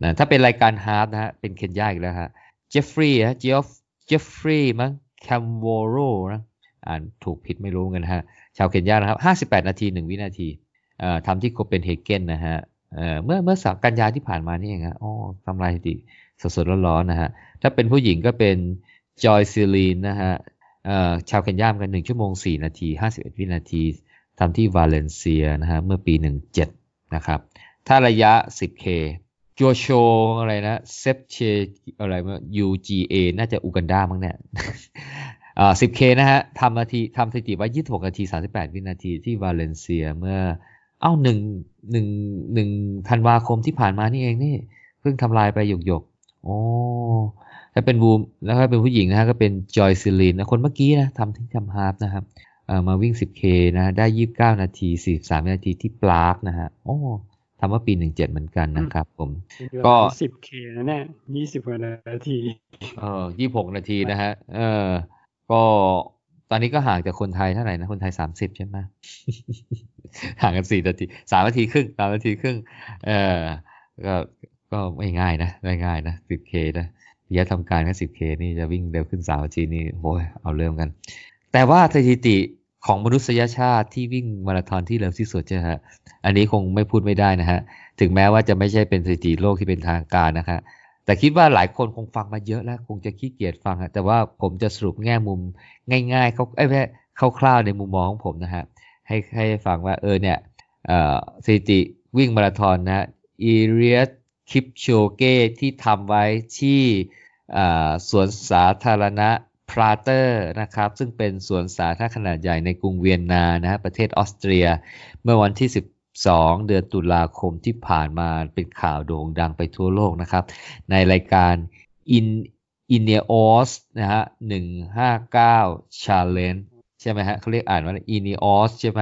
นะถ้าเป็นรายการ half นะฮะ เป็นเคนยาอีกแล้วฮะเจฟฟรีย์ฮะเจฟเจฟฟรีย์มั้งแคมโวโรนะอ่านถูกผิดไม่รู้กันนะฮะ ชาวเคนยานะครับห้าสิบแปดนาทีหนึ่งวินาที ทำที่โคเปนเฮเกนนะฮะเมื่อเมื่อสัปกันยาที่ผ่านมานี่เองฮะอ๋อทำลายสถิติสดๆร้อนๆนะฮะ ถ้าเป็นผู้หญิงก็เป็นจอยซิลีนนะฮะชาวเคนยาเหมือนกันหนึ่งชั่วโมงสี่นาทีห้าสิบเอ็ดวินาทีทำที่วาเลนเซียนะฮะเมื่อปีหนึ่งเจ็ดนะครับ ถ้าระยะ 10K จัวโชอะไรนะเซฟเชอะไรมา UGA น่าจะอูกันดามั้งเนี่ยอ่า 10K นะฮะทำนาทีทำสถิติไว้ 26 นาที 38 วินาทีที่วาเลนเซียเมื่อ เอ้าหนึ่งหนึ่งหนึ่งธันวาคมที่ผ่านมานี่เองนี่เพิ่งทำลายไปหยกหยกโอ้ถ้าเป็นบูมแล้วก็เป็นผู้หญิงนะฮะก็เป็นจอยซิลินนะคนเมื่อกี้นะทำที่ทำฮาร์ฟนะครับเอ่อมาวิ่ง 10K นะได้ 29 นาที 43 นาทีที่ปลาร์กนะฮะโอ้ทำว่าปี 17 เหมือนกันนะครับผม ก็สิบเคนะเนี่ยยี่สิบกว่านาที เออยี่หกนาทีนะฮะ เออ ก็ ตอนนี้ก็ห่างจากคนไทยเท่าไหร่นะ คนไทยสามสิบใช่ไหมห่างกันสี่นาทีสามนาทีครึ่งสามนาทีครึ่ง เออก็ก็ไม่ง่ายนะไม่ง่ายนะสิบเคนะระยะทำการแค่สิบเคนี่จะวิ่งเร็วขึ้นสามนาทีนี่โอ้ยเอาเริ่มกัน แต่ว่าสถิติของมนุษยชาติที่วิ่งมาราธอนที่เร็วที่สุดใช่ไหมฮะ อันนี้คงไม่พูดไม่ได้นะฮะ ถึงแม้ว่าจะไม่ใช่เป็นสถิติโลกที่เป็นทางการนะครับ แต่คิดว่าหลายคนคงฟังมาเยอะแล้ว คงจะขี้เกียจฟังอะแต่ว่าผมจะสรุปแง่มุมง่ายๆเขาไอ้แค่คร่าวๆในมุมมองของผมนะฮะให้ให้ฟังว่าเออเนี่ยสถิติวิ่งมาราธอนนะอีเรียสคิปโชเกที่ทำไว้ที่สวนสาธารณะพราเตอร์นะครับซึ่งเป็นสวนสาธารณะขนาดใหญ่ในกรุงเวียนนานะฮะประเทศออสเตรีย เมื่อวันที่ 12 เดือนตุลาคมที่ผ่านมาเป็นข่าวโด่งดังไปทั่วโลกนะครับ ในรายการ In i n e o s นะฮะ159 Challenge ใช่ไหมฮะเขาเรียกอ่านว่า i n e o s ใช่ไหม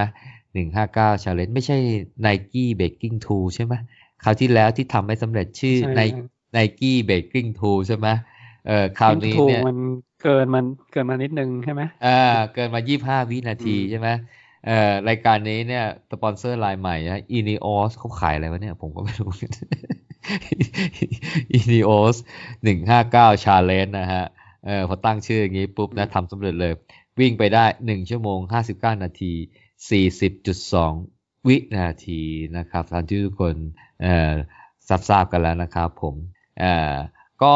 159 Challenge ไม่ใช่ Nike Baking Tool ใช่ไหมคราวที่แล้วที่ทำไม่สำเร็จชื่อใช่ Nike Baking Tool ใช่ไหมเออคราวนี้ถูกเนี่ยมันเกินมันเกินมานิดนึงใช่ไหมอ่าเกินมา 25 วินาทีอืมใช่ไหม เอ่อรายการนี้เนี่ยสปอนเซอร์รายใหม่นะ INEOS เขาขายอะไรวะเนี่ย ผมก็ไม่รู้ INEOS หนึ่งห้าเก้า challenge นะฮะเออพอตั้งชื่ออย่างนี้ปุ๊บนะทำสำเร็จเลย วิ่งไปได้หนึ่งชั่วโมงห้าสิบเก้านาทีสี่สิบจุดสองวินาทีนะครับท่านที่ทุกคนเอ่อทราบทราบกันแล้วนะครับผมเอ่อก็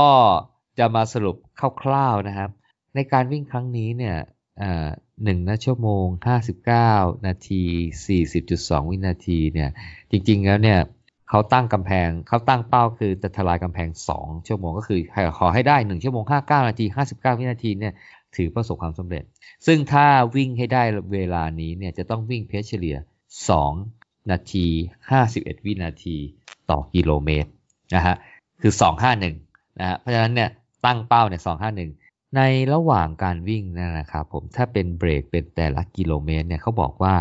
จะมาสรุปคร่าวๆนะครับ ในการวิ่งครั้งนี้เนี่ยเอ่อ 1 ชั่วโมง 59 นาที 40.2 วินาทีเนี่ยจริง ๆ แล้วเนี่ยเขาตั้งกำแพงเขาตั้งเป้าคือจะทลายกำแพง 2 ชั่วโมงก็คือขอให้ได้ 1 ชั่วโมง 59 นาที 59 วินาทีเนี่ยถือประสบความสำเร็จ ซึ่งถ้าวิ่งให้ได้เวลานี้เนี่ยจะต้องวิ่งเพชเฉลี่ย 2 นาที 51 วินาทีต่อกิโลเมตรนะฮะคือ 251นะฮะเพราะฉะนั้นเนี่ยตั้งเป้าเนี่ย251 ในระหว่างการวิ่งเนยนะครับผมถ้าเป็นเบรกเป็นแต่ละกิโลเมตรเนี่ยเขาบอกว่า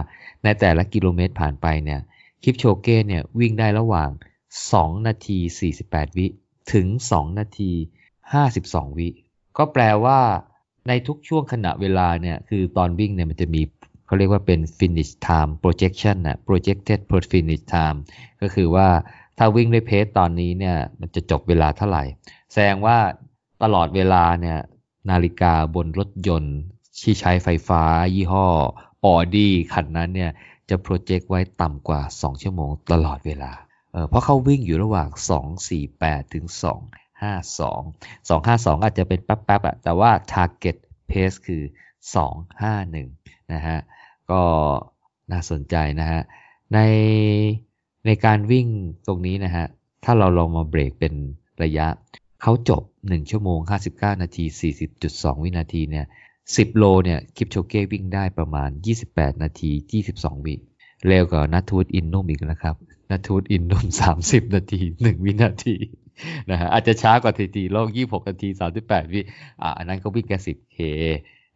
ในแต่ละกิโลเมตรผ่านไปเนี่ยคลิปโชเก้เนี่ยวิ่งได้ระหว่าง 2 นาที 48 วิ ถึง 2 นาที 52 วิ ก็แปลว่าในทุกช่วงขณะเวลาเนี่ยคือตอนวิ่งเนี่ยมันจะมีเขาเรียกว่าเป็น finish time projection นะ projected per finish time ก็คือว่าถ้าวิ่งด้วยเพจตอนนี้เนี่ยมันจะจบเวลาเท่าไหร่ แสดงว่าตลอดเวลาเนี่ย นาฬิกาบนรถยนต์ ที่ใช้ไฟฟ้ายี่ห้อออดี้คันนั้นเนี่ยจะโปรเจกต์ไว้ต่ำกว่า 2 ชั่วโมงตลอดเวลาเออเพราะเขาวิ่งอยู่ระหว่าง 248 ถึง 252 252 อาจจะเป็นแป๊บๆอะแต่ว่า target pace คือ 251 นะฮะ ก็น่าสนใจนะฮะ ในในการวิ่งตรงนี้นะฮะ ถ้าเราลองมาเบรกเป็นระยะ เขาจบ 1 ชั่วโมง 59 นาที 40.2 วินาทีเนี่ย 10 โลเนี่ยคิปโชเก้วิ่งได้ประมาณ 28 นาที 22 วิเร็วกว่านัททูตอินนุ่มอีกนะครับนัททูตอินนุ่ม 30 นาที 1 วินาทีนะฮะอาจจะช้ากว่าทีทีโลก 26 นาที 38 วิอะอันนั้นก็วิ่งแค่ 10K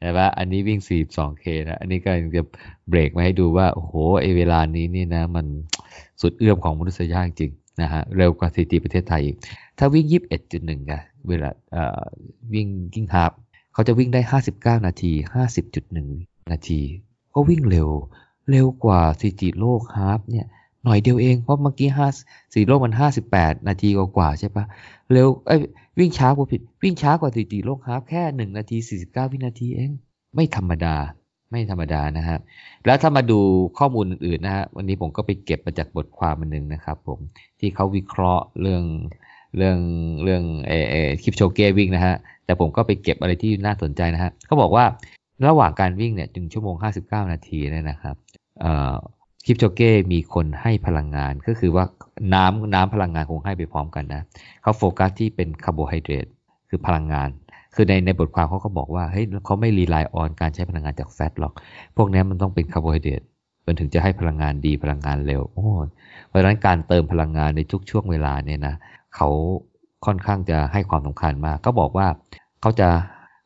ใช่ปะอันนี้วิ่ง 42K นะ อันนี้ก็จะเบรกมาให้ดูว่า โอ้โหไอเวลานี้นี่นะ มันสุดเอื้อมของมนุษยชาติจริงนะฮะ เร็วกว่าสถิติประเทศไทยอีก ถ้าวิ่ง 21.1 กัน เวลาวิ่งครึ่ง half เขาจะวิ่งได้ 59 นาที 50.1 นาที ก็วิ่งเร็ว เร็วกว่าสถิติโลก half เนี่ยหน่อยเดียวเองเพราะเมื่อกี้ห้าสถิติโลกมัน58นาทีกว่าๆใช่ปะเร็วเอ้ยวิ่งช้ากว่าผิด วิ่งช้ากว่าสถิติโลก half แค่1นาที49วินาทีเองไม่ธรรมดา ไม่ธรรมดานะครับแล้วถ้ามาดูข้อมูลอื่นๆนะฮะวันนี้ผมก็ไปเก็บมาจากบทความมันหนึ่งนะครับ ผมที่เขาวิเคราะห์เรื่อง เรื่องเรื่องเอเอคิปโชเก้วิ่งนะฮะ แต่ผมก็ไปเก็บอะไรที่น่าสนใจนะฮะเขาบอกว่าระหว่างการวิ่งเนี่ยหนึ่งชั่วโมง 59 นาทีเนี่ยนะครับคิปโชเก้มีคนให้พลังงานก็คือว่าน้ำน้ำพลังงานคงให้ไปพร้อมกันนะเขาโฟกัสที่เป็นคาร์โบไฮเดรตคือพลังงาน คือในในบทความเขาก็บอกว่าเฮ้ยเขาไม่ rely on การใช้พลังงานจาก fat หรอก พวกนี้มันต้องเป็นคาร์โบไฮเดรตมันถึงจะให้พลังงานดีพลังงานเร็วโอ้เพราะฉะนั้นการเติมพลังงานในทุกช่วงเวลาเนี่ยนะ เขาค่อนข้างจะให้ความสำคัญมาก ก็บอกว่าเขาจะ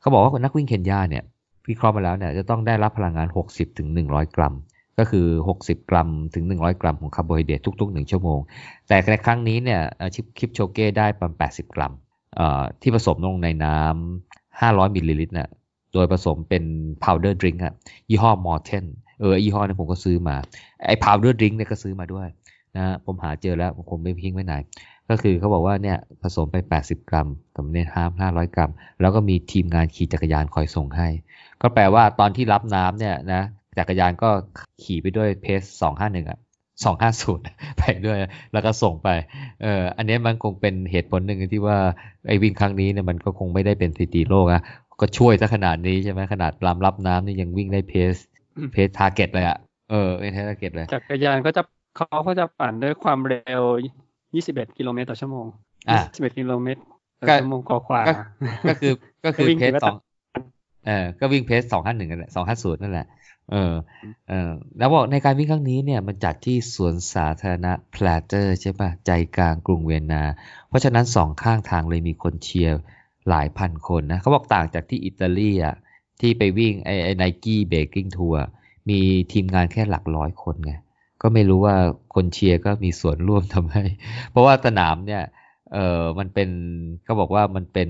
เขาบอกว่านักวิ่งเคนยาเนี่ยวิเคราะห์มาแล้วเนี่ยจะต้องได้รับพลังงาน 60ถึง100 กรัม ก็คือ 60 กรัมถึง 100 กรัมของคาร์โบไฮเดรตทุก ๆ 1 ชั่วโมง แต่ในครั้งนี้เนี่ยชิปคิปโชเก้ได้ประมาณ 80 กรัมที่ผสมลงในน้ำ 500 มิลลิลิตรน่ะโดยผสมเป็น powder drink อะยี่ห้อ Morten เออยี่ห้อนี้ผมก็ซื้อมา ไอ้ powder drink เนี่ยก็ซื้อมาด้วยนะผมหาเจอแล้วผมคงไม่พิ้งไว้ไหน ก็คือเขาบอกว่าเนี่ยผสมไป 80 กรัมสมเด็จฮาม500 กรัม แล้วก็มีทีมงานขี่จักรยานคอยส่งให้ ก็แปลว่าตอนที่รับน้ำเนี่ยนะจักรยานก็ขี่ไปด้วยเพส251อะ250ไปด้วยแล้วก็ส่งไปเอออันนี้มันคงเป็นเหตุผลหนึ่งที่ว่าไอ้วิ่งครั้งนี้เนี่ยมันก็คงไม่ได้เป็นสถิติโลกอะก็ช่วยซะขนาดนี้ใช่ไหมขนาดรำรับน้ำนี่ยังวิ่งได้ pace pace target เลยอะเออเป็น target เลยจักรยานก็จะเขาก็จะปั่นด้วยความเร็ว 21กิโลเมตรต่อชั่วโมงอะ21กิโลเมตรต่อก็ชั่วโมงกว่าก็ก็คือก็คือวิ่ง pace ถือว่าสองเออก็วิ่ง pace สองห้าหนึ่งนั่นแหละสองห้าศูนย์นั่นแหละเออเออแล้วบอกในการวิ่งครั้งนี้เนี่ยมันจัดที่สวนสาธารณะพลาเตอร์ใช่ปะใจกลางกรุงเวียนนา เพราะฉะนั้นสองข้างทางเลยมีคนเชียร์หลายพันคนนะเขาบอกต่างจากที่อิตาลีอะที่ไปวิ่งไอ้ไอ้ไนกี้เบกกิ้งทัวร์มีทีมงานแค่หลักร้อยคนไง ก็ไม่รู้ว่าคนเชียร์ก็มีส่วนร่วมทำให้ เพราะว่าสนามเนี่ยเออมันเป็นเขาบอกว่ามันเป็น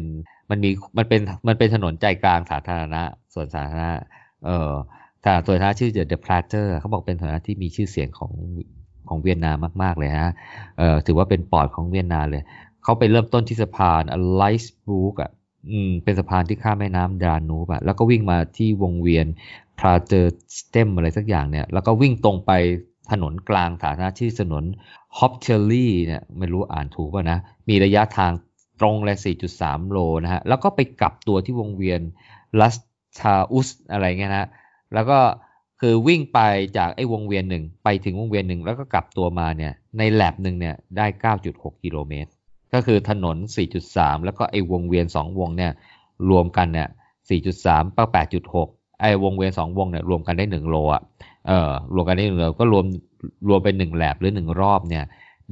มันมีมันเป็นมันเป็นถนนใจกลางสาธารณะส่วนสาธารณะเออแต่ส่วนสาธารณะชื่อ The Platter เขาบอกเป็นสถนนที่มีชื่อเสียงของของเวียนนามาก ๆ เลยฮะเออถือว่าเป็นปอดของเวียนนาเลย เขาไปเริ่มต้นที่สะพานไลส์บูกอะอืมเป็นสะพานที่ข้ามแม่น้ำดานูบอะแล้วก็วิ่งมาที่วงเวียนพราเจอร์สเต็มอะไรสักอย่างเนี่ย แล้วก็วิ่งตรงไป ถนนกลางสาธารณะชื่อถนนฮอปเชอรี่เนี่ยไม่รู้อ่านถูกป่ะนะ มีระยะทางตรงเลย4.3 โลนะฮะ แล้วก็ไปกลับตัวที่วงเวียนลัสทาอุสอะไรเงี้ยนะแล้วก็คือวิ่งไปจากไอ้วงเวียนหนึ่งไปถึงวงเวียนหนึ่งแล้วก็กลับตัวมาเนี่ยในแลบหนึ่งเนี่ยได้ 9.6 กิโลเมตร ก็คือถนน 4.3 แล้วก็ไอ้วงเวียน 2 วงเนี่ยรวมกันเนี่ย4.3ก็8.6 ไอ้วงเวียน 2 วงเนี่ยรวมกันได้ 1 โลอะ เออรวมกันได้หนึ่งโลก็รวมรวมเป็นหนึ่งแลบหรือหนึ่งรอบเนี่ย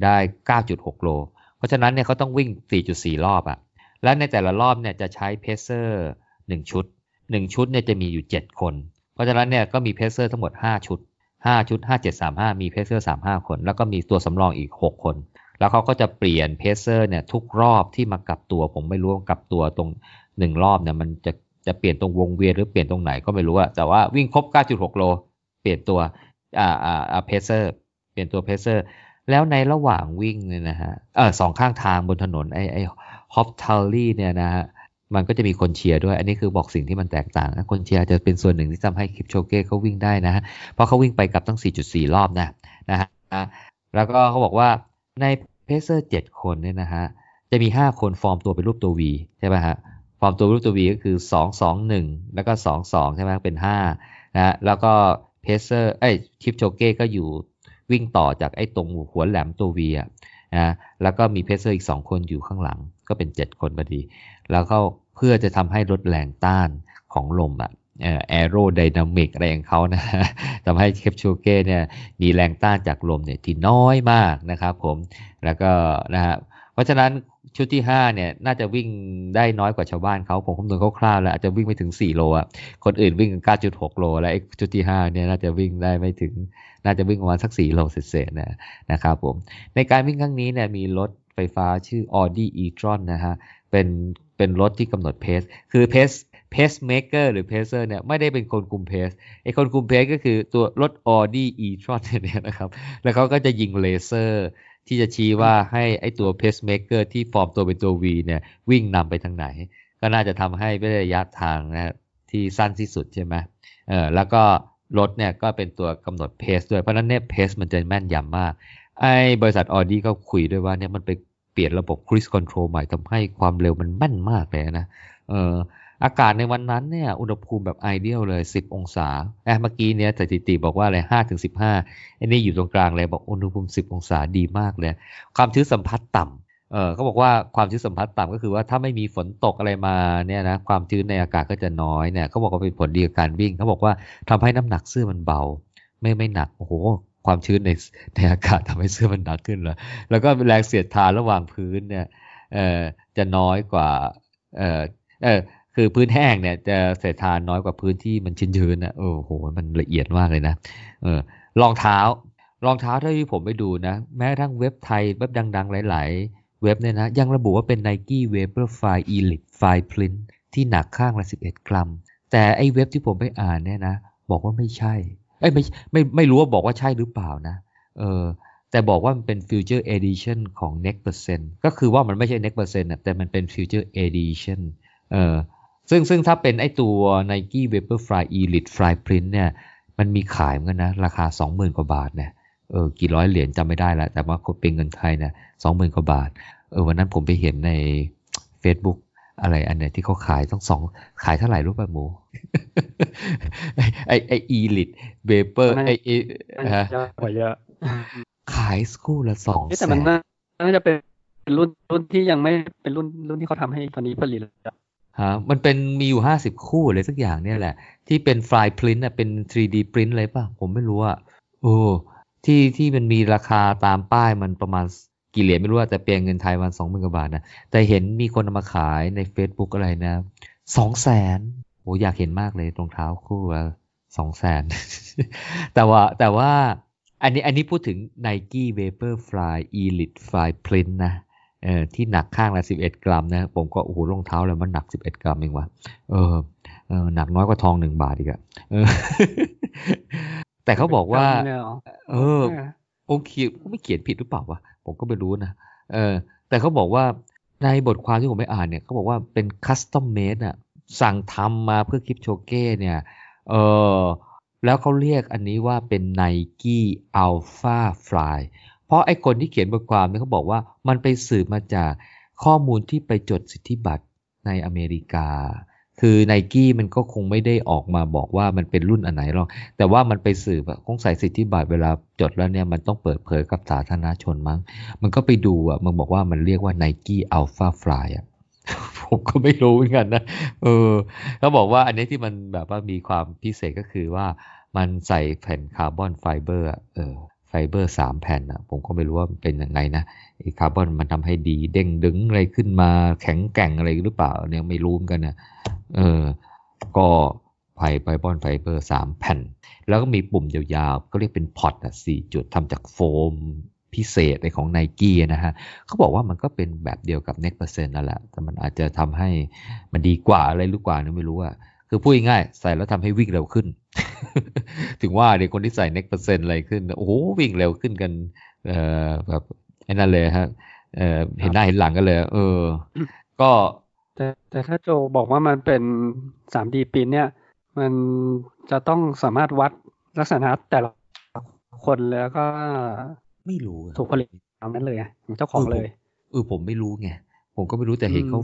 ได้ 9.6 โล เพราะฉะนั้นเนี่ยเขาต้องวิ่ง 4.4 รอบอะและในแต่ละรอบเนี่ยจะใช้เพเซอร์1ชุด 1 ชุดเนี่ยจะมีอยู่ 7 คน เพราะฉะนั้นเนี่ยก็มี pacer ทั้งหมด 5 ชุด 5 ชุด 5 7 3 5 มี pacer 35 คน แล้วก็มีตัวสำรองอีก 6 คน แล้วเขาก็จะเปลี่ยน pacer เนี่ยทุกรอบที่มากลับตัว ผมไม่รู้ว่ากลับตัวตรง 1 รอบเนี่ยมันจะจะเปลี่ยนตรงวงเวียนหรือเปลี่ยนตรงไหนก็ไม่รู้อะแต่ว่าวิ่งครบ 9.6 โล เปลี่ยนตัวอ่าอ่าอ่า pacer เปลี่ยนตัว pacer แล้วในระหว่างวิ่งเนี่ยนะฮะเออสองข้างทางบนถนนไอไอฮอปทัลลี่เนี่ยนะฮะมันก็จะมีคนเชียร์ด้วย อันนี้คือบอกสิ่งที่มันแตกต่างนะคนเชียร์จะเป็นส่วนหนึ่งที่ทำให้คิปโชเก้เขาวิ่งได้นะฮะเพราะเขาวิ่งไปกับตั้ง 4.4 รอบนะนะฮะแล้วก็เขาบอกว่าใน pacer 7คนเนี่ยนะฮะจะมี 5 คนฟอร์มตัวเป็นรูปตัว V ใช่ไหมฮะฟอร์มตัวรูปตัว V ก็คือ 2 2 1 แล้วก็ 2 2 ใช่ไหมเป็น5นะฮะแล้วก็ pacer เอ้ยคิปโชเก้ก็อยู่วิ่งต่อจากไอ้ตรงหัวแหลมตัว V อะนะแล้วก็มี pacer อีก 2 คนอยู่ข้างหลังก็เป็น 7 คนพอดี แล้วก็เพื่อจะทำให้ลดแรงต้านของลมอะ aerodynamic อะไรของเขานะทำให้คิปโชเก้เนี่ยมีแรงต้านจากลมเนี่ยที่น้อยมากนะครับผมแล้วก็นะฮะเพราะฉะนั้น ชุดที่5เนี่ยน่าจะวิ่งได้น้อยกว่าชาวบ้านเขาผมคำนวณคร่าวๆแล้วอาจจะวิ่งไม่ถึง4โลอะคนอื่นวิ่งกัน9.6โล แล้วไอ้ชุดที่5เนี่ยน่าจะวิ่งได้ไม่ถึง น่าจะวิ่งประมาณสัก4โลเศษๆนะนะครับผมในการวิ่งครั้งนี้เนี่ยมีรถไฟฟ้าชื่อ Audi e-tron นะฮะเป็นเป็นรถที่กำหนด pace คือ pace pacemaker หรือ pacer เนี่ยไม่ได้เป็นคนคุม pace ไอคนคุม pace ก็คือตัวรถ Audi e-tron เนี่ยนะครับแล้วเขาก็จะยิงเลเซอร์ ที่จะชี้ว่าให้ไอตัว pacemaker ที่ฟอร์มตัวเป็นตัว V เนี่ยวิ่งนำไปทางไหน ก็น่าจะทำให้ระยะทางนะที่สั้นที่สุดใช่ไหมเออแล้วก็รถเนี่ยก็เป็นตัวกำหนดเพสด้วย เพราะนั้นเนี่ยเพสมันจะแม่นยำมาก ไอบริษัท Audi ก็คุยด้วยว่าเนี่ยมันไปเปลี่ยนระบบ cruise control ใหม่ทำให้ความเร็วมันแม่นมากเลยนะเออ อากาศในวันนั้นเนี่ยอุณหภูมิแบบไอเดียลเลย 10 องศาแอบเมื่อกี้เนี่ยสถิติบอกว่าอะไร5ถึง15อันนี้อยู่ตรงกลางเลยบอกอุณหภูมิ 10 องศาดีมากเลย ความชื้นสัมผัสต่ำเออเขาบอกว่าความชื้นสัมผัสต่ำก็คือว่าถ้าไม่มีฝนตกอะไรมาเนี่ยนะความชื้นในอากาศก็จะน้อยเนี่ยเขาบอกว่าเป็นผลดีกับการวิ่งเขาบอกว่าทำให้น้ำหนักเสื้อมันเบา ไม่ไม่หนักโอ้โหความชื้นในในอากาศทำให้เสื้อมันหนักขึ้นเลยแล้วก็แรงเสียดทานระหว่างพื้นเนี่ยเออจะน้อยกว่าเออเออ คือพื้นแห้งเนี่ยจะเสียทานน้อยกว่าพื้นที่มันชื้นๆนะโอ้โหมันละเอียดมากเลยนะเออรองเท้ารองเท้าที่ผมไปดูนะ แม้ทั้งเว็บไทยเว็บดัง ๆ หลาย ๆ เว็บเนี่ยนะยังระบุว่าเป็น Nike Vaporfly Elite Fine Print ที่หนักข้างละ 11 กรัม แต่ไอ้เว็บที่ผมไปอ่านเนี่ยนะ บอกว่าไม่ใช่เอ้ยไม่ไม่ไม่รู้ว่าบอกว่าใช่หรือเปล่านะเออแต่บอกว่ามันเป็น Future Edition ของ Next Percent ก็คือว่ามันไม่ใช่ Next Percent นะแต่มันเป็น Future Edition เออ ซึ่งซึ่งถ้าเป็นไอตัว Nike Vaporfly Elite Fly Print เนี่ย มันมีขายเหมือนกันนะ ราคา 20,000 กว่าบาทเนี่ยเออกี่ร้อยเหรียญจำไม่ได้แล้ว แต่ว่าเป็นเงินไทยเนี่ยสองหมื่นกว่าบาท เออวันนั้นผมไปเห็นใน Facebook อะไรอันเนี้ยที่เขาขายต้องสองขายเท่าไหร่รู้ป่ะหมู ไอไอไออีลิทเบเปอร์ไอเอฮะเยอะกว่าเยอะขายคู่ละสองเอ๊ะแสแต่มันนน่าน่าจะเป็นรุ่นรุ่นที่ยังไม่เป็นรุ่นรุ่นที่เขาทำให้ตอนนี้ผลิตแล้ว ฮะมันเป็นมีอยู่ห้าสิบคู่อะไรสักอย่างเนี่ยแหละ ที่เป็นฟลายพรินต์อะเป็น 3D พรินต์เลยป่ะ ผมไม่รู้อะโอ้ที่ที่มันมีราคาตามป้ายมันประมาณกี่เหรียญไม่รู้แต่เปลี่ยนเงินไทยวันสองหมื่นกว่าบาทนะแต่เห็นมีคนมาขายใน Facebook อะไรนะสองแสนโอ้อยากเห็นมากเลยรองเท้าคู่ละสองแสนแต่ว่าแต่ว่าอันนี้อันนี้พูดถึง Nike Vaporfly Elite Fly Print นะ เออที่หนักข้างละสิบเอ็ดกรัมนะผมก็โอ้โหรองเท้าอะไรมันหนักสิบเอ็ดกรัมเองวะเออเออหนักน้อยกว่าทองหนึ่งบาทอีกอะเออแต่เขาบอกว่าเนี่ยเหรอเออผมเขียนผมไม่เขียนผิดหรือเปล่าวะผมก็ไม่รู้นะเออ แต่เขาบอกว่าในบทความที่ผมไปอ่านเนี่ยเขาบอกว่าเป็นคัสตอมเมดอะสั่งทำมาเพื่อคลิปโชเก้เนี่ย เออแล้วเขาเรียกอันนี้ว่าเป็น Nike Alpha Fly เพราะไอ้คนที่เขียนบทความเนี่ยเขาบอกว่ามันไปสืบมาจากข้อมูลที่ไปจดสิทธิบัตรในอเมริกา คือไนกี้มันก็คงไม่ได้ออกมาบอกว่ามันเป็นรุ่นอันไหนหรอก แต่ว่ามันไปสืบอะคงใส่สิทธิบัตรเวลาจดแล้วเนี่ยมันต้องเปิดเผยกับสาธารณชนมั้ง มันก็ไปดูอะมันบอกว่ามันเรียกว่า Nike Alpha Fly อะผมก็ไม่รู้เหมือนกันนะ เออเขาบอกว่าอันนี้ที่มันแบบว่ามีความพิเศษก็คือว่ามันใส่แผ่นคาร์บอนไฟเบอร์ เออ ฟเบอร์สามแผ่นอะผมก็ไม่รู้ว่าเป็นยังไงนะไอ้คาร์บอนมันทำให้ดีเด้งดึงอะไรขึ้นมาแข็งแกร่งอะไรหรือเปล่าเนี่ยไม่รู้เหมือนกันนะเออก็ไฟไฟบอนไฟเบอร์สามแผ่น แล้วก็มีปุ่มยาวๆก็เรียกเป็น pod อะสี่จุดทำจากโฟมพิเศษในของไนกี้นะฮะเขาบอกว่ามันก็เป็นแบบเดียวกับ NEXT% นั่นแหละ แต่มันอาจจะทำให้มันดีกว่าอะไรหรือเปล่าเนี่ยไม่รู้อะ คือพูดง่ายๆใส่แล้วทำให้วิ่งเร็วขึ้น ถึงว่าเด็กคนที่ใส่ Next Percent อะไรขึ้น โอ้โหวิ่งเร็วขึ้นกัน เอ่อแบบไอ้นั่นเลยฮะเอ่อเห็นหน้าเห็นหลังกันเลย เออ ก็แต่แต่ถ้าโจบอกว่ามันเป็น 3D ปรินท์เนี่ย มันจะต้องสามารถวัดลักษณะแต่ละคนแล้วก็ไม่รู้อะถูกผลิตตามนั้นเลยไงเจ้าของเลยเออผมไม่รู้ไง ผมก็ไม่รู้แต่เห็นเขา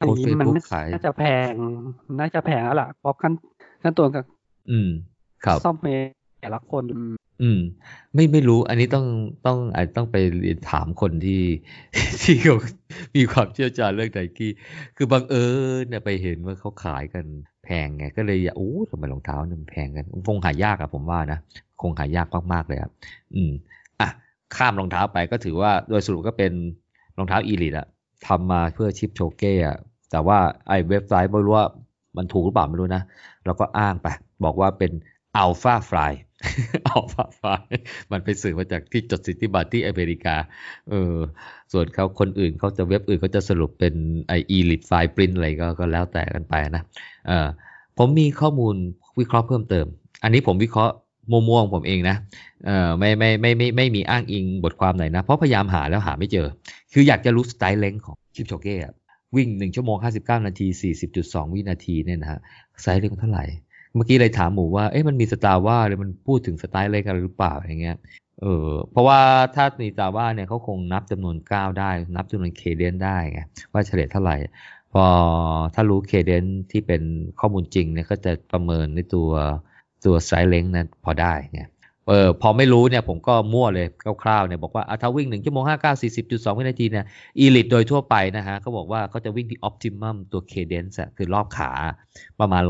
อันโพสนี้เฟซมันบุ๊กขายน่าจะแพง น่าจะแพงแล้วล่ะเพราะขั้นขั้นตัวกับ อืม ครับซ่อมเมย์แต่ละคนอืมอืม ไม่ไม่รู้ อันนี้ต้องต้องอาจต้องไปเรียนถามคนที่ที่เขามีความเชี่ยวชาญเรื่องไนกี้ คือบังเอิญเนี่ยไปเห็นว่าเขาขายกันแพงไง ก็เลยอยากโอ้ทำไมรองเท้าเนี่ยมันแพงกัน คงหายากอะผมว่านะ คงหายากมากๆเลยครับ อืม อะ ข้ามรองเท้าไปก็ถือว่าโดยสรุปก็เป็นรองเท้า elite อะ ทำมาเพื่อคิปโชเก้อะแต่ว่าไอ้เว็บไซต์ไม่รู้ว่ามันถูกหรือเปล่าไม่รู้นะ แล้วก็อ้างไป บอกว่าเป็น Alphafly Alphafly มันไปสื่อมาจากที่จดสิทธิบัตรที่อเมริกาเออส่วนเขาคนอื่นเขาจะเว็บอื่นเขาจะสรุปเป็นไอ elite Flyprint อะไรก็ก็แล้วแต่กันไปนะเออผมมีข้อมูลวิเคราะห์เพิ่มเติม อันนี้ผมวิเคราะห์ มั่วๆของผมเองนะเออไม่ไม่ไม่ไม่ไม่มีอ้างอิงบทความไหนนะ เพราะพยายามหาแล้วหาไม่เจอ คืออยากจะรู้ stride length ของคิปโชเก้อะวิ่ง 1 ชั่วโมง 59 นาที 40.2 วินาทีเนี่ยนะฮะ stride length เท่าไหร่ เมื่อกี้เลยถามหมูว่าเอ๊ะมันมี Strava เลยมันพูดถึง stride length อะไรหรือเปล่าอย่างเงี้ยเออเพราะว่าถ้ามี Strava เนี่ยเขาคงนับจำนวนก้าวได้ นับจำนวน cadence ได้ไงว่าเฉลี่ยเท่าไหร่พพอถ้ารู้เคเดนที่เป็นข้อมูลจริงเนี่ยก็จะประเมินในตัว ตัวไซเลงนั้นพอได้เนี่ยเออพอไม่รู้เนี่ยผมก็มั่วเลยคร่าวๆเนี่ยบอกว่าถ้าวิ่ง 1 ชั่วโมง 59 40.2 วินาทีเนี่ยอีลิตโดยทั่วไปนะฮะเขาบอกว่าเขาจะวิ่งที่ออ t ติมัมตัวเคเดนส์คือรอบขาประมาณ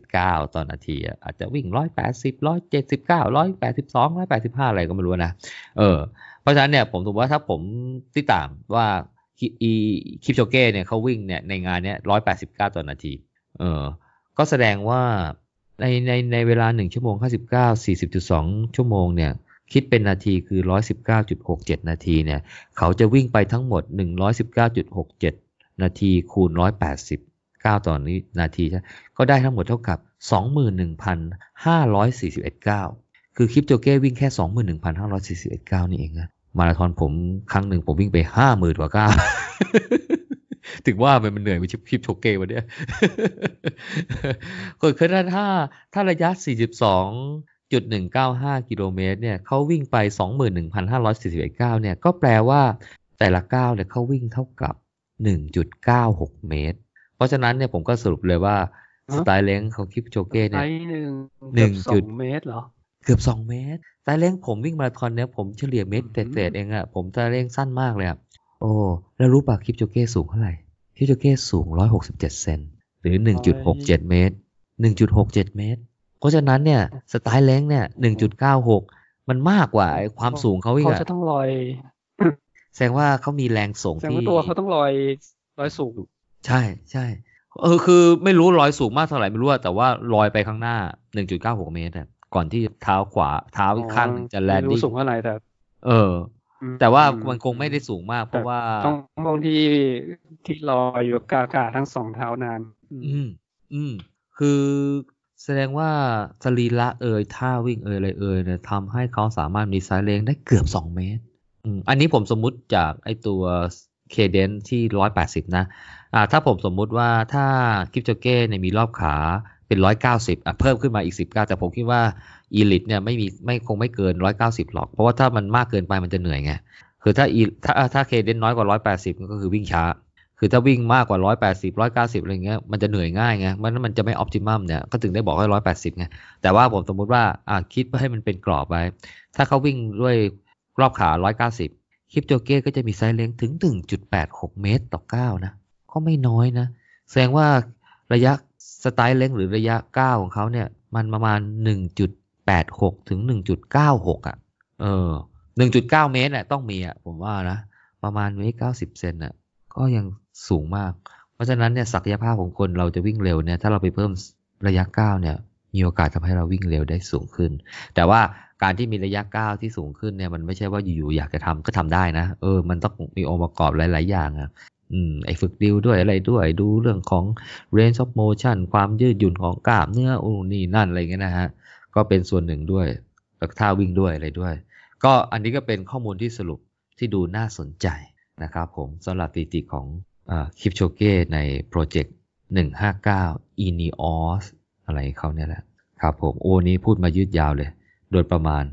189ต่อนาที อาจจะวิ่ง 180 179 182 185 อะไรก็ไม่รู้นะ เออเพราะฉะนั้นเนี่ยผมถือว่าถ้าผมที่ต่างว่าอีคิปโชเก้เนี่ยเขาวิ่งเนี่ยในงานเนี้ย189 ต่อนาที เออก็แสดงว่า ในในในเวลา 1 ชั่วโมง 59 40.2 ชั่วโมงเนี่ยคิดเป็นนาทีคือ 119.67 นาทีเนี่ยเขาจะวิ่งไปทั้งหมด 119.67 นาทีคูณ 189 ต่อนนี้นาทีใช่ก็ได้ทั้งหมดเท่ากับ 21,541ก้าวคือคลิปโจเก้วิ่งแค่ 21,541ก้าวนี่เองนะมาราธอนผมครั้งหนึ่งผมวิ่งไป 50,000 กว่าก้าว ถึงว่ามันมันเหนื่อยไปชิปคลิปโชเก้วันเนี้ยก็คือถ้าถ้าระยะ 42จุดหนึ่งเก้าห้ากิโลเมตรเนี่ยเขาวิ่งไปสองหมื่นหนึ่งพันห้าร้อยสี่สิบเอ็ดเก้าเนี่ยก็แปลว่าแต่ละก้าวเนี่ยเขาวิ่งเท่ากับหนึ่งจุดเก้าหกเมตร เพราะฉะนั้นเนี่ยผมก็สรุปเลยว่าสไตล์เล้งของคลิปโชเก้เนี่ยหนึ่งหนึ่งจุดเมตรเหรอ เกือบสองเมตรสไตล์เล้งผมวิ่งมาราธอนเนี่ยผมเฉลี่ยเมตรเศษเองอะผมสไตล์เล้งสั้นมากเลยอะ โอ้ แล้วรู้ป่ะคลิปโชเก้สูงเท่าไหร่คลิปโชเก้สูงร้อยหกสิบเจ็ดเซนหรือหนึ่งจุดหกเจ็ดเมตรหนึ่งจุดหกเจ็ดเมตร เพราะฉะนั้นเนี่ยสไตล์แรงเนี่ยหนึ่งจุดเก้าหกมันมากกว่าความสูงเขาอีกเขาจะต้องลอย แสดงว่าเขามีแรงส่งที่แสดงว่าตัวเขาต้องลอยลอยสูง ใช่ใช่เออคือไม่รู้ลอยสูงมากเท่าไหร่ไม่รู้แต่ว่าลอยไปข้างหน้าหนึ่งจุดเก้าหกเมตรก่อนที่เท้าขวาเท้าอีกข้างจะแลนดิ้งสูงเท่าไหร่แต่เออ แต่ว่ามันคงไม่ได้สูงมาก เพราะว่าต้องมองที่ที่ลอยอยู่กากาทั้งสองเท้านาน อืม อืม คือแสดงว่าสรีระเอ่ยท่าวิ่งเอ่ยอะไรเอ่ยเนี่ยทำให้เขาสามารถมีสายเลงได้เกือบสองเมตรอันนี้ผมสมมุติจากไอตัวเคเดนที่ร้อยแปดสิบนะ อ่า ถ้าผมสมมุติว่าถ้าคลิปโจเก้เนี่ยมีรอบขา เป็นร้อยเก้าสิบอะเพิ่มขึ้นมาอีกสิบเก้าแต่ผมคิดว่าอีลิทเนี่ยไม่มีไม่คงไม่เกินร้อยเก้าสิบหรอก เพราะว่าถ้ามันมากเกินไปมันจะเหนื่อยไงคือถ้าอีถ้าถ้าเคเดนน้อยกว่าร้อยแปดสิบก็คือวิ่งช้า คือถ้าวิ่งมากกว่า180 190อยเก้าสิบอะไรเงี้ยมันจะเหนื่อยง่ายไงมันมันจะไม่ออพติมัมเนี่ยก็ถึงได้บอกให้180ไงแต่ว่าผมสมมุติว่าอ่าคิดให้มันเป็นกรอบไว้ ถ้าเขาวิ่งด้วยรอบขา190คลิปโจเก้ก็จะมีไซส์เล้งถึง 1.86 เมตรต่อก้านะ ก็ไม่น้อยนะ แสดงว่าระยะ สไตล์เล้งหรือระยะก้าของเขาเนี่ย มันประมาณ 1.86 ถึง 1.96 อะ เออ 1.9 เมตรอะต้องมีอะ ผมว่านะ ประมาณเมตร90 เซนอะ ก็ยังสูงมาก เพราะฉะนั้นเนี่ยศักยภาพของคนเราจะวิ่งเร็วเนี่ย ถ้าเราไปเพิ่มระยะก้าเนี่ย มีโอกาสทำให้เราวิ่งเร็วได้สูงขึ้น แต่ว่าการที่มีระยะก้าวที่สูงขึ้นเนี่ยมันไม่ใช่ว่าอยู่ๆอยากจะทำก็ทำได้นะ เออ มันต้องมีองค์ประกอบหลาย ๆ อย่างอะ อืมไอฝึกดิวด้วยอะไรด้วย ดูเรื่องของ range of motion ความยืดหยุ่นของกล้ามเนื้ออูนี่นั่นอะไรเงี้ยนะฮะ ก็เป็นส่วนหนึ่งด้วยแล้วท่าวิ่งด้วยอะไรด้วย ก็อันนี้ก็เป็นข้อมูลที่สรุปที่ดูน่าสนใจนะครับผมสำหรับตีติของคิปโชเก้ในโปรเจกต์ 159 INEOS อะไรเขาเนี่ยแหละครับผมโอ้นี้พูดมายืดยาวเลย โดยประมาณ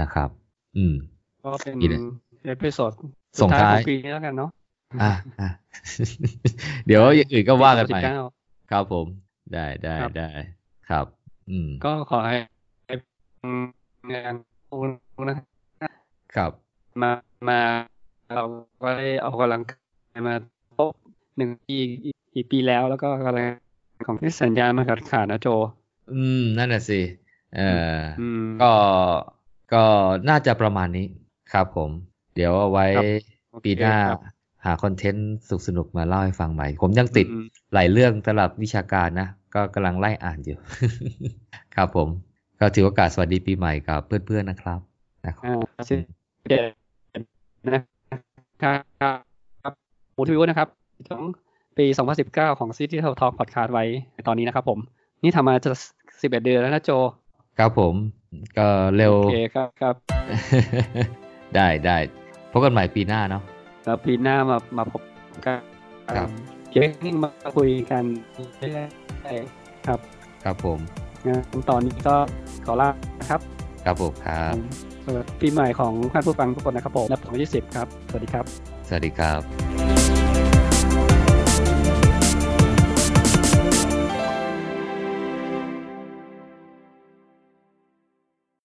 นะครับ อืม ก็เป็น episode ส่งท้ายปีนี้แล้วกันเนาะ อ่าอ่าเดี๋ยวอย่างอื่นก็ว่ากันไปครับผม ได้ได้ได้ครับ อืม ก็ขอให้งานนะครับ มามาเราก็ได้เอากำลังกายมาพบหนึ่งปีอีกปีแล้วแล้วก็กำลังของที่สัญญาณมาขาดขาดนะโจ อืม นั่นแหะสิเออก็ก็น่าจะประมาณนี้ครับผม เดี๋ยวเอาไว้ปีหน้า หาคอนเทนต์สุขสนุกมาเล่าให้ฟังใหม่ ผมยังติดหลายเรื่องสำหรับวิชาการนะ ก็กำลังไล่อ่านอยู่ ครับผม ก็ถือโอกาสสวัสดีปีใหม่กับเพื่อนๆนะครับ นะครับครับมูทวิวนะครับของปี 2019 ของ City Talk Podcast ไว้ในตอนนี้นะครับผม นี่ทำมาจะ 11 เดือนแล้วนะโจ ครับผม ก็เร็ว โอเคครับครับ ได้ได้พบกันใหม่ปีหน้าเนาะ แล้วปีหน้ามามาพบกันครับเกี่ยวมาคุยกันเรื่อยๆครับ ครับผมงั้นตอนนี้ก็ขอลาครับ ครับผมครับปีใหม่ของท่านผู้ฟังทุกคนนะครับผมและผมยี่สิบครับ สวัสดีครับ สวัสดีครับ